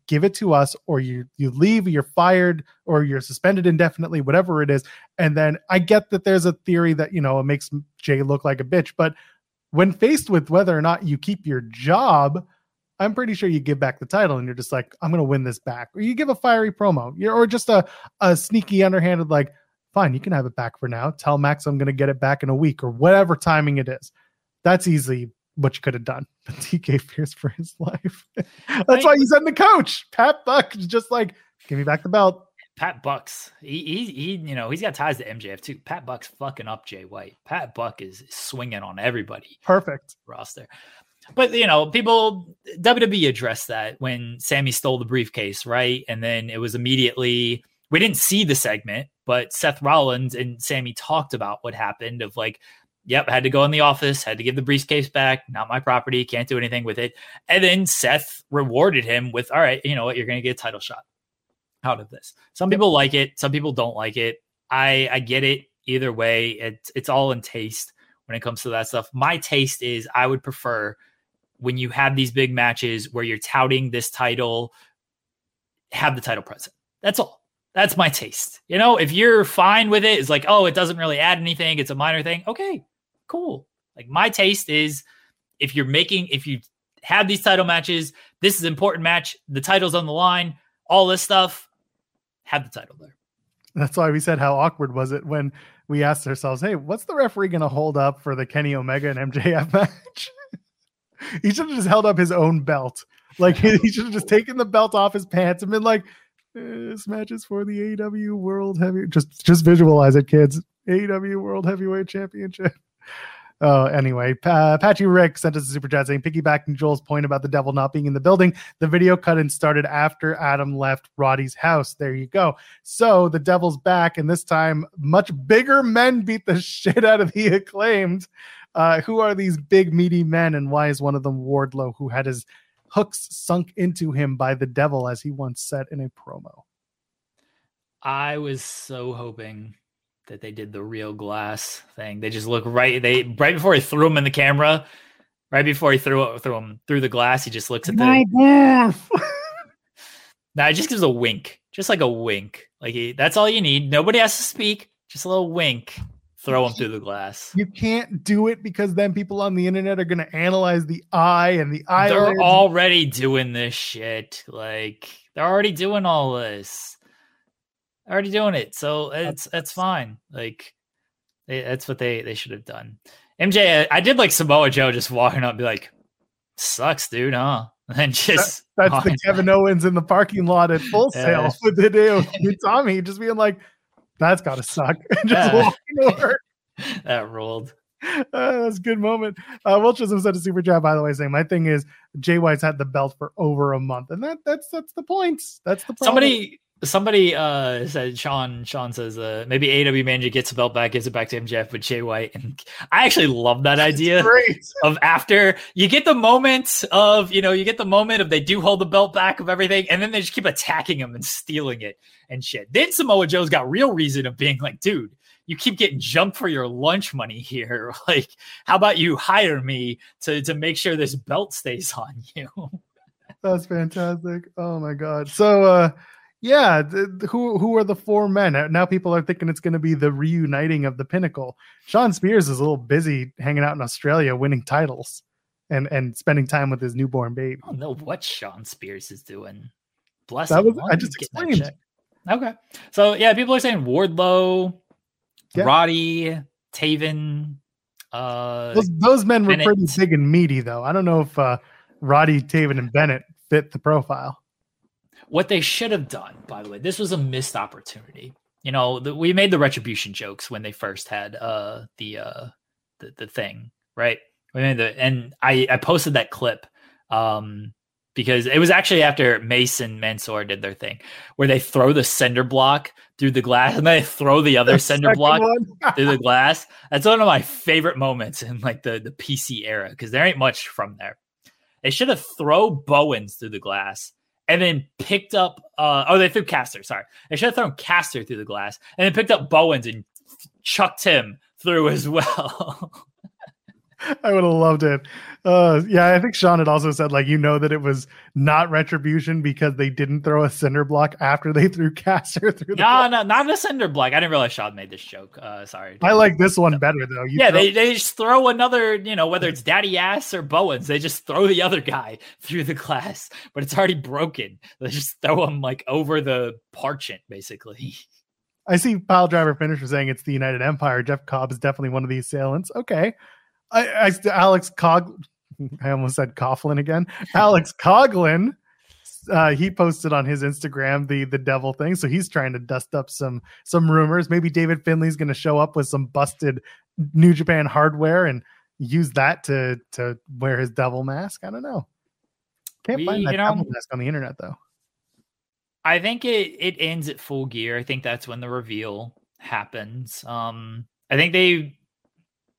Give it to us, or you you leave, you're fired, or you're suspended indefinitely, whatever it is. And then I get that there's a theory that you know it makes Jay look like a bitch, but when faced with whether or not you keep your job, I'm pretty sure you give back the title and you're just like, I'm to win this back. Or you give a fiery promo, or just a, a sneaky, underhanded, like, fine, you can have it back for now. Tell Max I'm going to get it back in a week or whatever timing it is. That's easily what you could have done. But TK fears for his life. That's why you send the coach. Pat Buck is just like, give me back the belt. Pat Bucks, he, he, he, you know, he's got ties to MJF too. Pat Buck's fucking up Jay White. Pat Buck is swinging on everybody Perfect. roster. But you know, people WWE addressed that when Sammy stole the briefcase, right? And then it was immediately we didn't see the segment, but Seth Rollins and Sammy talked about what happened of like, yep, had to go in the office, had to give the briefcase back, not my property, can't do anything with it. And then Seth rewarded him with, all right, you know what, you're gonna get a title shot out of this. Some people like it, some people don't like it. I I get it either way. It's it's all in taste when it comes to that stuff. My taste is I would prefer when you have these big matches where you're touting this title, have the title present. That's all. That's my taste. You know, if you're fine with it, it's like, oh, it doesn't really add anything. It's a minor thing. Okay, cool. Like my taste is if you're making, if you have these title matches, this is important match, the title's on the line, all this stuff, have the title there. That's why we said how awkward was it when we asked ourselves, "Hey, what's the referee going to hold up for the Kenny Omega and MJF match?" he should have just held up his own belt. Like he should have just taken the belt off his pants and been like, "Eh, "This match is for the AEW World Heavy." Just just visualize it, kids. AEW World Heavyweight Championship. Oh, anyway, pa- Patchy Rick sent us a super chat saying, piggybacking Joel's point about the devil not being in the building, the video cut in started after Adam left Roddy's house. There you go. So the devil's back, and this time, much bigger men beat the shit out of the acclaimed. Uh, who are these big, meaty men, and why is one of them Wardlow, who had his hooks sunk into him by the devil, as he once said in a promo? I was so hoping that they did the real glass thing. They just look right. They right before he threw him in the camera, right before he threw threw him through the glass, he just looks at the. Now it just gives a wink, just like a wink. Like he, that's all you need. Nobody has to speak. Just a little wink. Throw them through the glass. You can't do it because then people on the internet are going to analyze the eye and the eye. They're already doing this shit. Like they're already doing all this. Already doing it. So it's that's fine. Like they, that's what they they should have done. MJ, I did like Samoa Joe just walking up, and be like, "Sucks, dude, huh?" And just That's the Kevin Owens in the parking lot at Full. Sail with the dude, with Tommy just being like, "That's got to suck," just Yeah. walking over. that rolled. uh, that's a good moment. Uh, Will Chisholm said a super chat, by the way, saying my thing is Jay White's had the belt for over a month, and that that's that's the point. That's the problem. Somebody somebody uh said Sean Sean says uh maybe AW manager gets the belt back, gives it back to MJF with Jay White. And I actually love that idea great. of after you get the moment of you know, you get the moment of they do hold the belt back of everything, and then they just keep attacking him and stealing it and shit. Then Samoa Joe's got real reason of being like, dude, you keep getting jumped for your lunch money here. Like, how about you hire me to to make sure this belt stays on you? That's fantastic. Oh my god. So uh yeah, th- who who are the four men? Now people are thinking it's going to be the reuniting of the pinnacle. Shawn Spears is a little busy hanging out in Australia winning titles and and spending time with his newborn baby. I don't know what Shawn Spears is doing. Bless That him. was- I just explained. Okay. So yeah, people are saying Wardlow, Yeah. Roddy, Taven, uh Those, those men were pretty big and meaty though. I don't know if uh Roddy, Taven, and Bennett fit the profile. What they should have done, by the way, this was a missed opportunity. You know, the, we made the retribution jokes when they first had uh the uh the, the thing, right? We made the and I I posted that clip um because it was actually after Mace and Mansoor did their thing where they throw the cinder block through the glass and they throw the other The cinder block through the glass. That's one of my favorite moments in like the the PC era because there ain't much from there. They should have throw Bowens through the glass and then picked up. uh Oh, they threw Caster. Sorry, they should have thrown Caster through the glass and then picked up Bowens and chucked him through as well. I would have loved it. Uh, yeah, I think Sean had also said like you know that it was not retribution because they didn't throw a cinder block after they threw Caster through. The no, no, not a cinder block. I didn't realize Sean made this joke. Uh Sorry. I like this one better though. You yeah, throw- they, they just throw another, you know, whether it's Daddy Ass or Bowens, they just throw the other guy through the glass, but it's already broken. They just throw him like over the parchment, basically. I see Pile Driver Finisher saying it's the United Empire. Jeff Cobb is definitely one of the assailants. Okay. I, I Alex Cog I almost said Coughlin again. Alex Coughlin. Uh, he posted on his Instagram the the devil thing, so he's trying to dust up some some rumors. Maybe David Finlay's going to show up with some busted New Japan hardware and use that to to wear his devil mask. I don't know. Can't We- find that you know- devil mask on the internet though. I think it it ends at full gear. I think that's when the reveal happens. Um, I think they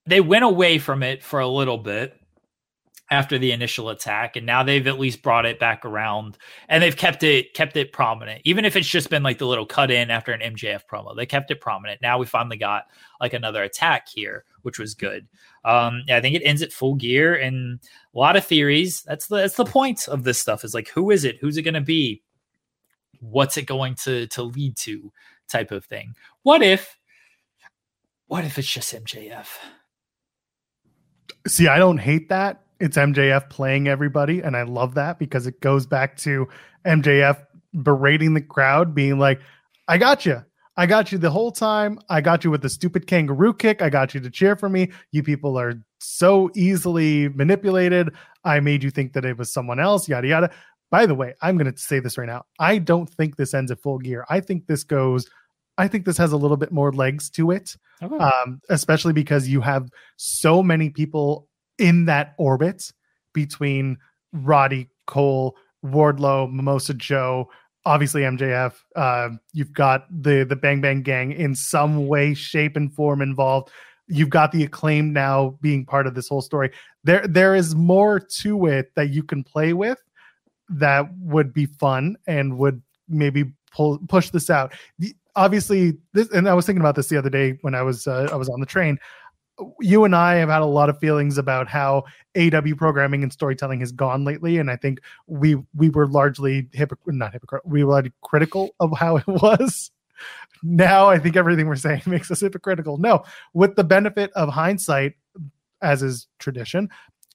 they went away from it for a little bit after the initial attack, and now they've at least brought it back around, and they've kept it kept it prominent, even if it's just been like the little cut in after an MJF promo. They kept it prominent. Now we finally got like another attack here, which was good. Um, yeah, I think it ends at full gear, and a lot of theories. That's the that's the point of this stuff. Is like, who is it? Who's it going to be? what's it going to to lead to type of thing what if what if it's just mjf See, I don't hate that. It's MJF playing everybody, and I love that because it goes back to MJF berating the crowd, being like, I got you. I got you the whole time. I got you with the stupid kangaroo kick. I got you to cheer for me. You people are so easily manipulated. I made you think that it was someone else, yada, yada. By the way, I'm going to say this right now. I don't think this ends at full gear. I think this goes, I think this has a little bit more legs to it um, especially because you have so many people in that orbit between Roddy, Cole, Wardlow, Mimosa Joe, obviously MJF. Uh, you've got the the Bang Bang Gang in some way, shape, and form involved. You've got the acclaim now being part of this whole story. There, there is more to it that you can play with that would be fun and would maybe pull push this out. The, obviously, this and I was thinking about this the other day when I was uh, I was on the train. You and I have had a lot of feelings about how AW programming and storytelling has gone lately, and I think we we were largely hypocrite, not hypocrite. We were critical of how it was. Now I think everything we're saying makes us hypocritical. No, with the benefit of hindsight, as is tradition,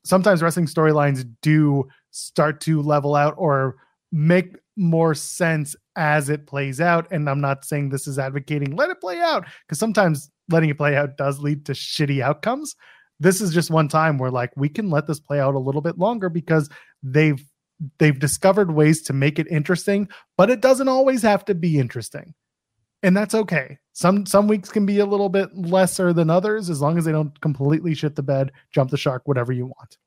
sometimes wrestling storylines do start to level out or make more sense as it plays out. And I'm not saying this is advocating let it play out because sometimes letting it play out does lead to shitty outcomes. This is just one time where like we can let this play out a little bit longer because they've they've discovered ways to make it interesting, but it doesn't always have to be interesting. And that's okay. Some some weeks can be a little bit lesser than others as long as they don't completely shit the bed, jump the shark, whatever you want.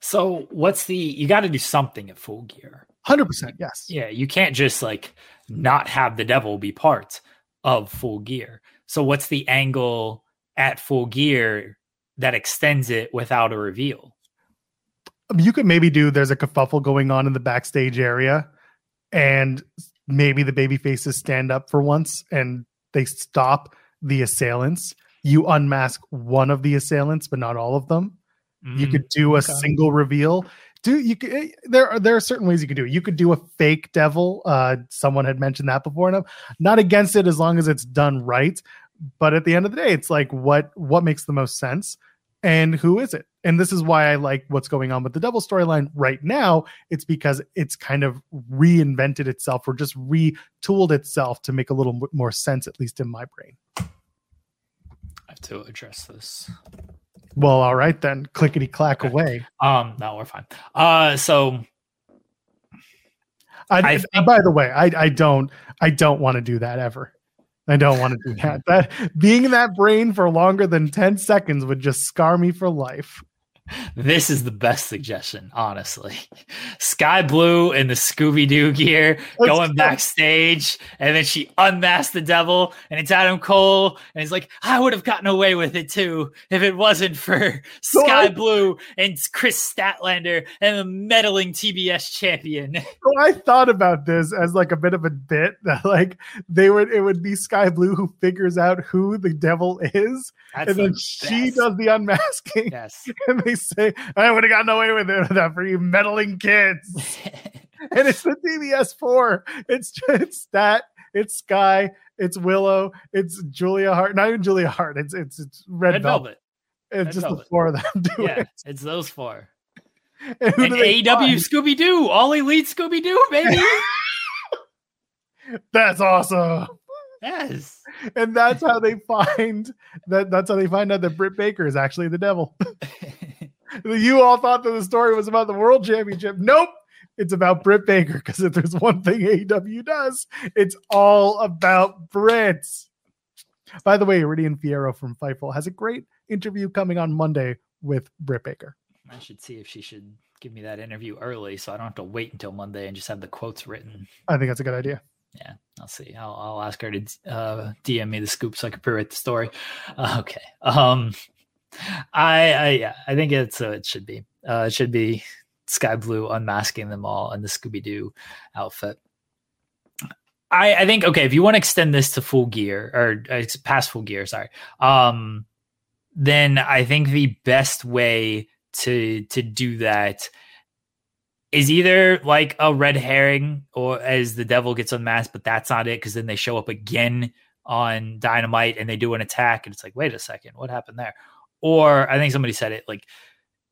So what's the you got to do something at full gear. 100%, yes. Yeah, you can't just like not have the devil be part of full gear. So what's the angle at full gear that extends it without a reveal? You could maybe do there's a kerfuffle going on in the backstage area and maybe the baby faces stand up for once and they stop the assailants. You unmask one of the assailants, but not all of them. Mm, you could do a okay. single reveal. Do you could, eh, there are there are certain ways you can do it. You could do a fake devil. Uh, someone had mentioned that before, and I'm not against it as long as it's done right. But at the end of the day, it's like what what makes the most sense and who is it? And this is why I like what's going on with the devil storyline right now. It's because it's kind of reinvented itself or just retooled itself to make a little more sense, at least in my brain. I have to address this. Well, all right then. Clickety clack okay. away. Um, no, we're fine. Uh, so I, I think, by the way, I, I don't I don't want to do that ever. I don't want to do that. That being in that brain for longer than 10 seconds would just scar me for life. This is the best suggestion, honestly. Skye Blue in the Scooby Doo gear Let's going go. backstage, and then she unmasked the devil, and it's Adam Cole, and he's like, I would have gotten away with it too if it wasn't for so I, Blue and Kris Statlander and the meddling TBS champion. So I thought about this as like a bit of a bit that like they would it would be Skye Blue who figures out who the devil is, That's and then the she does the unmasking. Yes, and they say, I would have gotten away with it that for you meddling kids. and it's the TBS four. It's it's that. It's Skye. It's Willow. It's Julia Hart. Not even Julia Hart. It's it's it's Red, Red Velvet. Velvet. It's Red just Velvet. the four of them do yeah, it. It's those four. And, and AEW Scooby Doo, all elite Scooby Doo, baby. That's awesome. Yes. And that's how they find that that's how they find out that Britt Baker is actually the devil. You all thought that the story was about the world championship. Nope. It's about Britt Baker because if there's one thing AEW does, it's all about Brits. By the way, Iridian Fierro from Fightful has a great interview coming on Monday with Britt Baker. I should see if she should give me that interview early so I don't have to wait until Monday and just have the quotes written. I think that's a good idea. Yeah, I'll see. I'll, I'll ask her to uh, DM me the scoop so I can pre-write the story. Uh, okay. Um, I, I yeah, I think it's uh, it should be uh, it should be Skye Blue unmasking them all in the Scooby Doo outfit. I I think okay if you want to extend this to full gear or uh, past full gear, sorry, um, then I think the best way to to do that is either like a red herring or as the devil gets unmasked, but that's not it because then they show up again on dynamite and they do an attack and it's like wait a second what happened there or I think somebody said it like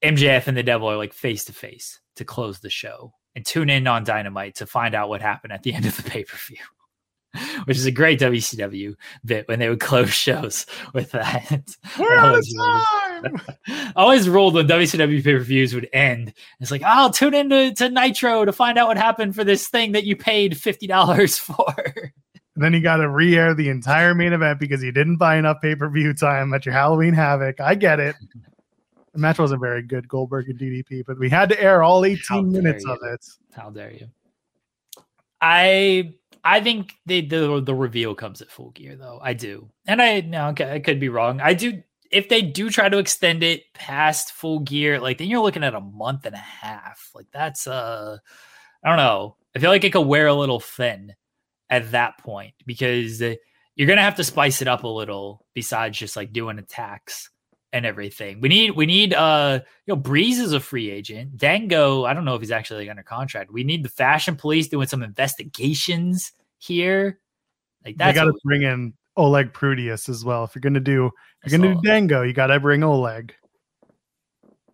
MJF and the Devil are like face to face to close the show and tune in on Dynamite to find out what happened at the end of the pay per view. Which is a great WCW bit when they would close shows with that. We're out of time. I always ruled when WCW pay per views would end. It's like, I'll tune into to Nitro to find out what happened for this thing that you paid fifty dollars for. And then you got to re-air the entire main event because you didn't buy enough pay-per-view time at your Halloween Havoc. I get it. The match wasn't very good, Goldberg and DDP, but we had to air all 18 minutes you. of it. How dare you? I I think they, the the reveal comes at full gear though. I do, and I now okay, I could be wrong. I do. If they do try to extend it past full gear, like then you're looking at a month and a half. Like that's uh, I don't know. I feel like it could wear a little thin at that point because you're gonna have to spice it up a little besides just like doing attacks and everything. We need we need uh you know Breeze is a free agent. Dango, I don't know if he's actually like under contract. We need the fashion police doing some investigations here. Like that's got to bring in Oleg Prudius as well. If you're gonna do if you're gonna do Dango, you got to bring Oleg.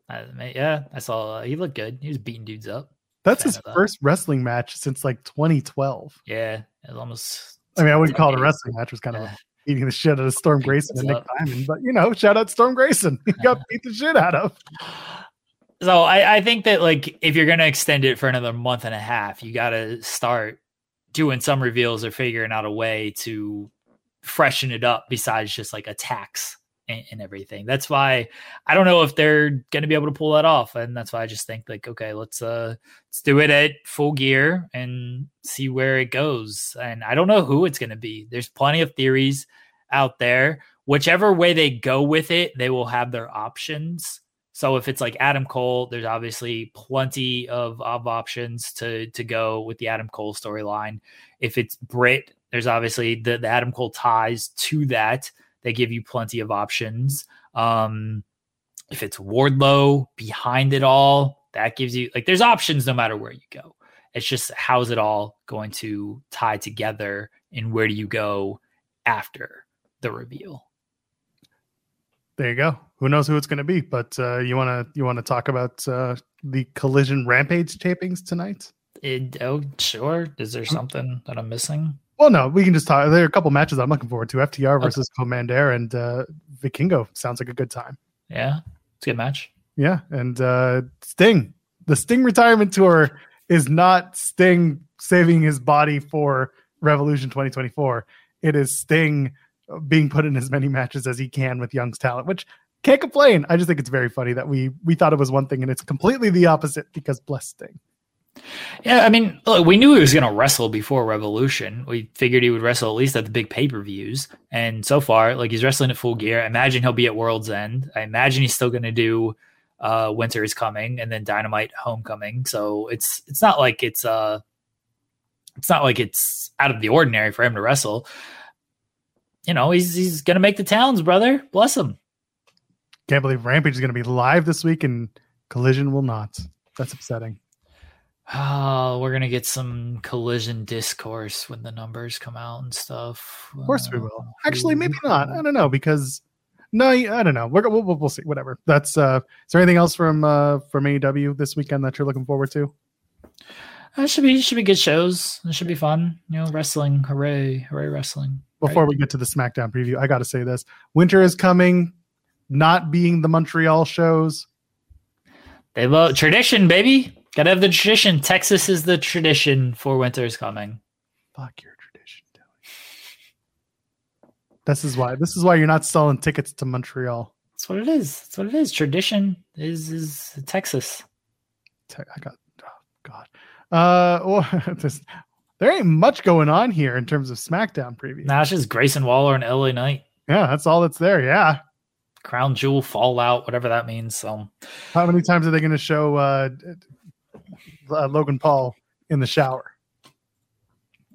Uh, yeah, I saw uh, he looked good. He was beating dudes up. That's his first wrestling match since like 2012. Yeah, it almost. I mean, I wouldn't call it a wrestling match. It was kind of beating the shit out of Storm Grayson and Nick Diamond, but you know, shout out Storm Grayson. He got beat the shit out of. So I, I think that like if you're gonna extend it for another month and a half, you got to start doing some reveals or figuring out a way to freshen it up besides just like attacks and, and everything. That's why I don't know if they're going to be able to pull that off, and that's why I just think like, okay, let's uh let's do it at full gear and see where it goes. And I don't know who it's going to be. There's plenty of theories out there. Whichever way they go with it, they will have their options. So if it's like Adam Cole, there's obviously plenty of, of options to to go with the Adam Cole storyline. If it's Britt, there's obviously the, the Adam Cole ties to that. They give you plenty of options. Um, if it's Wardlow behind it all, that gives you like there's options no matter where you go. It's just how's it all going to tie together and where do you go after the reveal? There you go. Who knows who it's going to be? But uh, you want to you want to talk about uh, the Collision Rampage tapings tonight? It, oh, sure. Is there Hmm. something that I'm missing? Well, no, we can just talk. There are a couple matches I'm looking forward to. FTR versus Commander and uh, Vikingo sounds like a good time. Yeah, it's a good match. Yeah, and uh, Sting, the Sting retirement tour is not Sting saving his body for Revolution 2024. It is Sting being put in as many matches as he can with Young's talent, which can't complain. I just think it's very funny that we we thought it was one thing and it's completely the opposite because bless Sting. Yeah, I mean, look, we knew he was going to wrestle before Revolution. We figured he would wrestle at least at the big pay per views. And so far, like he's wrestling at full gear. I imagine he'll be at World's End. I imagine he's still going to do uh, Winter is Coming and then Dynamite Homecoming. So it's it's not like it's uh it's not like it's out of the ordinary for him to wrestle. You know, he's he's going to make the towns, brother. Bless him. Can't believe Rampage is going to be live this week and Collision will not. That's upsetting. Oh, we're gonna get some collision discourse when the numbers come out and stuff. Of course we will. Actually, maybe not. I don't know because no, I don't know. We're, we'll, we'll see. Whatever. That's. uh Is there anything else from uh from AEW this weekend that you're looking forward to? It should be should be good shows. It should be fun. You know, wrestling. Hooray! Hooray! Wrestling. Before Right. we get to the SmackDown preview, I got to say this: Winter is coming. Not being the Montreal shows. They love tradition, baby. Gotta have the tradition. Texas is the tradition for winter's coming. Fuck your tradition, Tony. This is why. This is why you're not selling tickets to Montreal. That's what it is. That's what it is. Tradition is is Texas. Te- I got. Oh God. Uh, well, this, there ain't much going on here in terms of SmackDown preview. Now it's just Grayson Waller and LA Knight. Yeah, that's all that's there. Yeah. Crown Jewel Fallout, whatever that means. So How many times are they going to show uh, uh, Logan Paul in the shower?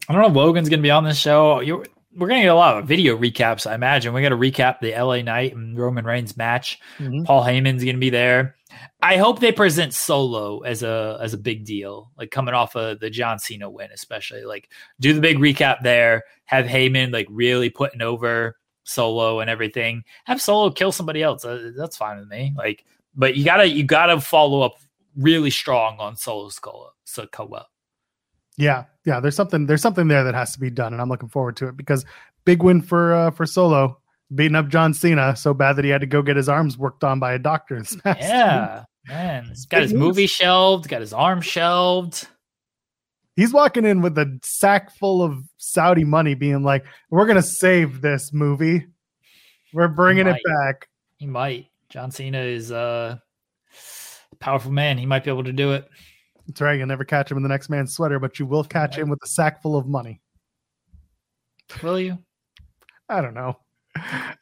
I don't know if Logan's going to be on this show. you we're going to get a lot of video recaps, I imagine. We're going to recap the LA Knight and Roman Reigns match. Mhm. Paul Heyman's going to be there. I hope they present Solo as a as a big deal, like coming off of the John Cena win, especially. Like do the big recap there. Have Heyman like really putting over Solo and everything. Have Solo kill somebody else. Uh, that's fine with me. Like, but you gotta you gotta follow up really strong on Solo's Sikoa. Sikoa. Yeah, yeah. There's something. There's something there that has to be done, and I'm looking forward to it because big win for uh, for Solo beating up John Cena so bad that he had to go get his arms worked on by a doctor. this past week. Yeah, man. He's got his movie shelved, got his arm shelved. He's walking in with a sack full of Saudi money, being like, "We're gonna save this movie. We're bringing it back." He might. John Cena is uh, a powerful man. He might be able to do it. That's right. You'll never catch him in the next man's sweater, but you will catch him with a sack full of money. Will you? I don't know.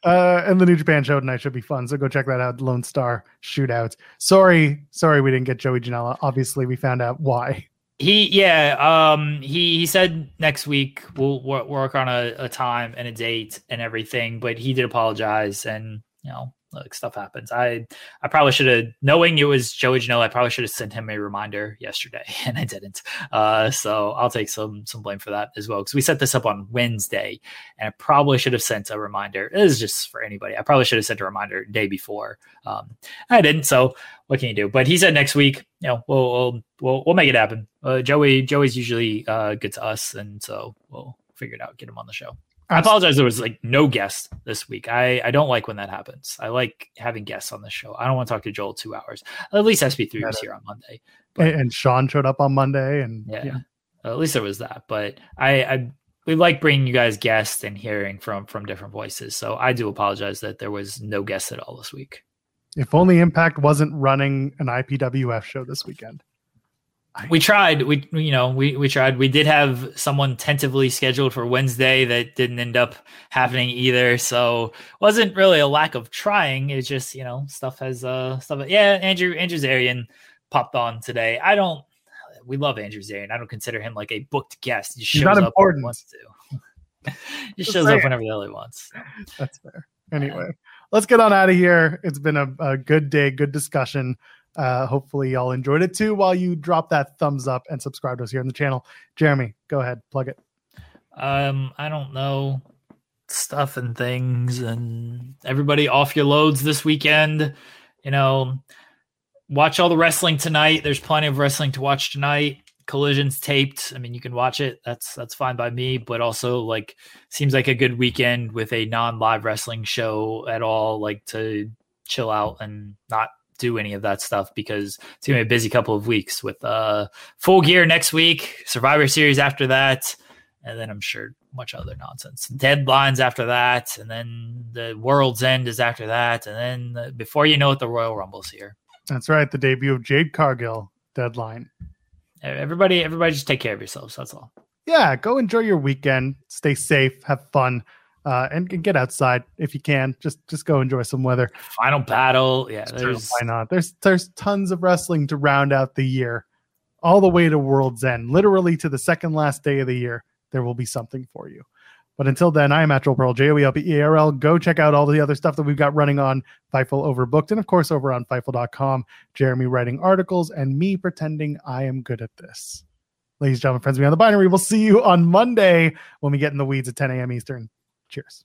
Uh, and the New Japan show tonight should be fun. So go check that out. Lone Star Shootout. Sorry, sorry we didn't get Joey Janela. Obviously, we found out why. He yeah. Um. He he said next week we'll work on a, a time and a date and everything. But he did apologize, and you know, like stuff happens. I I probably should have knowing it was Joey Janela. I probably should have sent him a reminder yesterday, and I didn't. Uh. So I'll take some some blame for that as well because we set this up on Wednesday, and I probably should have sent a reminder. This is just for anybody. I probably should have sent a reminder day before. Um. I didn't. So what can you do? But he said next week, you know, we'll we'll we'll, we'll make it happen. Uh, Joey Joey's usually uh, good to us, and so we'll figure it out, get him on the show. I apologize. There was like no guest this week. I I don't like when that happens. I like having guests on the show. I don't want to talk to Joel two hours. At least SP3 was here on Monday. And, and Sean showed up on Monday, and Yeah. yeah. At least there was that. But I I we like bringing you guys guests and hearing from from different voices. So I do apologize that there was no guests at all this week. If only Impact wasn't running an IPWF show this weekend. We tried. We you know we we tried. We did have someone tentatively scheduled for Wednesday that didn't end up happening either. So wasn't really a lack of trying. It's just you know stuff has uh stuff. Yeah, Andrew Andrew Zarian popped on today. I don't. We love Andrew Zarian. I don't consider him like a booked guest. He shows not important. he wants to. he Just shows saying. up whenever he wants. That's fair. Anyway, let's get on out of here. It's been a, a good day, good discussion. Uh, hopefully, y'all enjoyed it too. While you drop that thumbs up and subscribe to us here on the channel, Jeremy, go ahead, plug it. Um, I don't know stuff and things, and everybody off your loads this weekend. You know, watch all the wrestling tonight. There's plenty of wrestling to watch tonight. Collisions taped. I mean, you can watch it. That's that's fine by me. But also, like, seems like a good weekend with a non-live wrestling show at all. Like to chill out and not do any of that stuff because it's gonna be a busy couple of weeks with uh full gear next week, Survivor Series after that and then I'm sure much other nonsense. Deadlines after that, and then the World's End is after that, and then the, before you know it, the Royal Rumble's here. That's right. The debut of Jade Cargill deadline. Everybody, everybody, just take care of yourselves. That's all. Yeah, go enjoy your weekend. Stay safe, have fun, uh, and, and get outside if you can. Just just go enjoy some weather. Final battle, yeah. There's why not? There's there's tons of wrestling to round out the year, all the way to World's End, literally to the second last day of the year. There will be something for you. But until then, I am at Joel Pearl, J O E L P E A R L. Go check out all the other stuff that we've got running on Fightful Overbooked, and of course over on Fightful.com. Jeremy writing articles and me pretending I am good at this. Ladies and gentlemen, friends, me on the binary. We'll see you on Monday when we get in the weeds at 10 a.m. Eastern. Cheers.